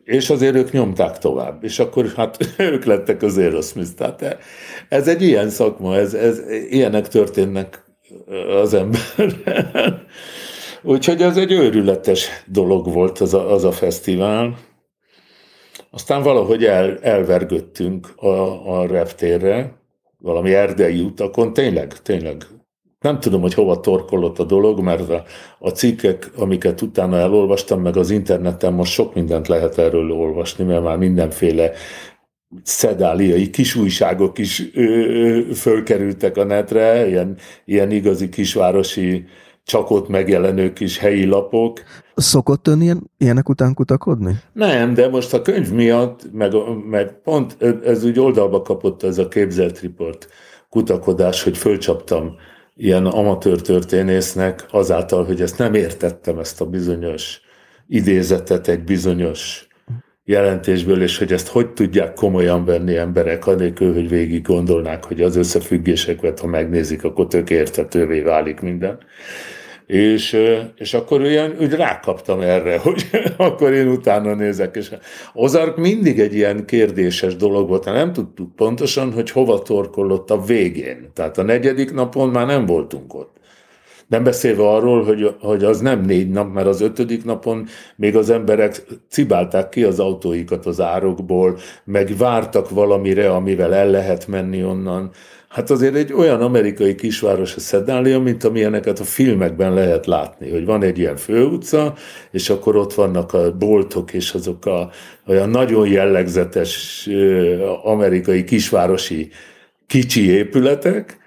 És azért ők nyomták tovább, és akkor hát ők lettek az Aerosmith. Tehát ez egy ilyen szakma, ez, ez, ilyenek történnek az emberrel. Úgyhogy ez egy őrületes dolog volt az a, az a fesztivál. Aztán valahogy el, elvergöttünk a, a reptérre, valami erdei utakon, tényleg, tényleg. Nem tudom, hogy hova torkolott a dolog, mert a, a cikkek, amiket utána elolvastam, meg az interneten most sok mindent lehet erről olvasni, mert már mindenféle szedáliai kis újságok is ö, ö, fölkerültek a netre, ilyen, ilyen igazi kisvárosi csak ott megjelenő kis helyi lapok. Szokott ön ilyen, ilyenek után kutakodni? Nem, de most a könyv miatt, meg, meg pont ez úgy oldalba kapott ez a képzelt report kutakodás, hogy fölcsaptam ilyen amatőr történésznek azáltal, hogy ezt nem értettem, ezt a bizonyos idézetet egy bizonyos jelentésből, és hogy ezt hogy tudják komolyan venni emberek, anélkül, hogy végig gondolnák, hogy az összefüggéseket, ha megnézik, akkor tök értetővé válik minden. És, és akkor olyan, úgy rákaptam erre, hogy akkor én utána nézek. És Ozark mindig egy ilyen kérdéses dolog volt, nem tudtuk pontosan, hogy hova torkollott a végén. Tehát a negyedik napon már nem voltunk ott. Nem beszélve arról, hogy, hogy az nem négy nap, mert az ötödik napon még az emberek cibálták ki az autóikat az árokból, meg vártak valamire, amivel el lehet menni onnan. Hát azért egy olyan amerikai kisváros a Szedália, mint amilyeneket a filmekben lehet látni, hogy van egy ilyen főutca, és akkor ott vannak a boltok, és azok a olyan nagyon jellegzetes amerikai kisvárosi kicsi épületek.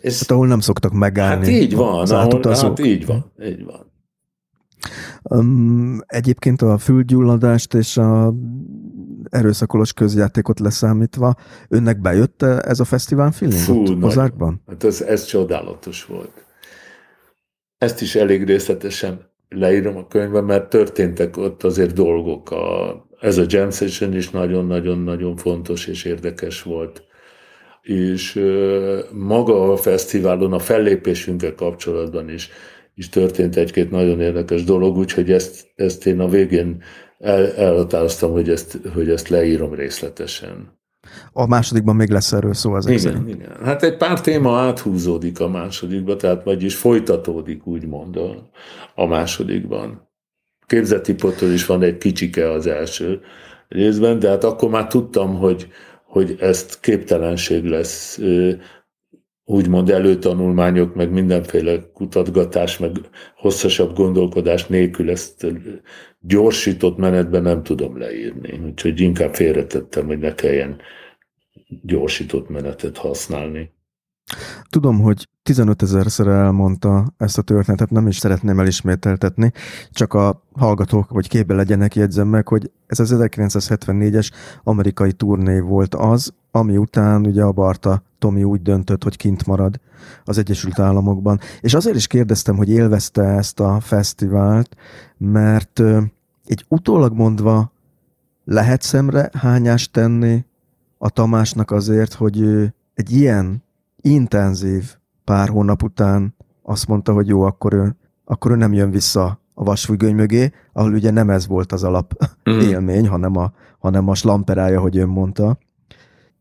És hát ahol nem szoktak megállni. Hát így van, ahol, hát így van, így van. Um, egyébként a fülgyulladást és a erőszakolos közjátékot leszámítva, önnek bejött ez a fesztivál feeling Fú, Kozárkban? Hát ez, ez csodálatos volt. Ezt is elég részletesen leírom a könyvben, mert történtek ott azért dolgok. A, ez a jam session is nagyon-nagyon-nagyon fontos és érdekes volt. És maga a fesztiválon, a fellépésünkkel kapcsolatban is, is történt egy-két nagyon érdekes dolog, úgyhogy ezt, ezt én a végén el, elhatároztam, hogy ezt, hogy ezt leírom részletesen. A másodikban még lesz erről szó az igen, szerint. igen. Hát egy pár téma áthúzódik a másodikba, tehát vagyis folytatódik úgymond a, a másodikban. Képzeti is van egy kicsike az első részben, de hát akkor már tudtam, hogy, hogy ezt képtelenség lesz úgymond előtanulmányok, meg mindenféle kutatgatás, meg hosszasabb gondolkodás nélkül ezt gyorsított menetben nem tudom leírni. Úgyhogy inkább félretettem, hogy ne kelljen gyorsított menetet használni. Tudom, hogy 15 ezerszer elmondta ezt a történetet, nem is szeretném elismételtetni, csak a hallgatók, hogy képbe legyenek, jegyzem meg, hogy ez az 1974-es amerikai turné volt az, ami után ugye a Barta Tomi úgy döntött, hogy kint marad az Egyesült Államokban. És azért is kérdeztem, hogy élvezte ezt a fesztivált, mert egy utólag mondva lehet szemre hányást tenni a Tamásnak azért, hogy egy ilyen intenzív pár hónap után azt mondta, hogy jó, akkor ő, akkor ő nem jön vissza a vasfüggöny mögé, ahol ugye nem ez volt az alap mm. élmény, hanem a, hanem a slamperája, hogy ön mondta.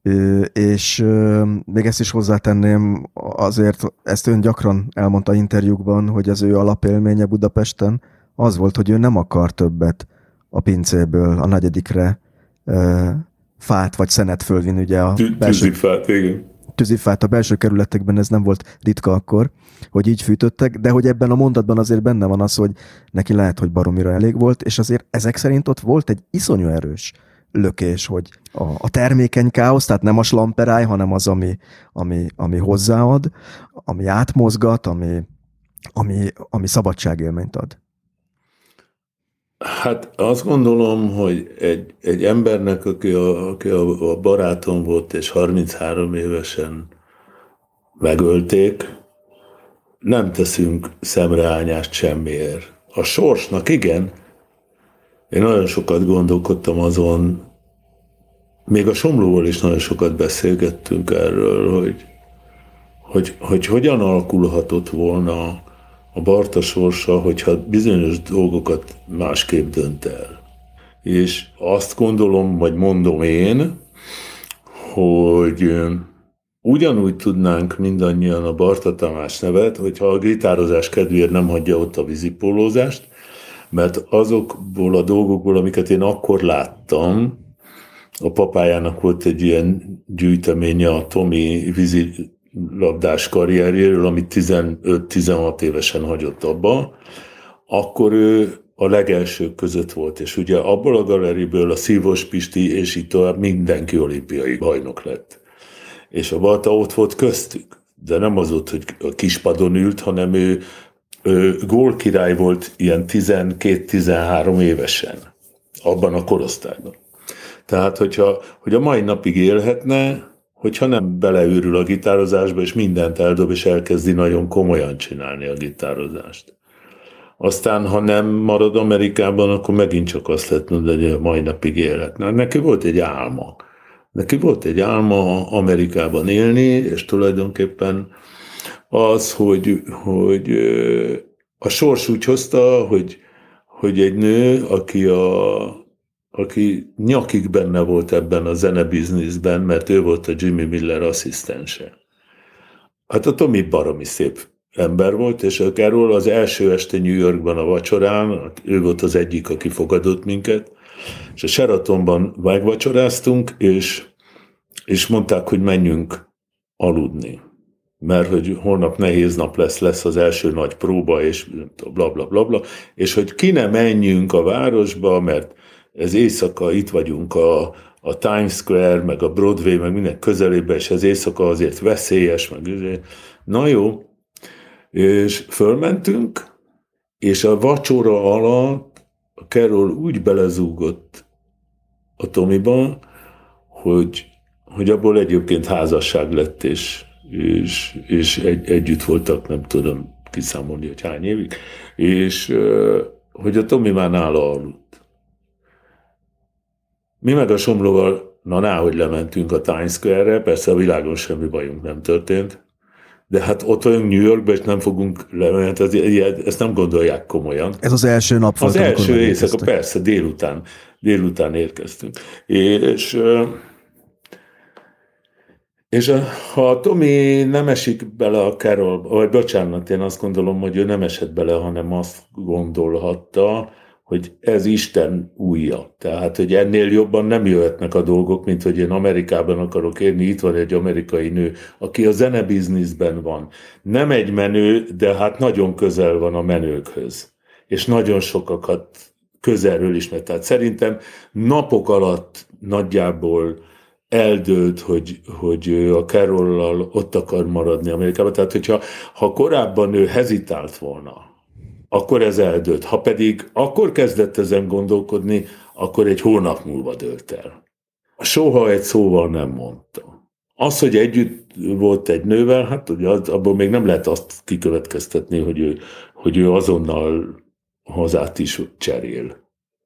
Ö, és ö, még ezt is hozzátenném, azért ezt ön gyakran elmondta interjúkban, hogy az ő alapélménye Budapesten az volt, hogy ő nem akar többet a pincéből a negyedikre ö, fát vagy szenet fölvinni, ugye a belső... Tűzifát, igen tűzifát a belső kerületekben ez nem volt ritka akkor, hogy így fűtöttek, de hogy ebben a mondatban azért benne van az, hogy neki lehet, hogy baromira elég volt, és azért ezek szerint ott volt egy iszonyú erős lökés, hogy a, a termékeny káosz, tehát nem a slamperáj, hanem az, ami, ami, ami hozzáad, ami átmozgat, ami, ami, ami szabadságélményt ad. Hát azt gondolom, hogy egy, egy embernek, aki, a, aki a, a barátom volt, és 33 évesen megölték, nem teszünk szemreányást semmiért. A sorsnak igen. Én nagyon sokat gondolkodtam azon, még a Somlóval is nagyon sokat beszélgettünk erről, hogy, hogy, hogy hogyan alakulhatott volna a Barta sorsa, hogyha bizonyos dolgokat másképp dönt el. És azt gondolom, vagy mondom én, hogy ugyanúgy tudnánk mindannyian a Barta Tamás nevet, hogyha a gitározás kedvéért nem hagyja ott a vízipólózást, mert azokból a dolgokból, amiket én akkor láttam, a papájának volt egy ilyen gyűjteménye a Tomi vízi labdás karrierjéről, amit 15-16 évesen hagyott abba, akkor ő a legelsők között volt, és ugye abból a galeriből a Szívos Pisti és itt tovább mindenki olimpiai bajnok lett. És a Balta ott volt köztük, de nem az ott, hogy a kispadon ült, hanem ő, ő gólkirály volt ilyen 12-13 évesen, abban a korosztályban. Tehát, hogyha, hogy a mai napig élhetne, hogyha nem beleőrül a gitározásba, és mindent eldob, és elkezdi nagyon komolyan csinálni a gitározást. Aztán, ha nem marad Amerikában, akkor megint csak azt lehet mondani, hogy a mai napig élet. Na, neki volt egy álma. Neki volt egy álma Amerikában élni, és tulajdonképpen az, hogy, hogy a sors úgy hozta, hogy, hogy egy nő, aki a aki nyakig benne volt ebben a zenebizniszben, mert ő volt a Jimmy Miller asszisztense. Hát a Tommy baromi szép ember volt, és erről az első este New Yorkban a vacsorán, ő volt az egyik, aki fogadott minket, és a Sheratonban megvacsoráztunk, és, és mondták, hogy menjünk aludni. Mert hogy holnap nehéz nap lesz, lesz az első nagy próba, és bla bla bla bla, és hogy ki ne menjünk a városba, mert ez éjszaka itt vagyunk a, a Times Square, meg a Broadway, meg minden közelében, és ez éjszaka azért veszélyes, meg na jó, és fölmentünk, és a vacsora alatt a Carol úgy belezúgott a Tomiba, hogy, hogy abból egyébként házasság lett, és, és, és egy, együtt voltak, nem tudom kiszámolni, hogy hány évig, és hogy a Tomi már nála aludt. Mi meg a Somlóval, na náhogy lementünk a Times Square-re, persze a világon semmi bajunk nem történt, de hát ott vagyunk New Yorkban, és nem fogunk lemenni, ez, ezt nem gondolják komolyan. Ez az első nap volt, Az első éjszaka, persze, délután, délután érkeztünk. És, és ha a Tomi nem esik bele a Carol, vagy bocsánat, én azt gondolom, hogy ő nem esett bele, hanem azt gondolhatta, hogy ez Isten újja. Tehát, hogy ennél jobban nem jöhetnek a dolgok, mint hogy én Amerikában akarok érni. Itt van egy amerikai nő, aki a zenebizniszben van. Nem egy menő, de hát nagyon közel van a menőkhöz. És nagyon sokakat közelről ismert. Tehát szerintem napok alatt nagyjából eldőlt, hogy, hogy ő a Carrollal ott akar maradni Amerikában. Tehát, hogyha ha korábban ő hezitált volna, akkor ez eldőlt. Ha pedig akkor kezdett ezen gondolkodni, akkor egy hónap múlva dőlt el. Soha egy szóval nem mondta. Az, hogy együtt volt egy nővel, hát ugye abból még nem lehet azt kikövetkeztetni, hogy ő, hogy ő azonnal hazát is cserél.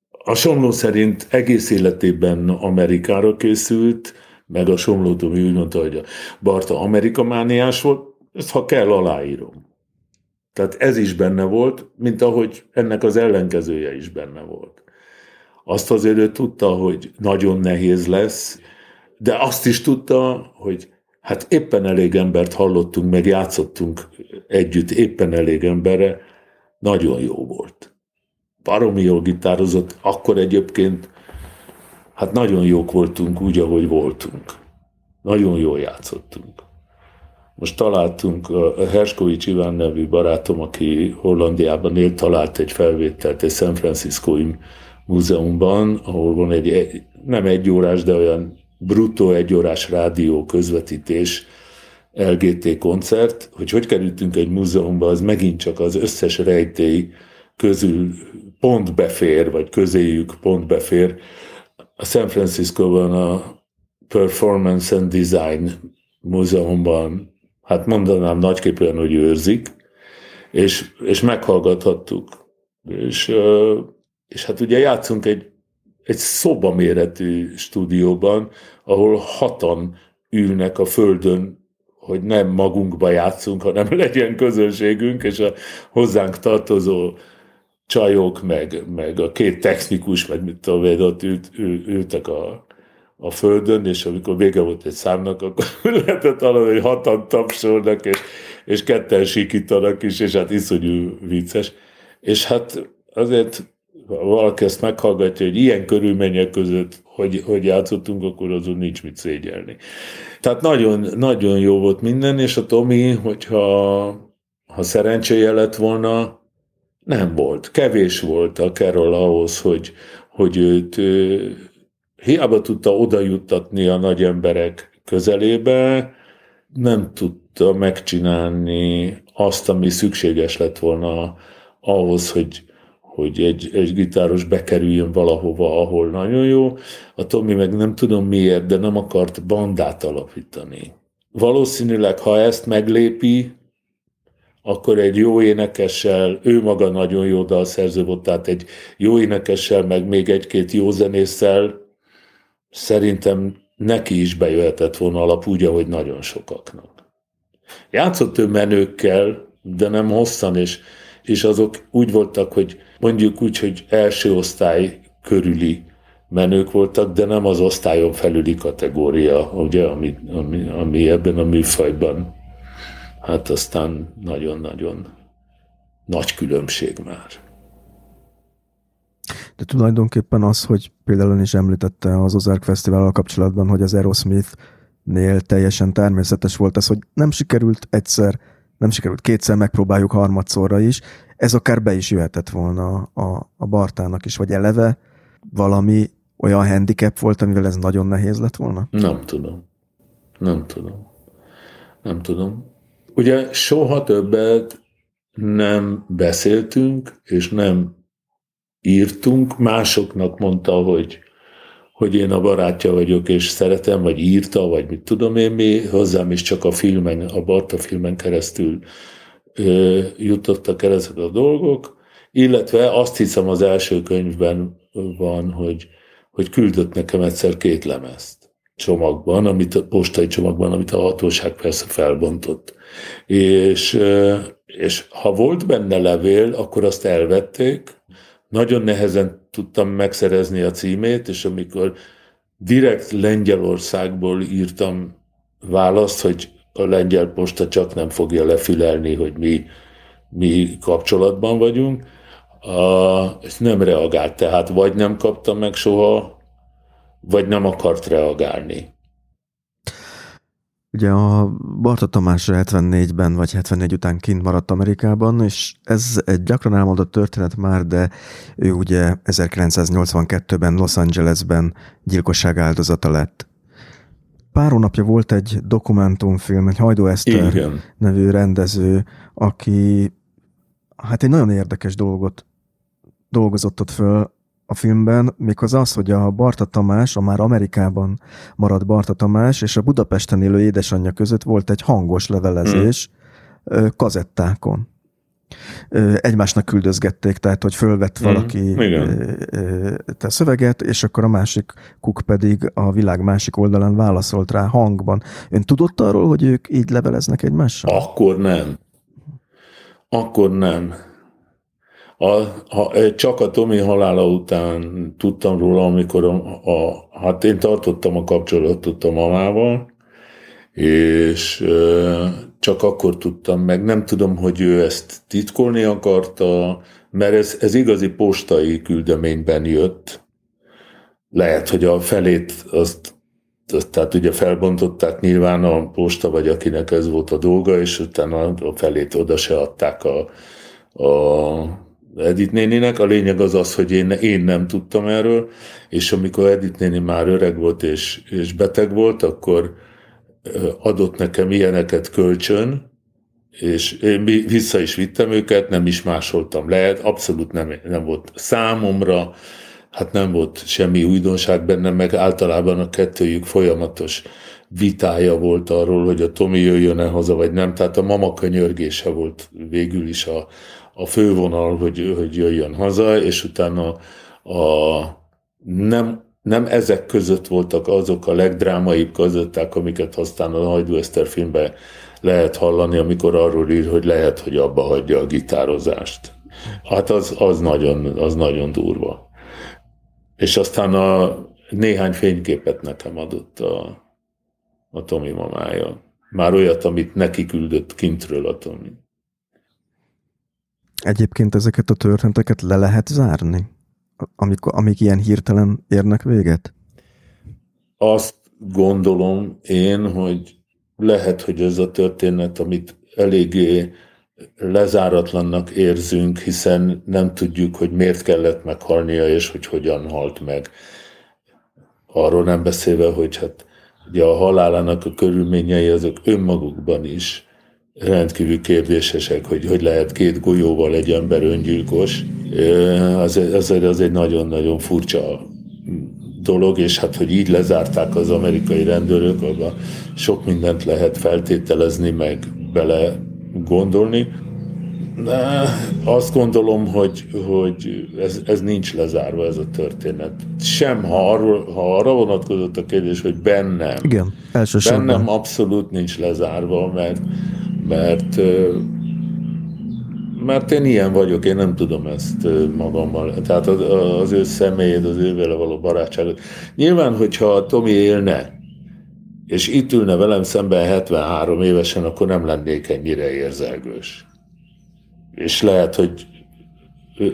A Somló szerint egész életében Amerikára készült, meg a Somlótól úgy mondta, hogy a Barta amerikamániás volt, ezt ha kell aláírom. Tehát ez is benne volt, mint ahogy ennek az ellenkezője is benne volt. Azt azért ő tudta, hogy nagyon nehéz lesz, de azt is tudta, hogy hát éppen elég embert hallottunk, meg játszottunk együtt, éppen elég emberre, nagyon jó volt. baromi jól gitározott, akkor egyébként hát nagyon jók voltunk úgy, ahogy voltunk. Nagyon jól játszottunk. Most találtunk, a Herskovics Iván nevű barátom, aki Hollandiában él, talált egy felvételt egy San Francisco-i múzeumban, ahol van egy, nem egy órás, de olyan bruttó egy órás rádió közvetítés, LGT koncert, hogy hogy kerültünk egy múzeumba, az megint csak az összes rejtély közül pont befér, vagy közéjük pont befér. A San Francisco-ban a Performance and Design múzeumban, hát mondanám nagyképpen, hogy őrzik, és, és meghallgathattuk. És, és hát ugye játszunk egy, egy szobaméretű stúdióban, ahol hatan ülnek a földön hogy nem magunkba játszunk, hanem legyen közönségünk, és a hozzánk tartozó csajok, meg, meg a két technikus, meg mit tudom én, ott ült, ül, ültek a, a földön, és amikor vége volt egy számnak, akkor lehetett hallani, hogy hatan tapsolnak, és, és ketten sikítanak is, és hát iszonyú vicces. És hát azért ha valaki ezt meghallgatja, hogy ilyen körülmények között, hogy, hogy játszottunk, akkor azon nincs mit szégyelni. Tehát nagyon, nagyon jó volt minden, és a Tomi, hogyha ha szerencséje lett volna, nem volt. Kevés volt a Carol ahhoz, hogy, hogy őt hiába tudta oda juttatni a nagy emberek közelébe, nem tudta megcsinálni azt, ami szükséges lett volna ahhoz, hogy, hogy egy, egy gitáros bekerüljön valahova, ahol nagyon jó. A Tomi meg nem tudom miért, de nem akart bandát alapítani. Valószínűleg, ha ezt meglépi, akkor egy jó énekessel, ő maga nagyon jó dalszerző volt, tehát egy jó énekessel, meg még egy-két jó zenésszel szerintem neki is bejöhetett volna alap, úgy, ahogy nagyon sokaknak. Játszott ő menőkkel, de nem hosszan, és, és azok úgy voltak, hogy mondjuk úgy, hogy első osztály körüli menők voltak, de nem az osztályon felüli kategória, ugye, ami, ami, ami ebben a műfajban hát aztán nagyon-nagyon nagy különbség már. De tulajdonképpen az, hogy például ön is említette az Ozark Fesztivállal kapcsolatban, hogy az Aerosmith-nél teljesen természetes volt az, hogy nem sikerült egyszer, nem sikerült kétszer, megpróbáljuk harmadszorra is, ez akár be is jöhetett volna a, a Bartának is, vagy eleve valami olyan handicap volt, amivel ez nagyon nehéz lett volna? Nem tudom. Nem tudom. Nem tudom. Ugye soha többet nem beszéltünk, és nem írtunk. Másoknak mondta, hogy, hogy én a barátja vagyok, és szeretem, vagy írta, vagy mit tudom én mi. Hozzám is csak a filmen, a Barta filmen keresztül ö, jutottak el ezek a dolgok. Illetve azt hiszem az első könyvben van, hogy, hogy küldött nekem egyszer két lemezt csomagban, amit a postai csomagban, amit a hatóság persze felbontott. És, és ha volt benne levél, akkor azt elvették. Nagyon nehezen tudtam megszerezni a címét, és amikor direkt Lengyelországból írtam választ, hogy a lengyel posta csak nem fogja lefülelni, hogy mi, mi kapcsolatban vagyunk, a, és nem reagált, tehát vagy nem kaptam meg soha, vagy nem akart reagálni. Ugye a Barta Tamás 74-ben vagy 74 után kint maradt Amerikában, és ez egy gyakran elmondott történet már, de ő ugye 1982-ben Los Angelesben gyilkosság áldozata lett. Pár hónapja volt egy dokumentumfilm, egy Hajdó Eszter Igen. nevű rendező, aki hát egy nagyon érdekes dolgot dolgozott ott föl a filmben, méghozzá az, hogy a Barta Tamás, a már Amerikában maradt Barta Tamás és a Budapesten élő édesanyja között volt egy hangos levelezés hmm. kazettákon. Egymásnak küldözgették, tehát, hogy fölvett hmm. valaki hmm. te szöveget, és akkor a másik kuk pedig a világ másik oldalán válaszolt rá hangban. Ön tudott arról, hogy ők így leveleznek egymással? Akkor nem. Akkor nem a, a, csak a Tomi halála után tudtam róla, amikor a, a, hát én tartottam a kapcsolatot a mamával, és e, csak akkor tudtam meg. Nem tudom, hogy ő ezt titkolni akarta, mert ez, ez igazi postai küldeményben jött. Lehet, hogy a felét azt, azt tehát ugye felbontották nyilván a posta, vagy akinek ez volt a dolga, és utána a felét oda se adták a, a Edith néninek. A lényeg az az, hogy én, én nem tudtam erről, és amikor Edith néni már öreg volt és, és beteg volt, akkor adott nekem ilyeneket kölcsön, és én vissza is vittem őket, nem is másoltam le, abszolút nem, nem volt számomra, hát nem volt semmi újdonság benne, meg általában a kettőjük folyamatos vitája volt arról, hogy a Tomi jöjjön-e haza, vagy nem. Tehát a mama könyörgése volt végül is a, a fővonal, hogy, hogy jöjjön haza, és utána a, nem, nem ezek között voltak azok a legdrámaibb közöttek, amiket aztán a Hajdú Eszter filmben lehet hallani, amikor arról ír, hogy lehet, hogy abba hagyja a gitározást. Hát az, az, nagyon, az nagyon durva. És aztán a néhány fényképet nekem adott a, a Tomi mamája. Már olyat, amit neki küldött kintről a Tomi. Egyébként ezeket a történeteket le lehet zárni? Amikor, amik ilyen hirtelen érnek véget? Azt gondolom én, hogy lehet, hogy ez a történet, amit eléggé lezáratlannak érzünk, hiszen nem tudjuk, hogy miért kellett meghalnia, és hogy hogyan halt meg. Arról nem beszélve, hogy hát ugye a halálának a körülményei azok önmagukban is rendkívül kérdésesek, hogy hogy lehet két golyóval egy ember öngyilkos. Az, az, az egy nagyon-nagyon furcsa dolog, és hát, hogy így lezárták az amerikai rendőrök, abban sok mindent lehet feltételezni, meg bele gondolni. De azt gondolom, hogy, hogy ez, ez nincs lezárva ez a történet. Sem, ha, arról, ha arra vonatkozott a kérdés, hogy bennem. Igen, elsősorban. Bennem abszolút nincs lezárva, mert, mert mert én ilyen vagyok, én nem tudom ezt magammal. Tehát az, az ő személyed, az ővele való barátságot. Nyilván, hogyha a Tomi élne, és itt ülne velem szemben 73 évesen, akkor nem lennék ennyire érzelgős. És lehet, hogy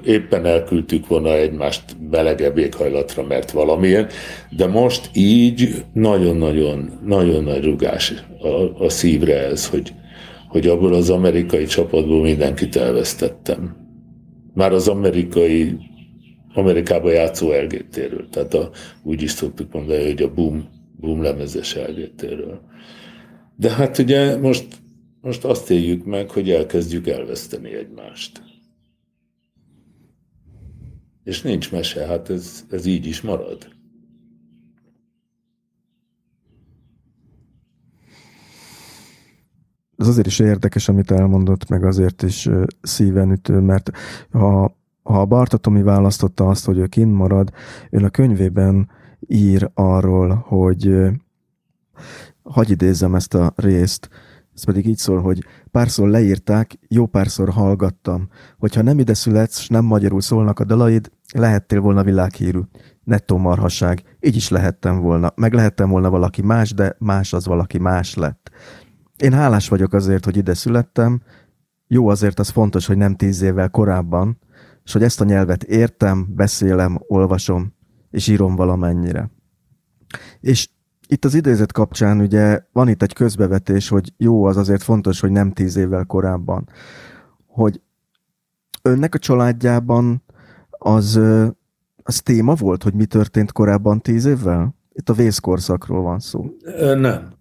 éppen elküldtük volna egymást melegebb éghajlatra, mert valamilyen, de most így nagyon-nagyon, nagyon nagy rugás a, a szívre ez, hogy, hogy abból az amerikai csapatból mindenkit elvesztettem. Már az amerikai, Amerikába játszó elgétéről. Tehát a, úgy is szoktuk mondani, hogy a boom, boom lemezes elgétéről. De hát ugye most, most azt éljük meg, hogy elkezdjük elveszteni egymást. És nincs mese, hát ez, ez így is marad. Ez azért is érdekes, amit elmondott, meg azért is szíven ütő, mert ha, ha a Barta Tomi választotta azt, hogy ő kint marad, ön a könyvében ír arról, hogy hagy idézem ezt a részt, ez pedig így szól, hogy párszor leírták, jó párszor hallgattam, hogyha nem ide születsz, s nem magyarul szólnak a dalaid, lehettél volna világhírű. Nettó marhaság. Így is lehettem volna. Meg lehettem volna valaki más, de más az valaki más lett. Én hálás vagyok azért, hogy ide születtem. Jó azért az fontos, hogy nem tíz évvel korábban, és hogy ezt a nyelvet értem, beszélem, olvasom, és írom valamennyire. És itt az idézet kapcsán ugye van itt egy közbevetés, hogy jó, az azért fontos, hogy nem tíz évvel korábban. Hogy önnek a családjában az, az téma volt, hogy mi történt korábban tíz évvel? Itt a vészkorszakról van szó. Nem.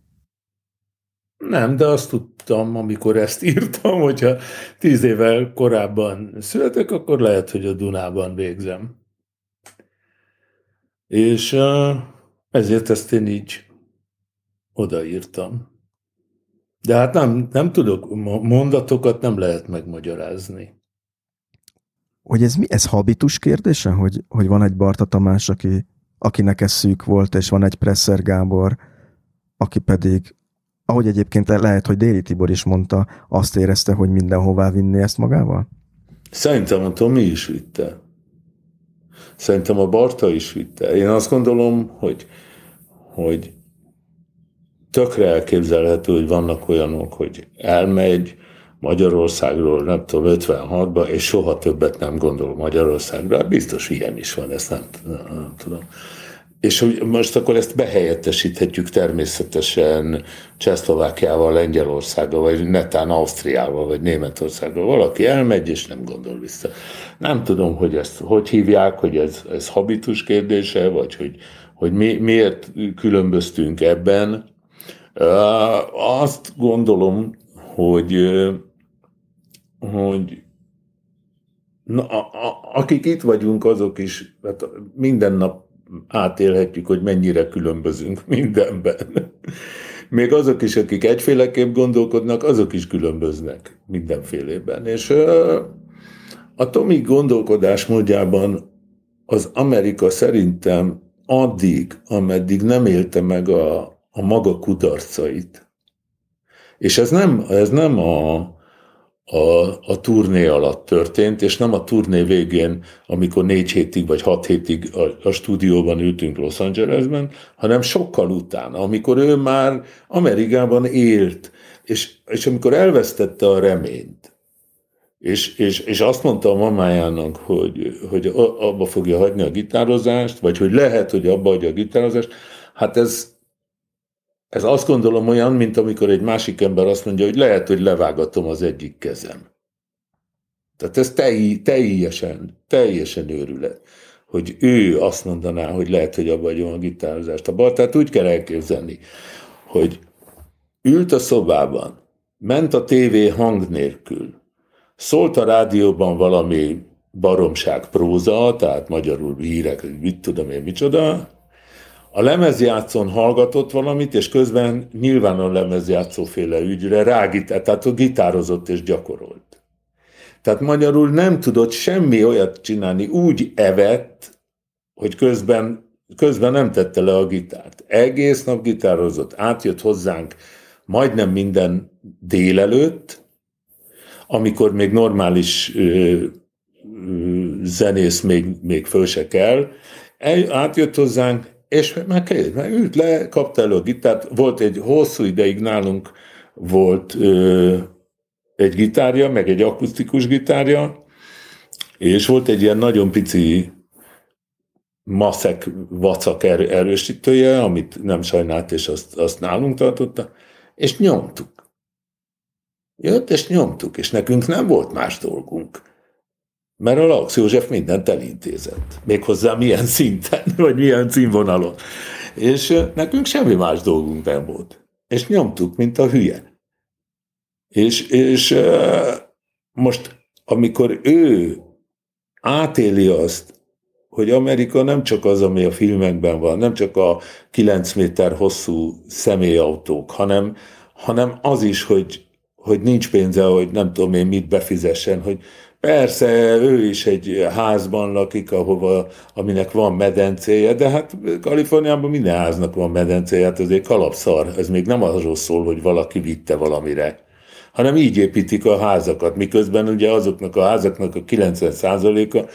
Nem, de azt tudtam, amikor ezt írtam, hogyha tíz évvel korábban születek, akkor lehet, hogy a Dunában végzem. És ezért ezt én így odaírtam. De hát nem, nem tudok, mondatokat nem lehet megmagyarázni. Hogy ez mi? Ez habitus kérdése? Hogy, hogy van egy Barta Tamás, aki, akinek ez szűk volt, és van egy Presser Gábor, aki pedig ahogy egyébként lehet, hogy Déli Tibor is mondta, azt érezte, hogy mindenhová vinni ezt magával? Szerintem a Tomi is vitte. Szerintem a Barta is vitte. Én azt gondolom, hogy, hogy tökre elképzelhető, hogy vannak olyanok, hogy elmegy, Magyarországról, nem tudom, 56-ban, és soha többet nem gondol Magyarországra. Hát biztos ilyen is van, ezt nem, nem, nem tudom. És hogy most akkor ezt behelyettesíthetjük természetesen Csehszlovákiával, Lengyelországgal, vagy netán Ausztriával, vagy Németországgal. Valaki elmegy, és nem gondol vissza. Nem tudom, hogy ezt hogy hívják, hogy ez, ez habitus kérdése, vagy hogy, hogy mi, miért különböztünk ebben. Azt gondolom, hogy, hogy na, a, a, akik itt vagyunk, azok is hát minden nap átélhetjük, hogy mennyire különbözünk mindenben. Még azok is, akik egyféleképp gondolkodnak, azok is különböznek mindenfélében. És a Tomi gondolkodásmódjában az Amerika szerintem addig, ameddig nem élte meg a, a maga kudarcait. És ez nem, ez nem a, a, a turné alatt történt, és nem a turné végén, amikor négy hétig vagy hat hétig a, a stúdióban ültünk Los Angelesben, hanem sokkal utána, amikor ő már Amerikában élt, és, és amikor elvesztette a reményt, és, és, és azt mondta a mamájának, hogy, hogy abba fogja hagyni a gitározást, vagy hogy lehet, hogy abba hagyja a gitározást, hát ez, ez azt gondolom olyan, mint amikor egy másik ember azt mondja, hogy lehet, hogy levágatom az egyik kezem. Tehát ez teljesen, teljesen őrület, hogy ő azt mondaná, hogy lehet, hogy abba a gitározást. A bal, tehát úgy kell elképzelni, hogy ült a szobában, ment a tévé hang nélkül, Szólt a rádióban valami baromság próza, tehát magyarul hírek, mit tudom én, micsoda. A lemezjátszón hallgatott valamit, és közben nyilván a lemezjátszóféle ügyre rágitál, tehát gitározott és gyakorolt. Tehát magyarul nem tudott semmi olyat csinálni, úgy evett, hogy közben, közben nem tette le a gitárt. Egész nap gitározott, átjött hozzánk majdnem minden délelőtt, amikor még normális ö, ö, zenész még, még föl se kell, el, átjött hozzánk, és már kellett, már ült le, kapta elő a gitárt, volt egy hosszú ideig nálunk volt ö, egy gitárja, meg egy akusztikus gitárja, és volt egy ilyen nagyon pici maszek vacak erősítője, amit nem sajnált, és azt, azt nálunk tartotta, és nyomtuk. Jött, és nyomtuk, és nekünk nem volt más dolgunk. Mert a Lax József mindent elintézett. Méghozzá milyen szinten, vagy milyen címvonalon. És nekünk semmi más dolgunk nem volt. És nyomtuk, mint a hülye. És, és most, amikor ő átéli azt, hogy Amerika nem csak az, ami a filmekben van, nem csak a 9 méter hosszú személyautók, hanem, hanem az is, hogy hogy nincs pénze, hogy nem tudom én mit befizessen, hogy persze ő is egy házban lakik, ahova, aminek van medencéje, de hát Kaliforniában minden háznak van medencéje, hát azért kalapszar, ez még nem arról szól, hogy valaki vitte valamire, hanem így építik a házakat, miközben ugye azoknak a házaknak a 90%-a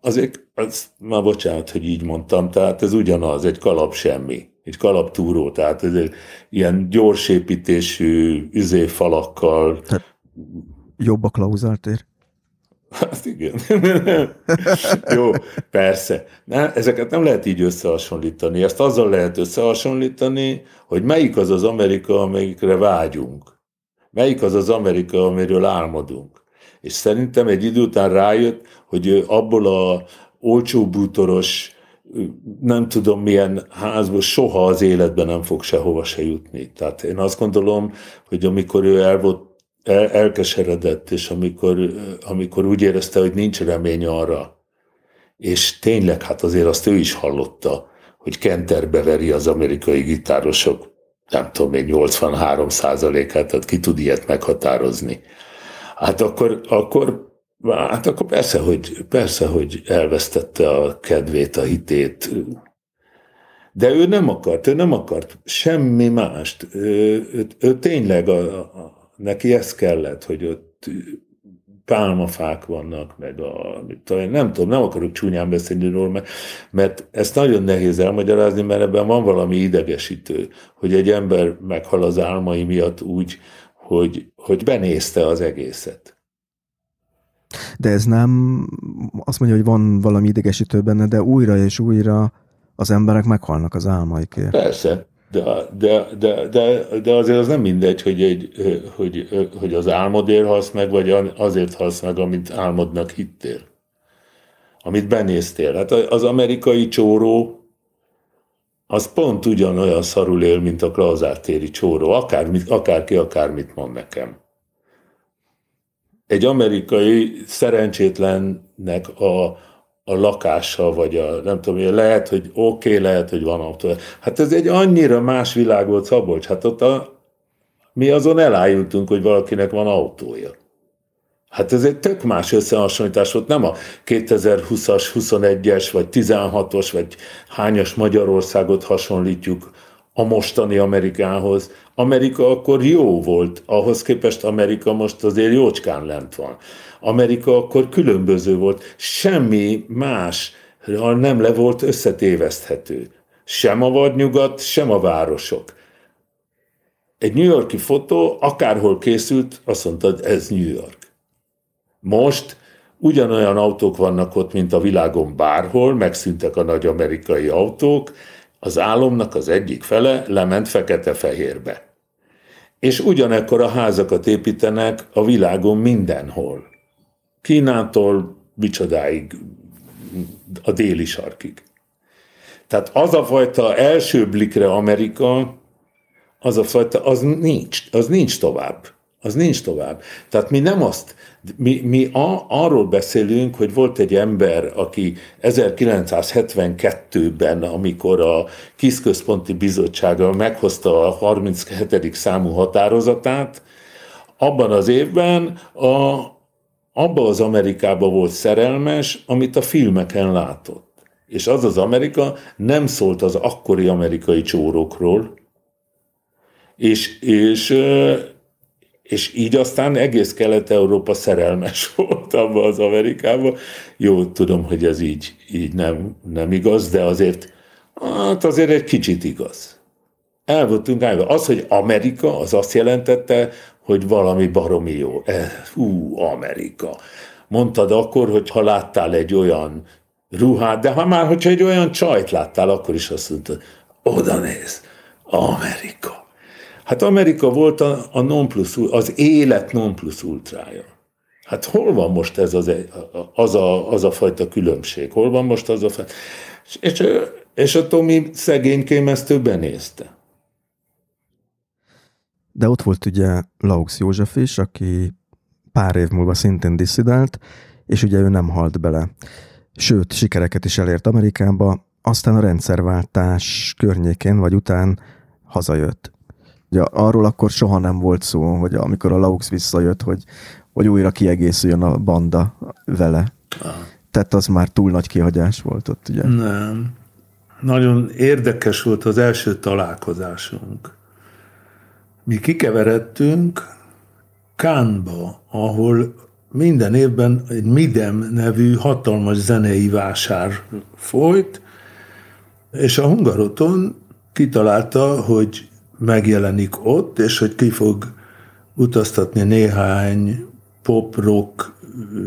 azért, az, már bocsánat, hogy így mondtam, tehát ez ugyanaz, egy kalap semmi egy kalaptúró, tehát ez egy ilyen gyorsépítésű üzéfalakkal. Hát, jobb a klauzáltér? Hát igen. Jó, persze. Ne, ezeket nem lehet így összehasonlítani. Ezt azzal lehet összehasonlítani, hogy melyik az az Amerika, amelyikre vágyunk. Melyik az az Amerika, amiről álmodunk. És szerintem egy idő után rájött, hogy abból a olcsó bútoros, nem tudom milyen házból soha az életben nem fog sehova se jutni. Tehát én azt gondolom, hogy amikor ő el volt elkeseredett, és amikor, amikor úgy érezte, hogy nincs remény arra, és tényleg hát azért azt ő is hallotta, hogy kenterbe veri az amerikai gitárosok, nem tudom még 83 százalékát, tehát ki tud ilyet meghatározni. Hát akkor, akkor Hát akkor persze, hogy, persze, hogy elvesztette a kedvét, a hitét. De ő nem akart, ő nem akart semmi mást. Ő, ő, ő tényleg, a, a, neki ez kellett, hogy ott pálmafák vannak, meg a, mit nem tudom, nem akarok csúnyán beszélni róla, mert, mert ezt nagyon nehéz elmagyarázni, mert ebben van valami idegesítő, hogy egy ember meghal az álmai miatt úgy, hogy, hogy benézte az egészet. De ez nem azt mondja, hogy van valami idegesítő benne, de újra és újra az emberek meghalnak az álmaikért. Persze, de, de, de, de, de azért az nem mindegy, hogy, egy, hogy, hogy az álmodért halsz meg, vagy azért halsz meg, amit álmodnak hittél. Amit benéztél. Hát az amerikai csóró az pont ugyanolyan szarul él, mint a klauzátéri csóró, akármit, akárki akármit mond nekem. Egy amerikai szerencsétlennek a, a lakása, vagy a nem tudom, lehet, hogy oké, okay, lehet, hogy van autó. Hát ez egy annyira más világ volt, Szabolcs. Hát ott a, mi azon elájultunk, hogy valakinek van autója. Hát ez egy tök más összehasonlítás volt, nem a 2020-as, 21-es, vagy 16-os, vagy hányas Magyarországot hasonlítjuk a mostani Amerikához. Amerika akkor jó volt, ahhoz képest Amerika most azért jócskán lent van. Amerika akkor különböző volt, semmi más nem le volt összetéveszthető. Sem a vadnyugat, sem a városok. Egy New Yorki fotó akárhol készült, azt mondtad, ez New York. Most ugyanolyan autók vannak ott, mint a világon bárhol, megszűntek a nagy amerikai autók, az álomnak az egyik fele lement fekete-fehérbe. És ugyanekkor a házakat építenek a világon mindenhol. Kínától micsodáig, a déli sarkig. Tehát az a fajta első blikre Amerika, az a fajta, az nincs, az nincs tovább. Az nincs tovább. Tehát mi nem azt, mi, mi a, arról beszélünk, hogy volt egy ember, aki 1972-ben, amikor a Kiszközponti Bizottsága meghozta a 37. számú határozatát, abban az évben a, abba az Amerikába volt szerelmes, amit a filmeken látott. És az az Amerika nem szólt az akkori amerikai csórókról, és, és és így aztán egész Kelet-Európa szerelmes volt abba az Amerikába. Jó, tudom, hogy ez így, így nem, nem igaz, de azért, hát azért egy kicsit igaz. El voltunk állva. Az, hogy Amerika, az azt jelentette, hogy valami baromi jó. Hú, Amerika. Mondtad akkor, hogy ha láttál egy olyan ruhát, de ha már, hogyha egy olyan csajt láttál, akkor is azt mondtad, oda néz, Amerika. Hát Amerika volt a, a non plus, az élet non plus ultrája. Hát hol van most ez az, az, a, az a fajta különbség? Hol van most az a. És, és a Tomi szegénykém ezt ő benézte. De ott volt ugye Laux József is, aki pár év múlva szintén diszidált, és ugye ő nem halt bele. Sőt, sikereket is elért Amerikába, aztán a rendszerváltás környékén vagy után hazajött. Ugye arról akkor soha nem volt szó, hogy amikor a Laux visszajött, hogy, hogy újra kiegészüljön a banda vele. Tehát az már túl nagy kihagyás volt ott, ugye? Nem. Nagyon érdekes volt az első találkozásunk. Mi kikeveredtünk Kánba, ahol minden évben egy Midem nevű hatalmas zenei vásár folyt, és a Hungaroton kitalálta, hogy megjelenik ott, és hogy ki fog utaztatni néhány pop-rock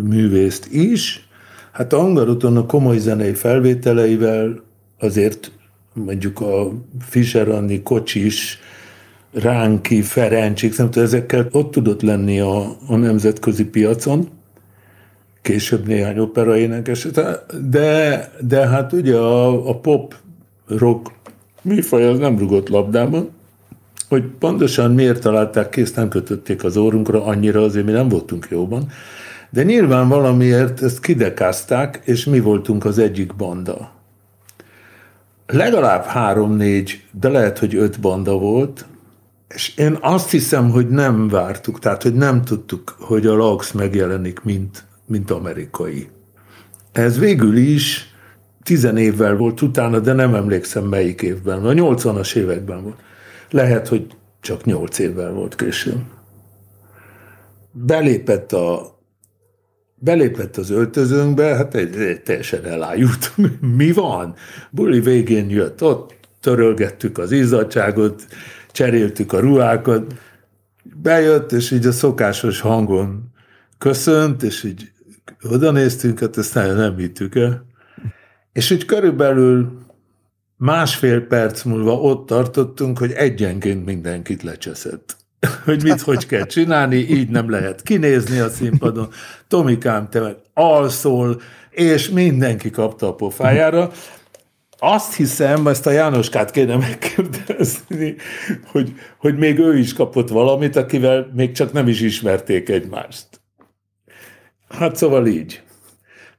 művészt is. Hát a Hungaroton a komoly zenei felvételeivel azért mondjuk a Fischer Anni, Kocsis, Ránki, Ferencsik, nem tudom, ezekkel ott tudott lenni a, a nemzetközi piacon, később néhány operaénekes, de, de hát ugye a, a pop rock műfaj az nem rugott labdában, hogy pontosan miért találták ki, ezt nem kötötték az órunkra, annyira azért mi nem voltunk jóban, de nyilván valamiért ezt kidekázták, és mi voltunk az egyik banda. Legalább három-négy, de lehet, hogy öt banda volt, és én azt hiszem, hogy nem vártuk, tehát hogy nem tudtuk, hogy a Laux megjelenik, mint, mint amerikai. Ez végül is tizen évvel volt utána, de nem emlékszem melyik évben, a 80-as években volt. Lehet, hogy csak nyolc évvel volt később. Belépett a belépett az öltözőnkbe, hát egy, egy teljesen elájult. Mi van? Buli végén jött ott, törölgettük az izzadságot, cseréltük a ruhákat, bejött, és így a szokásos hangon köszönt, és így oda néztünk, hát ezt nagyon nem hittük el. És úgy körülbelül másfél perc múlva ott tartottunk, hogy egyenként mindenkit lecseszett. hogy mit, hogy kell csinálni, így nem lehet kinézni a színpadon. Tomikám, te meg alszol, és mindenki kapta a pofájára. Azt hiszem, ezt a Jánoskát kéne megkérdezni, hogy, hogy még ő is kapott valamit, akivel még csak nem is ismerték egymást. Hát szóval így.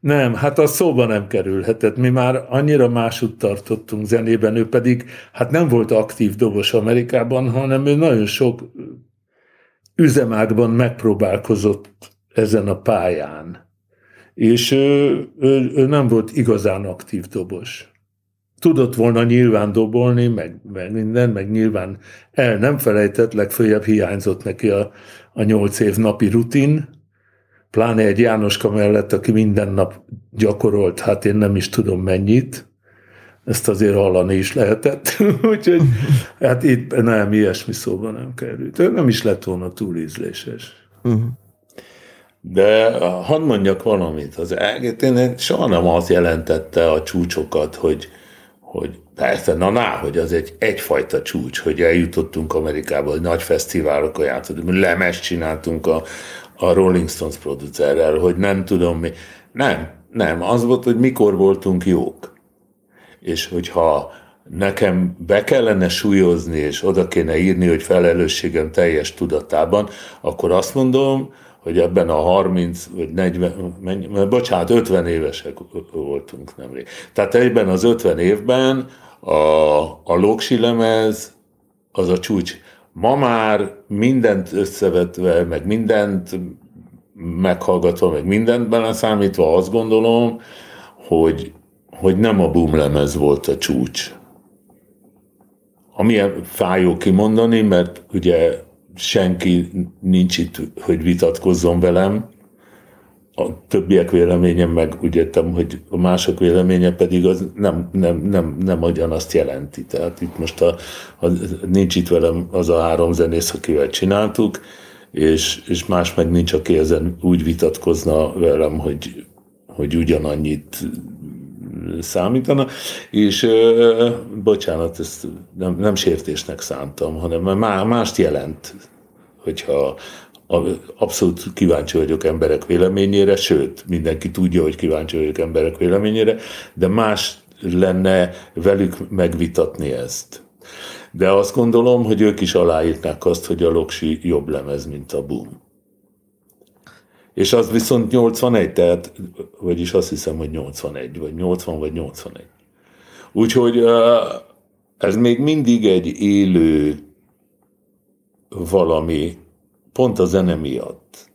Nem, hát a szóba nem kerülhetett. Mi már annyira másút tartottunk zenében, ő pedig hát nem volt aktív dobos Amerikában, hanem ő nagyon sok üzemágban megpróbálkozott ezen a pályán. És ő, ő, ő nem volt igazán aktív dobos. Tudott volna nyilván dobolni, meg, meg minden, meg nyilván el nem felejtett, legfőjebb hiányzott neki a, a nyolc év napi rutin, pláne egy Jánoska mellett, aki minden nap gyakorolt, hát én nem is tudom mennyit, ezt azért hallani is lehetett, úgyhogy hát itt nem, ilyesmi szóba nem került. Nem is lett volna túl ízléses. Uh-huh. De hadd mondjak valamit, az én soha nem az jelentette a csúcsokat, hogy, hogy persze, na ná, hogy az egy egyfajta csúcs, hogy eljutottunk Amerikába, hogy nagy fesztiválokon játszottunk, lemes csináltunk a, a Rolling Stones producerrel, hogy nem tudom mi. Nem, nem, az volt, hogy mikor voltunk jók. És hogyha nekem be kellene súlyozni, és oda kéne írni, hogy felelősségem teljes tudatában, akkor azt mondom, hogy ebben a 30 vagy 40, mennyi, bocsánat, 50 évesek voltunk nemrég. Tehát egyben az 50 évben a, a Loksi lemez az a csúcs Ma már mindent összevetve, meg mindent meghallgatva, meg mindent beleszámítva azt gondolom, hogy, hogy nem a boomlemez volt a csúcs. Amilyen fájó kimondani, mert ugye senki nincs itt, hogy vitatkozzon velem, a többiek véleménye meg úgy értem, hogy a mások véleménye pedig az nem, nem, nem, nem ugyanazt jelenti. Tehát itt most a, a, nincs itt velem az a három zenész, akivel csináltuk, és, és más meg nincs, aki ezen úgy vitatkozna velem, hogy, hogy ugyanannyit számítana, és bocsánat, ezt nem, nem sértésnek szántam, hanem mást jelent, hogyha abszolút kíváncsi vagyok emberek véleményére, sőt, mindenki tudja, hogy kíváncsi vagyok emberek véleményére, de más lenne velük megvitatni ezt. De azt gondolom, hogy ők is aláírták azt, hogy a Loksi jobb lemez, mint a Boom. És az viszont 81, tehát, vagyis azt hiszem, hogy 81, vagy 80, vagy 81. Úgyhogy ez még mindig egy élő valami, pont a zene miatt.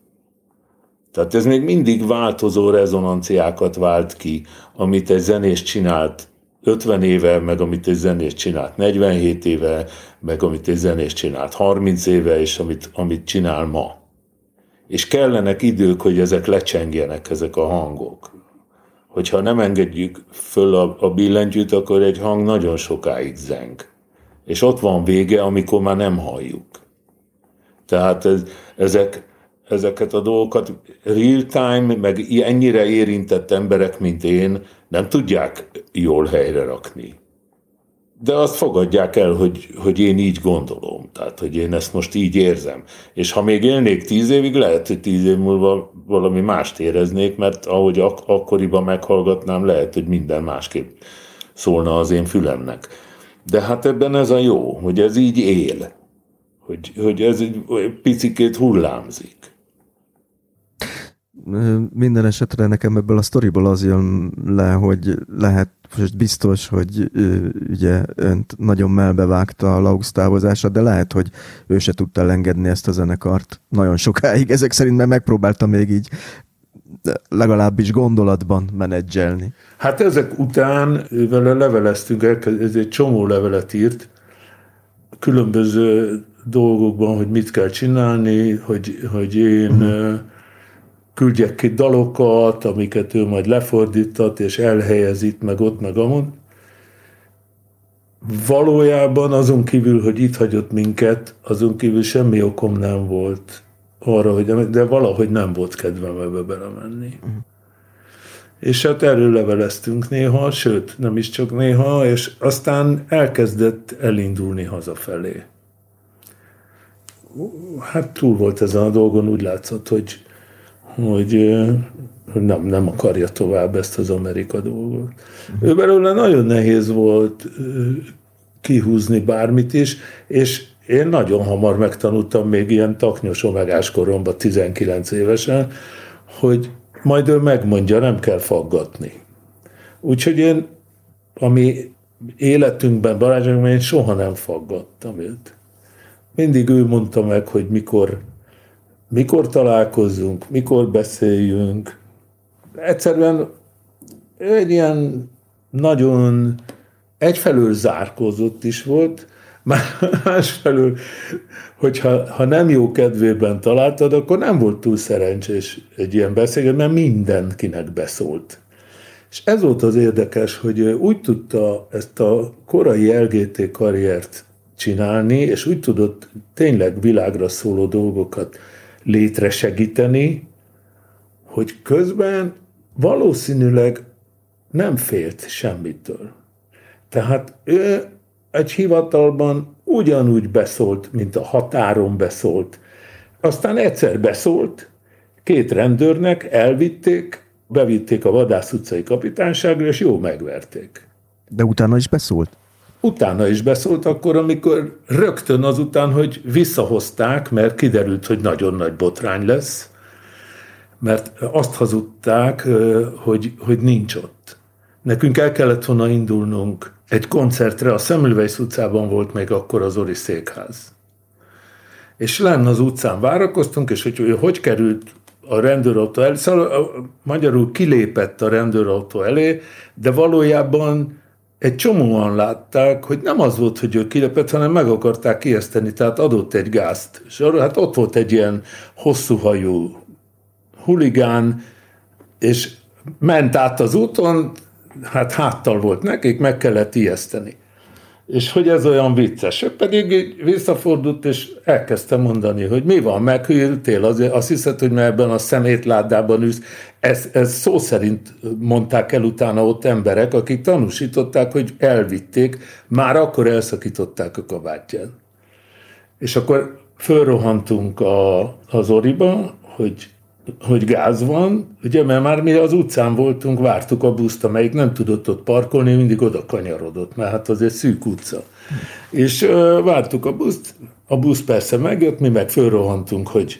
Tehát ez még mindig változó rezonanciákat vált ki, amit egy zenés csinált 50 éve, meg amit egy zenés csinált 47 éve, meg amit egy zenés csinált 30 éve, és amit, amit csinál ma. És kellenek idők, hogy ezek lecsengjenek, ezek a hangok. Hogyha nem engedjük föl a, a billentyűt, akkor egy hang nagyon sokáig zeng. És ott van vége, amikor már nem halljuk. Tehát ez, ezek, ezeket a dolgokat real time, meg ennyire érintett emberek, mint én, nem tudják jól helyre rakni. De azt fogadják el, hogy, hogy én így gondolom, tehát hogy én ezt most így érzem. És ha még élnék tíz évig, lehet, hogy tíz év múlva valami mást éreznék, mert ahogy ak- akkoriban meghallgatnám, lehet, hogy minden másképp szólna az én fülemnek. De hát ebben ez a jó, hogy ez így él hogy, hogy ez egy picikét hullámzik. Minden esetre nekem ebből a sztoriból az jön le, hogy lehet, most biztos, hogy ugye önt nagyon melbevágta a Laux távozása, de lehet, hogy ő se tudta elengedni ezt a zenekart nagyon sokáig. Ezek szerint mert megpróbálta még így legalábbis gondolatban menedzselni. Hát ezek után vele leveleztünk, ez egy csomó levelet írt, különböző dolgokban, hogy mit kell csinálni, hogy, hogy én uh-huh. Küldjek ki dalokat, amiket ő majd lefordítat, és elhelyez itt, meg ott, meg amon. valójában azon kívül, hogy itt hagyott minket, azon kívül semmi okom nem volt arra, hogy de valahogy nem volt kedvem ebbe belemenni. Uh-huh. És hát erről leveleztünk néha, sőt, nem is csak néha, és aztán elkezdett elindulni hazafelé. Hát túl volt ezen a dolgon, úgy látszott, hogy, hogy nem, nem akarja tovább ezt az Amerika dolgot. Ő belőle nagyon nehéz volt kihúzni bármit is, és én nagyon hamar megtanultam még ilyen taknyos omegás koromban, 19 évesen, hogy majd ő megmondja, nem kell faggatni. Úgyhogy én, ami életünkben, barátságban, én soha nem faggattam őt. Mindig ő mondta meg, hogy mikor, mikor találkozunk, mikor beszéljünk. Egyszerűen egy ilyen nagyon egyfelől zárkózott is volt, másfelől, hogyha ha nem jó kedvében találtad, akkor nem volt túl szerencsés egy ilyen beszélgetés, mert mindenkinek beszólt. És ez volt az érdekes, hogy úgy tudta ezt a korai LGT karriert csinálni, és úgy tudott tényleg világra szóló dolgokat létre segíteni, hogy közben valószínűleg nem félt semmitől. Tehát ő egy hivatalban ugyanúgy beszólt, mint a határon beszólt. Aztán egyszer beszólt, két rendőrnek elvitték, bevitték a Vadász utcai kapitányságra, és jó megverték. De utána is beszólt? Utána is beszólt akkor, amikor rögtön azután, hogy visszahozták, mert kiderült, hogy nagyon nagy botrány lesz, mert azt hazudták, hogy, hogy nincs ott. Nekünk el kellett volna indulnunk egy koncertre, a Semmelweis utcában volt még akkor az Ori székház. És lenne az utcán várakoztunk, és hogy hogy került a rendőrautó elé, szóval magyarul kilépett a rendőrautó elé, de valójában egy csomóan látták, hogy nem az volt, hogy ő kilépett, hanem meg akarták ijeszteni, tehát adott egy gázt. És hát ott volt egy ilyen hosszú hajú huligán, és ment át az úton, hát háttal volt nekik, meg kellett ijeszteni. És hogy ez olyan vicces. Ő pedig visszafordult, és elkezdte mondani, hogy mi van, meghűltél, azért azt hiszed, hogy mert ebben a szemétládában ülsz. Ez, ez szó szerint mondták el utána ott emberek, akik tanúsították, hogy elvitték, már akkor elszakították a kabátját. És akkor fölrohantunk a, az oriba, hogy hogy gáz van, ugye, mert már mi az utcán voltunk, vártuk a buszt, amelyik nem tudott ott parkolni, mindig oda kanyarodott, mert hát az egy szűk utca. És uh, vártuk a buszt, a busz persze megjött, mi meg fölrohantunk, hogy,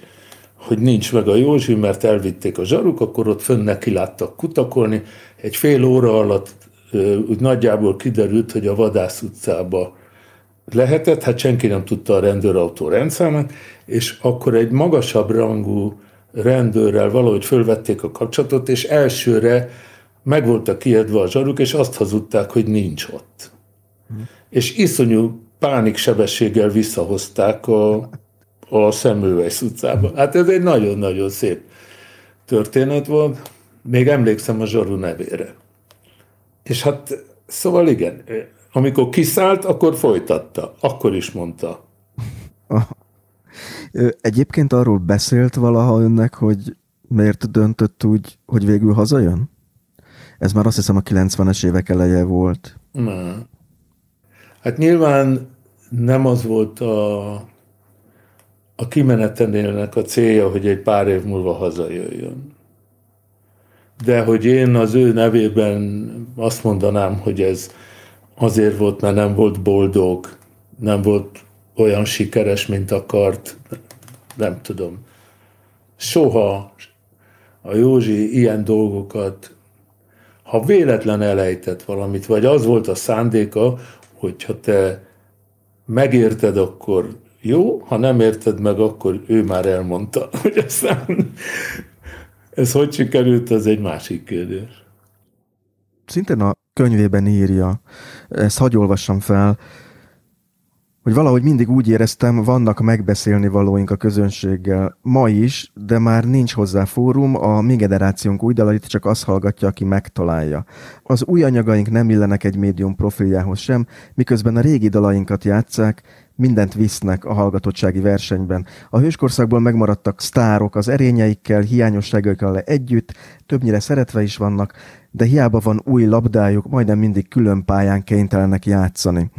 hogy nincs meg a Józsi, mert elvitték a zsaruk, akkor ott fönn neki láttak kutakolni. Egy fél óra alatt uh, úgy nagyjából kiderült, hogy a Vadász utcába lehetett, hát senki nem tudta a rendőrautó rendszámát, és akkor egy magasabb rangú rendőrrel valahogy fölvették a kapcsolatot, és elsőre meg voltak kiedve a zsaruk, és azt hazudták, hogy nincs ott. És iszonyú pániksebességgel visszahozták a, a Szemülvejsz utcába. Hát ez egy nagyon-nagyon szép történet volt. Még emlékszem a zsaru nevére. És hát, szóval igen, amikor kiszállt, akkor folytatta. Akkor is mondta. Egyébként arról beszélt valaha önnek, hogy miért döntött úgy, hogy végül hazajön? Ez már azt hiszem a 90-es évek eleje volt. Nem. Hát nyilván nem az volt a, a kimenetenélnek a célja, hogy egy pár év múlva hazajöjjön. De hogy én az ő nevében azt mondanám, hogy ez azért volt, mert nem volt boldog, nem volt olyan sikeres, mint akart, nem tudom. Soha a Józsi ilyen dolgokat, ha véletlen elejtett valamit, vagy az volt a szándéka, hogyha te megérted, akkor jó, ha nem érted meg, akkor ő már elmondta, hogy aztán ez hogy sikerült, az egy másik kérdés. Szintén a könyvében írja, ezt hagy olvassam fel, hogy valahogy mindig úgy éreztem, vannak megbeszélni valóink a közönséggel. Ma is, de már nincs hozzá fórum, a mi generációnk új dalait csak azt hallgatja, aki megtalálja. Az új anyagaink nem illenek egy médium profiljához sem, miközben a régi dalainkat játszák, mindent visznek a hallgatottsági versenyben. A hőskorszakból megmaradtak sztárok az erényeikkel, hiányosságaikkal együtt, többnyire szeretve is vannak, de hiába van új labdájuk, majdnem mindig külön pályán kénytelenek játszani.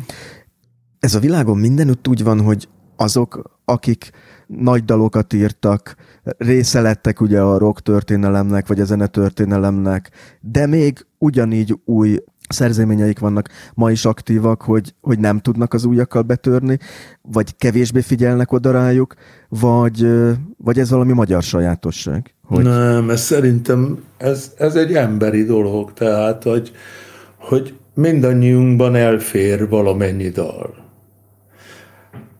Ez a világon mindenütt úgy van, hogy azok, akik nagy dalokat írtak, része lettek ugye a rock történelemnek, vagy a zene történelemnek, de még ugyanígy új szerzeményeik vannak, ma is aktívak, hogy, hogy nem tudnak az újakkal betörni, vagy kevésbé figyelnek oda rájuk, vagy, vagy ez valami magyar sajátosság? Hogy... Nem, ez szerintem ez, ez egy emberi dolog, tehát, hogy, hogy mindannyiunkban elfér valamennyi dal.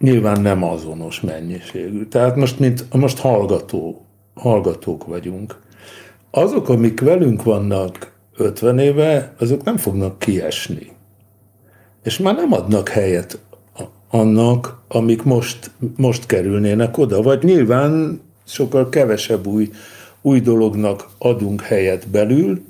Nyilván nem azonos mennyiségű. Tehát most, mint most hallgató, hallgatók vagyunk. Azok, amik velünk vannak 50 éve, azok nem fognak kiesni. És már nem adnak helyet annak, amik most, most kerülnének oda, vagy nyilván sokkal kevesebb új, új dolognak adunk helyet belül,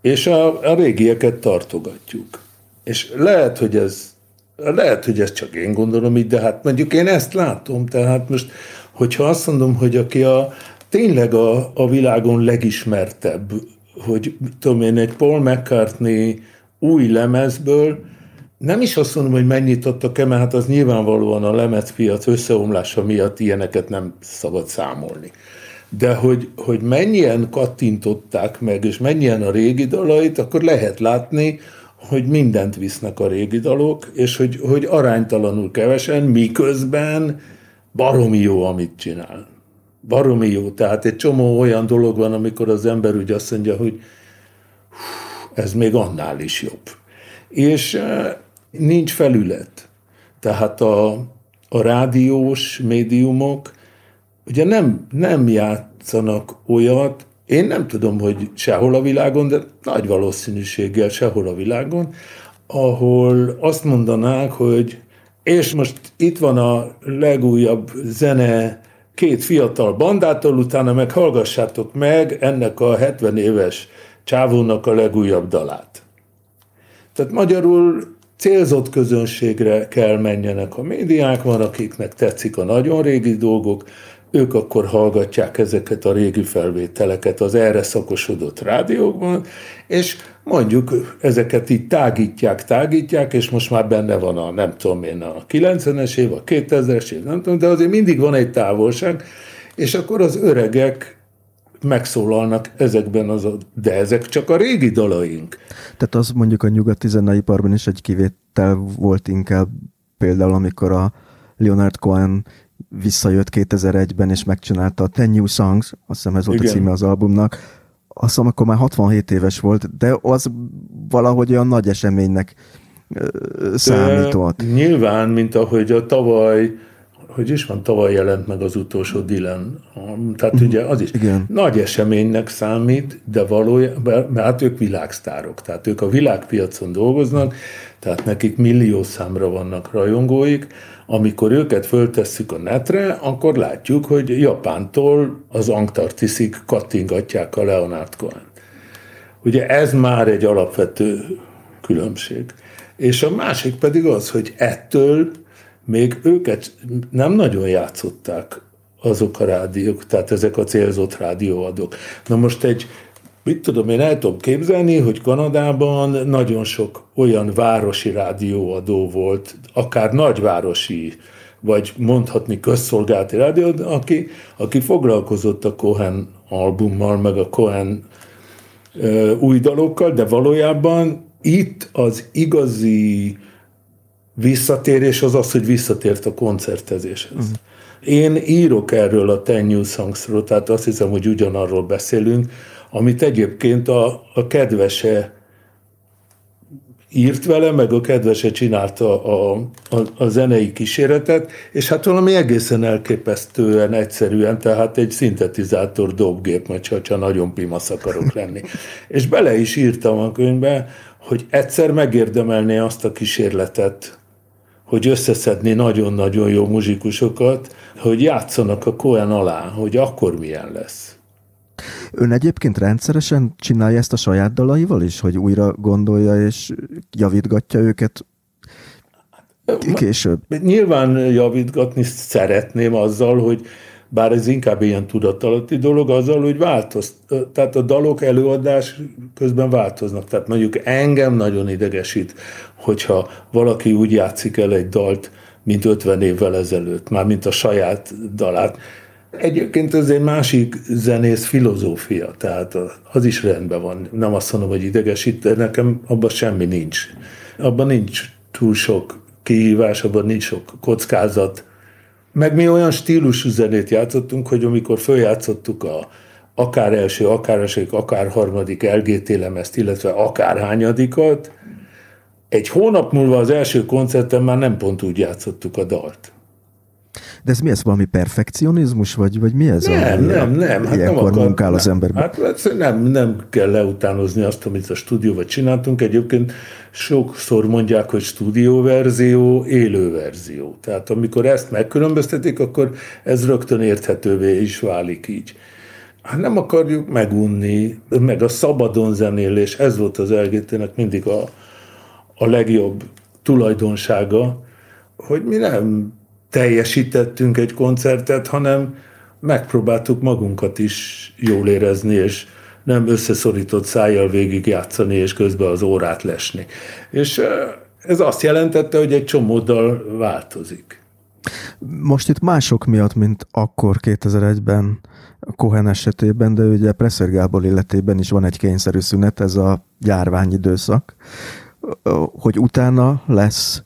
és a, a régieket tartogatjuk. És lehet, hogy ez lehet, hogy ez csak én gondolom így, de hát mondjuk én ezt látom, tehát most, hogyha azt mondom, hogy aki a, tényleg a, a világon legismertebb hogy tudom én, egy Paul McCartney új lemezből, nem is azt mondom, hogy mennyit adtak el, mert hát az nyilvánvalóan a lemezpiac összeomlása miatt ilyeneket nem szabad számolni. De hogy, hogy mennyien kattintották meg, és mennyien a régi dalait, akkor lehet látni, hogy mindent visznek a régi dalok, és hogy, hogy aránytalanul kevesen, miközben baromi jó, amit csinál baromi jó. Tehát egy csomó olyan dolog van, amikor az ember úgy azt mondja, hogy ez még annál is jobb. És eh, nincs felület. Tehát a, a rádiós médiumok ugye nem, nem játszanak olyat, én nem tudom, hogy sehol a világon, de nagy valószínűséggel sehol a világon, ahol azt mondanák, hogy és most itt van a legújabb zene két fiatal bandától, utána meg hallgassátok meg ennek a 70 éves csávónak a legújabb dalát. Tehát magyarul célzott közönségre kell menjenek a médiák, van akiknek tetszik a nagyon régi dolgok, ők akkor hallgatják ezeket a régi felvételeket az erre szakosodott rádiókban, és mondjuk ezeket így tágítják, tágítják, és most már benne van a, nem tudom én, a 90-es év, a 2000-es év, nem tudom, de azért mindig van egy távolság, és akkor az öregek megszólalnak ezekben az, de ezek csak a régi dalaink. Tehát az mondjuk a nyugati zeneiparban is egy kivétel volt inkább például, amikor a Leonard Cohen visszajött 2001-ben, és megcsinálta a Ten New Songs, azt hiszem ez volt Igen. a címe az albumnak, azt hiszem akkor már 67 éves volt, de az valahogy olyan nagy eseménynek számított. De nyilván, mint ahogy a tavaly hogy is van, tavaly jelent meg az utolsó Dylan. Tehát uh-huh. ugye az is Igen. nagy eseménynek számít, de valójában, mert hát ők világsztárok, tehát ők a világpiacon dolgoznak, tehát nekik millió számra vannak rajongóik. Amikor őket föltesszük a netre, akkor látjuk, hogy Japántól az Antarktiszig kattingatják a Leonard Cohen. Ugye ez már egy alapvető különbség. És a másik pedig az, hogy ettől még őket nem nagyon játszották azok a rádiók, tehát ezek a célzott rádióadók. Na most egy, mit tudom, én el tudom képzelni, hogy Kanadában nagyon sok olyan városi rádióadó volt, akár nagyvárosi, vagy mondhatni közszolgálati rádió, aki, aki foglalkozott a Cohen albummal, meg a Cohen ö, új dalokkal, de valójában itt az igazi visszatérés az az, hogy visszatért a koncertezéshez. Uh-huh. Én írok erről a Ten New Songsról, tehát azt hiszem, hogy ugyanarról beszélünk, amit egyébként a, a kedvese írt vele, meg a kedvese csinálta a, a, a zenei kíséretet, és hát valami egészen elképesztően egyszerűen, tehát egy szintetizátor dobgép, csak, csak nagyon pimasz akarok lenni. és bele is írtam a könyvbe, hogy egyszer megérdemelné azt a kísérletet, hogy összeszedni nagyon-nagyon jó muzsikusokat, hogy játszanak a Cohen alá, hogy akkor milyen lesz. Ön egyébként rendszeresen csinálja ezt a saját dalaival is, hogy újra gondolja és javítgatja őket később? Nyilván javítgatni szeretném azzal, hogy bár ez inkább ilyen tudatalatti dolog, azzal, hogy változ. Tehát a dalok előadás közben változnak. Tehát mondjuk engem nagyon idegesít, hogyha valaki úgy játszik el egy dalt, mint 50 évvel ezelőtt, már mint a saját dalát. Egyébként ez egy másik zenész filozófia, tehát az is rendben van. Nem azt mondom, hogy idegesít, de nekem abban semmi nincs. Abban nincs túl sok kihívás, abban nincs sok kockázat. Meg mi olyan stílusú zenét játszottunk, hogy amikor följátszottuk a akár első, akár első, akár harmadik LGT lemezt, illetve akár hányadikat, egy hónap múlva az első koncerten már nem pont úgy játszottuk a dalt. De ez mi ez, valami perfekcionizmus, vagy, vagy mi ez? Nem, a, nem, nem. Hát nem akar, munkál az ember. Hát, hát nem, nem kell leutánozni azt, amit a stúdióban csináltunk. Egyébként sokszor mondják, hogy stúdióverzió, élőverzió. Tehát amikor ezt megkülönböztetik, akkor ez rögtön érthetővé is válik így. Hát nem akarjuk megunni, meg a szabadon zenélés, ez volt az LGT-nek mindig a, a legjobb tulajdonsága, hogy mi nem teljesítettünk egy koncertet, hanem megpróbáltuk magunkat is jól érezni, és nem összeszorított szájjal végig játszani, és közben az órát lesni. És ez azt jelentette, hogy egy csomóddal változik. Most itt mások miatt, mint akkor 2001-ben Cohen esetében, de ugye Presser Gábor életében is van egy kényszerű szünet, ez a járványidőszak, hogy utána lesz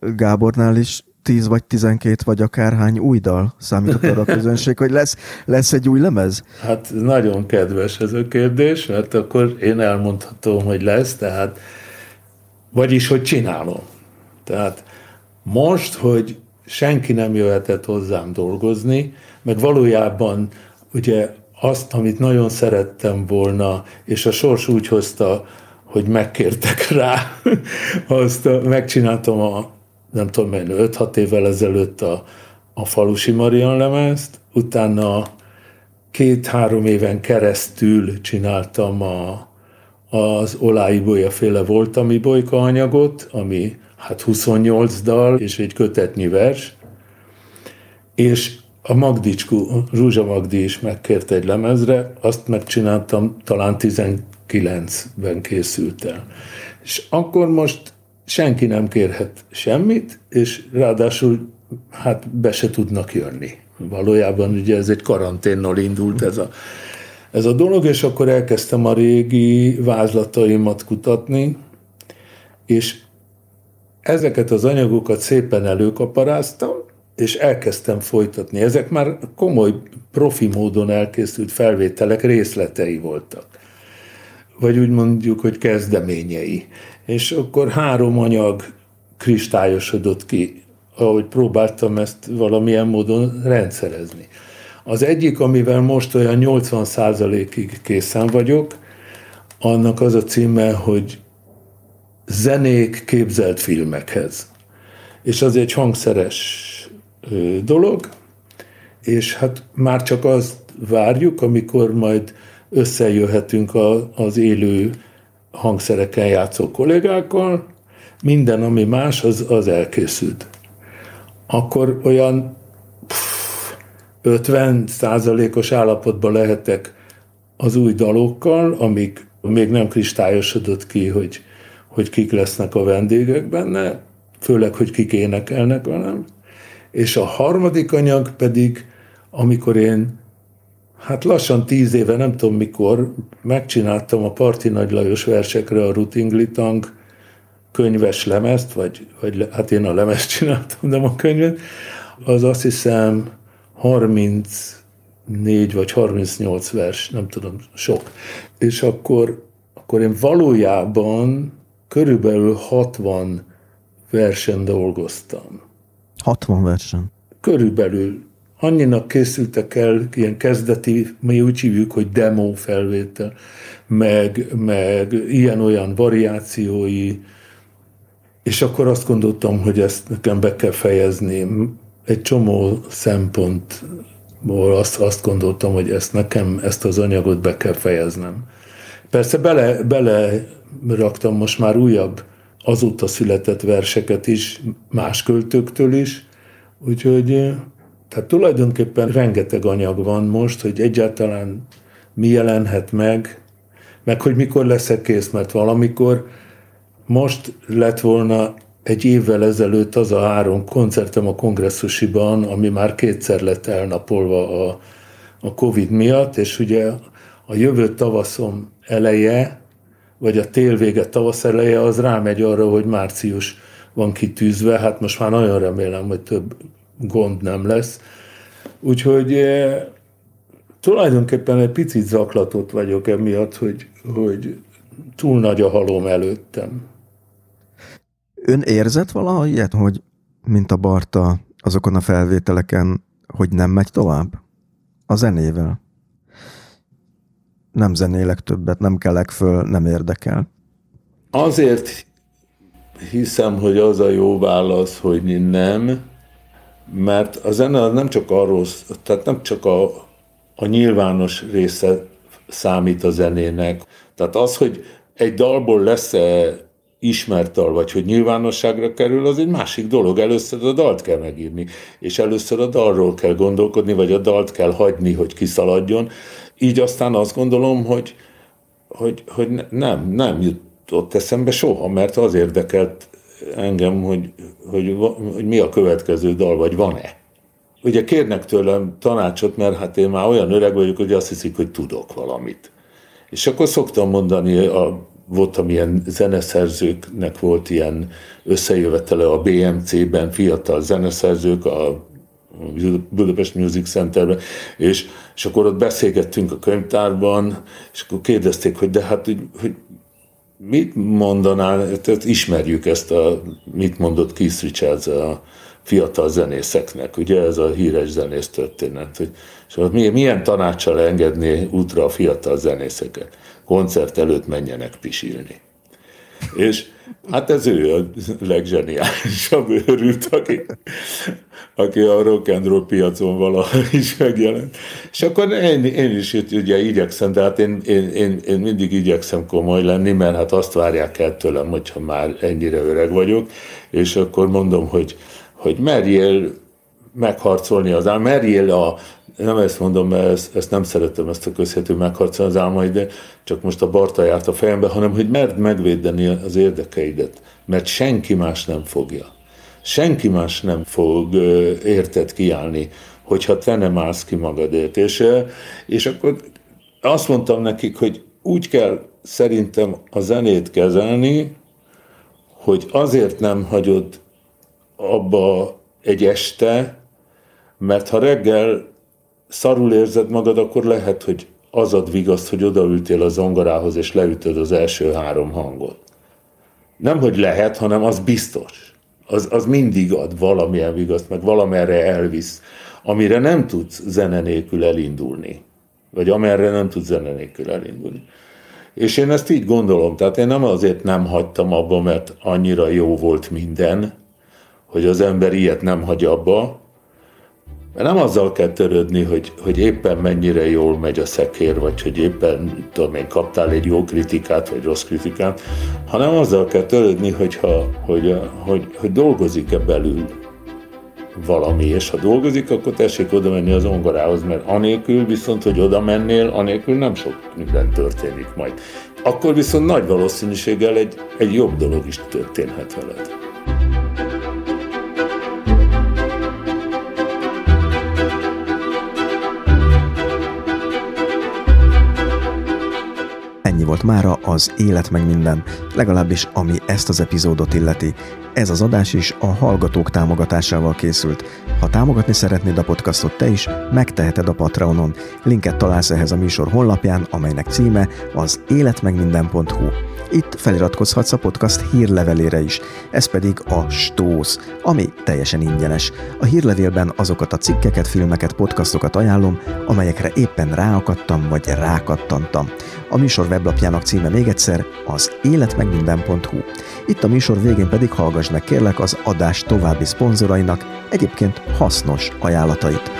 Gábornál is 10 vagy 12 vagy akárhány új dal számított arra a közönség, hogy lesz, lesz egy új lemez? Hát nagyon kedves ez a kérdés, mert akkor én elmondhatom, hogy lesz, tehát vagyis, hogy csinálom. Tehát most, hogy senki nem jöhetett hozzám dolgozni, meg valójában ugye azt, amit nagyon szerettem volna, és a sors úgy hozta, hogy megkértek rá, azt megcsináltam a nem tudom mennyi, 5-6 évvel ezelőtt a, a Falusi Marian lemezt, utána két-három éven keresztül csináltam a, az Olái féle volt, ami bolyka anyagot, ami hát 28 dal és egy kötetnyi vers, és a Magdicskú, Zsuzsa Magdi is megkért egy lemezre, azt megcsináltam, talán 19-ben készült el. És akkor most senki nem kérhet semmit, és ráadásul hát be se tudnak jönni. Valójában ugye ez egy karanténnal indult ez a, ez a dolog, és akkor elkezdtem a régi vázlataimat kutatni, és ezeket az anyagokat szépen előkaparáztam, és elkezdtem folytatni. Ezek már komoly, profi módon elkészült felvételek részletei voltak. Vagy úgy mondjuk, hogy kezdeményei és akkor három anyag kristályosodott ki, ahogy próbáltam ezt valamilyen módon rendszerezni. Az egyik, amivel most olyan 80%-ig készen vagyok, annak az a címe, hogy zenék képzelt filmekhez. És az egy hangszeres dolog, és hát már csak azt várjuk, amikor majd összejöhetünk az élő hangszereken játszó kollégákkal, minden, ami más, az, az elkészült. Akkor olyan pff, 50 százalékos állapotban lehetek az új dalokkal, amik még nem kristályosodott ki, hogy, hogy kik lesznek a vendégek benne, főleg, hogy kik énekelnek velem. És a harmadik anyag pedig, amikor én Hát lassan tíz éve, nem tudom mikor, megcsináltam a Parti Nagy Lajos versekre a Rutinglitang könyves lemezt, vagy, vagy hát én a lemezt csináltam, nem a könyvet, az azt hiszem 34 vagy 38 vers, nem tudom, sok. És akkor, akkor én valójában körülbelül 60 versen dolgoztam. 60 versen? Körülbelül annyinak készültek el ilyen kezdeti, mi úgy hívjuk, hogy demo felvétel, meg, meg ilyen-olyan variációi, És akkor azt gondoltam, hogy ezt nekem be kell fejezni. Egy csomó szempontból azt, azt gondoltam, hogy ezt nekem, ezt az anyagot be kell fejeznem. Persze bele, bele raktam most már újabb azóta született verseket is, más költőktől is, úgyhogy tehát tulajdonképpen rengeteg anyag van most, hogy egyáltalán mi jelenhet meg, meg hogy mikor leszek kész, mert valamikor most lett volna egy évvel ezelőtt az a három koncertem a kongresszusiban, ami már kétszer lett elnapolva a, a Covid miatt, és ugye a jövő tavaszom eleje, vagy a tél vége, tavasz eleje, az rámegy arra, hogy március van kitűzve, hát most már nagyon remélem, hogy több gond nem lesz. Úgyhogy eh, tulajdonképpen egy picit zaklatott vagyok emiatt, hogy, hogy túl nagy a halom előttem. Ön érzett valaha ilyet, hogy mint a Barta azokon a felvételeken, hogy nem megy tovább? A zenével? Nem zenélek többet, nem kelek föl, nem érdekel. Azért hiszem, hogy az a jó válasz, hogy nem, mert a zene nem csak arról, tehát nem csak a, a nyilvános része számít a zenének. Tehát az, hogy egy dalból lesz-e ismert dal, vagy hogy nyilvánosságra kerül, az egy másik dolog. Először a dalt kell megírni, és először a dalról kell gondolkodni, vagy a dalt kell hagyni, hogy kiszaladjon. Így aztán azt gondolom, hogy, hogy, hogy nem, nem jutott eszembe soha, mert az érdekelt engem, hogy, hogy, hogy mi a következő dal, vagy van-e. Ugye kérnek tőlem tanácsot, mert hát én már olyan öreg vagyok, hogy azt hiszik, hogy tudok valamit. És akkor szoktam mondani, a, voltam ilyen zeneszerzőknek volt ilyen összejövetele a BMC-ben, fiatal zeneszerzők, a Budapest Music Centerben, és, és akkor ott beszélgettünk a könyvtárban, és akkor kérdezték, hogy de hát, hogy, hogy mit mondanál, tehát ismerjük ezt a, mit mondott Keith Richards a fiatal zenészeknek, ugye ez a híres zenész történet, hogy és milyen tanácsal engedni útra a fiatal zenészeket? Koncert előtt menjenek pisilni. És hát ez ő a legzseniálisabb őrült, aki, aki a rock and piacon valaha is megjelent. És akkor én, én is ugye igyekszem, de hát én, én, én, én mindig igyekszem komoly lenni, mert hát azt várják el tőlem, hogyha már ennyire öreg vagyok, és akkor mondom, hogy, hogy merjél megharcolni az állam, merjél a, nem ezt mondom, mert ezt, ezt nem szeretem, ezt a közhető megharcolni az álmaid, de csak most a Barta járt a fejembe, hanem hogy merd megvédeni az érdekeidet, mert senki más nem fogja. Senki más nem fog érted kiállni, hogyha te nem állsz ki magadért. És, és akkor azt mondtam nekik, hogy úgy kell szerintem a zenét kezelni, hogy azért nem hagyod abba egy este, mert ha reggel szarul érzed magad, akkor lehet, hogy az ad vigaszt, hogy odaültél a zongorához, és leütöd az első három hangot. Nem, hogy lehet, hanem az biztos. Az, az mindig ad valamilyen vigaszt, meg valamerre elvisz, amire nem tudsz zene nélkül elindulni. Vagy amerre nem tudsz zene nélkül elindulni. És én ezt így gondolom, tehát én nem azért nem hagytam abba, mert annyira jó volt minden, hogy az ember ilyet nem hagy abba, mert nem azzal kell törődni, hogy, hogy éppen mennyire jól megy a szekér, vagy hogy éppen tudom én, kaptál egy jó kritikát, vagy rossz kritikát, hanem azzal kell törődni, hogyha, hogy, hogy, hogy dolgozik-e belül valami, és ha dolgozik, akkor tessék oda menni az ongorához, mert anélkül viszont, hogy oda mennél, anélkül nem sok minden történik majd. Akkor viszont nagy valószínűséggel egy, egy jobb dolog is történhet veled. Volt mára az Élet meg minden, legalábbis ami ezt az epizódot illeti. Ez az adás is a hallgatók támogatásával készült. Ha támogatni szeretnéd a podcastot te is, megteheted a Patreonon. Linket találsz ehhez a műsor honlapján, amelynek címe az életmegminden.hu. Itt feliratkozhatsz a podcast hírlevelére is, ez pedig a Stósz, ami teljesen ingyenes. A hírlevélben azokat a cikkeket, filmeket, podcastokat ajánlom, amelyekre éppen ráakadtam vagy rákattantam. A műsor weblap honlapjának címe még egyszer az életmegminden.hu. Itt a műsor végén pedig hallgass meg kérlek az adás további szponzorainak egyébként hasznos ajánlatait.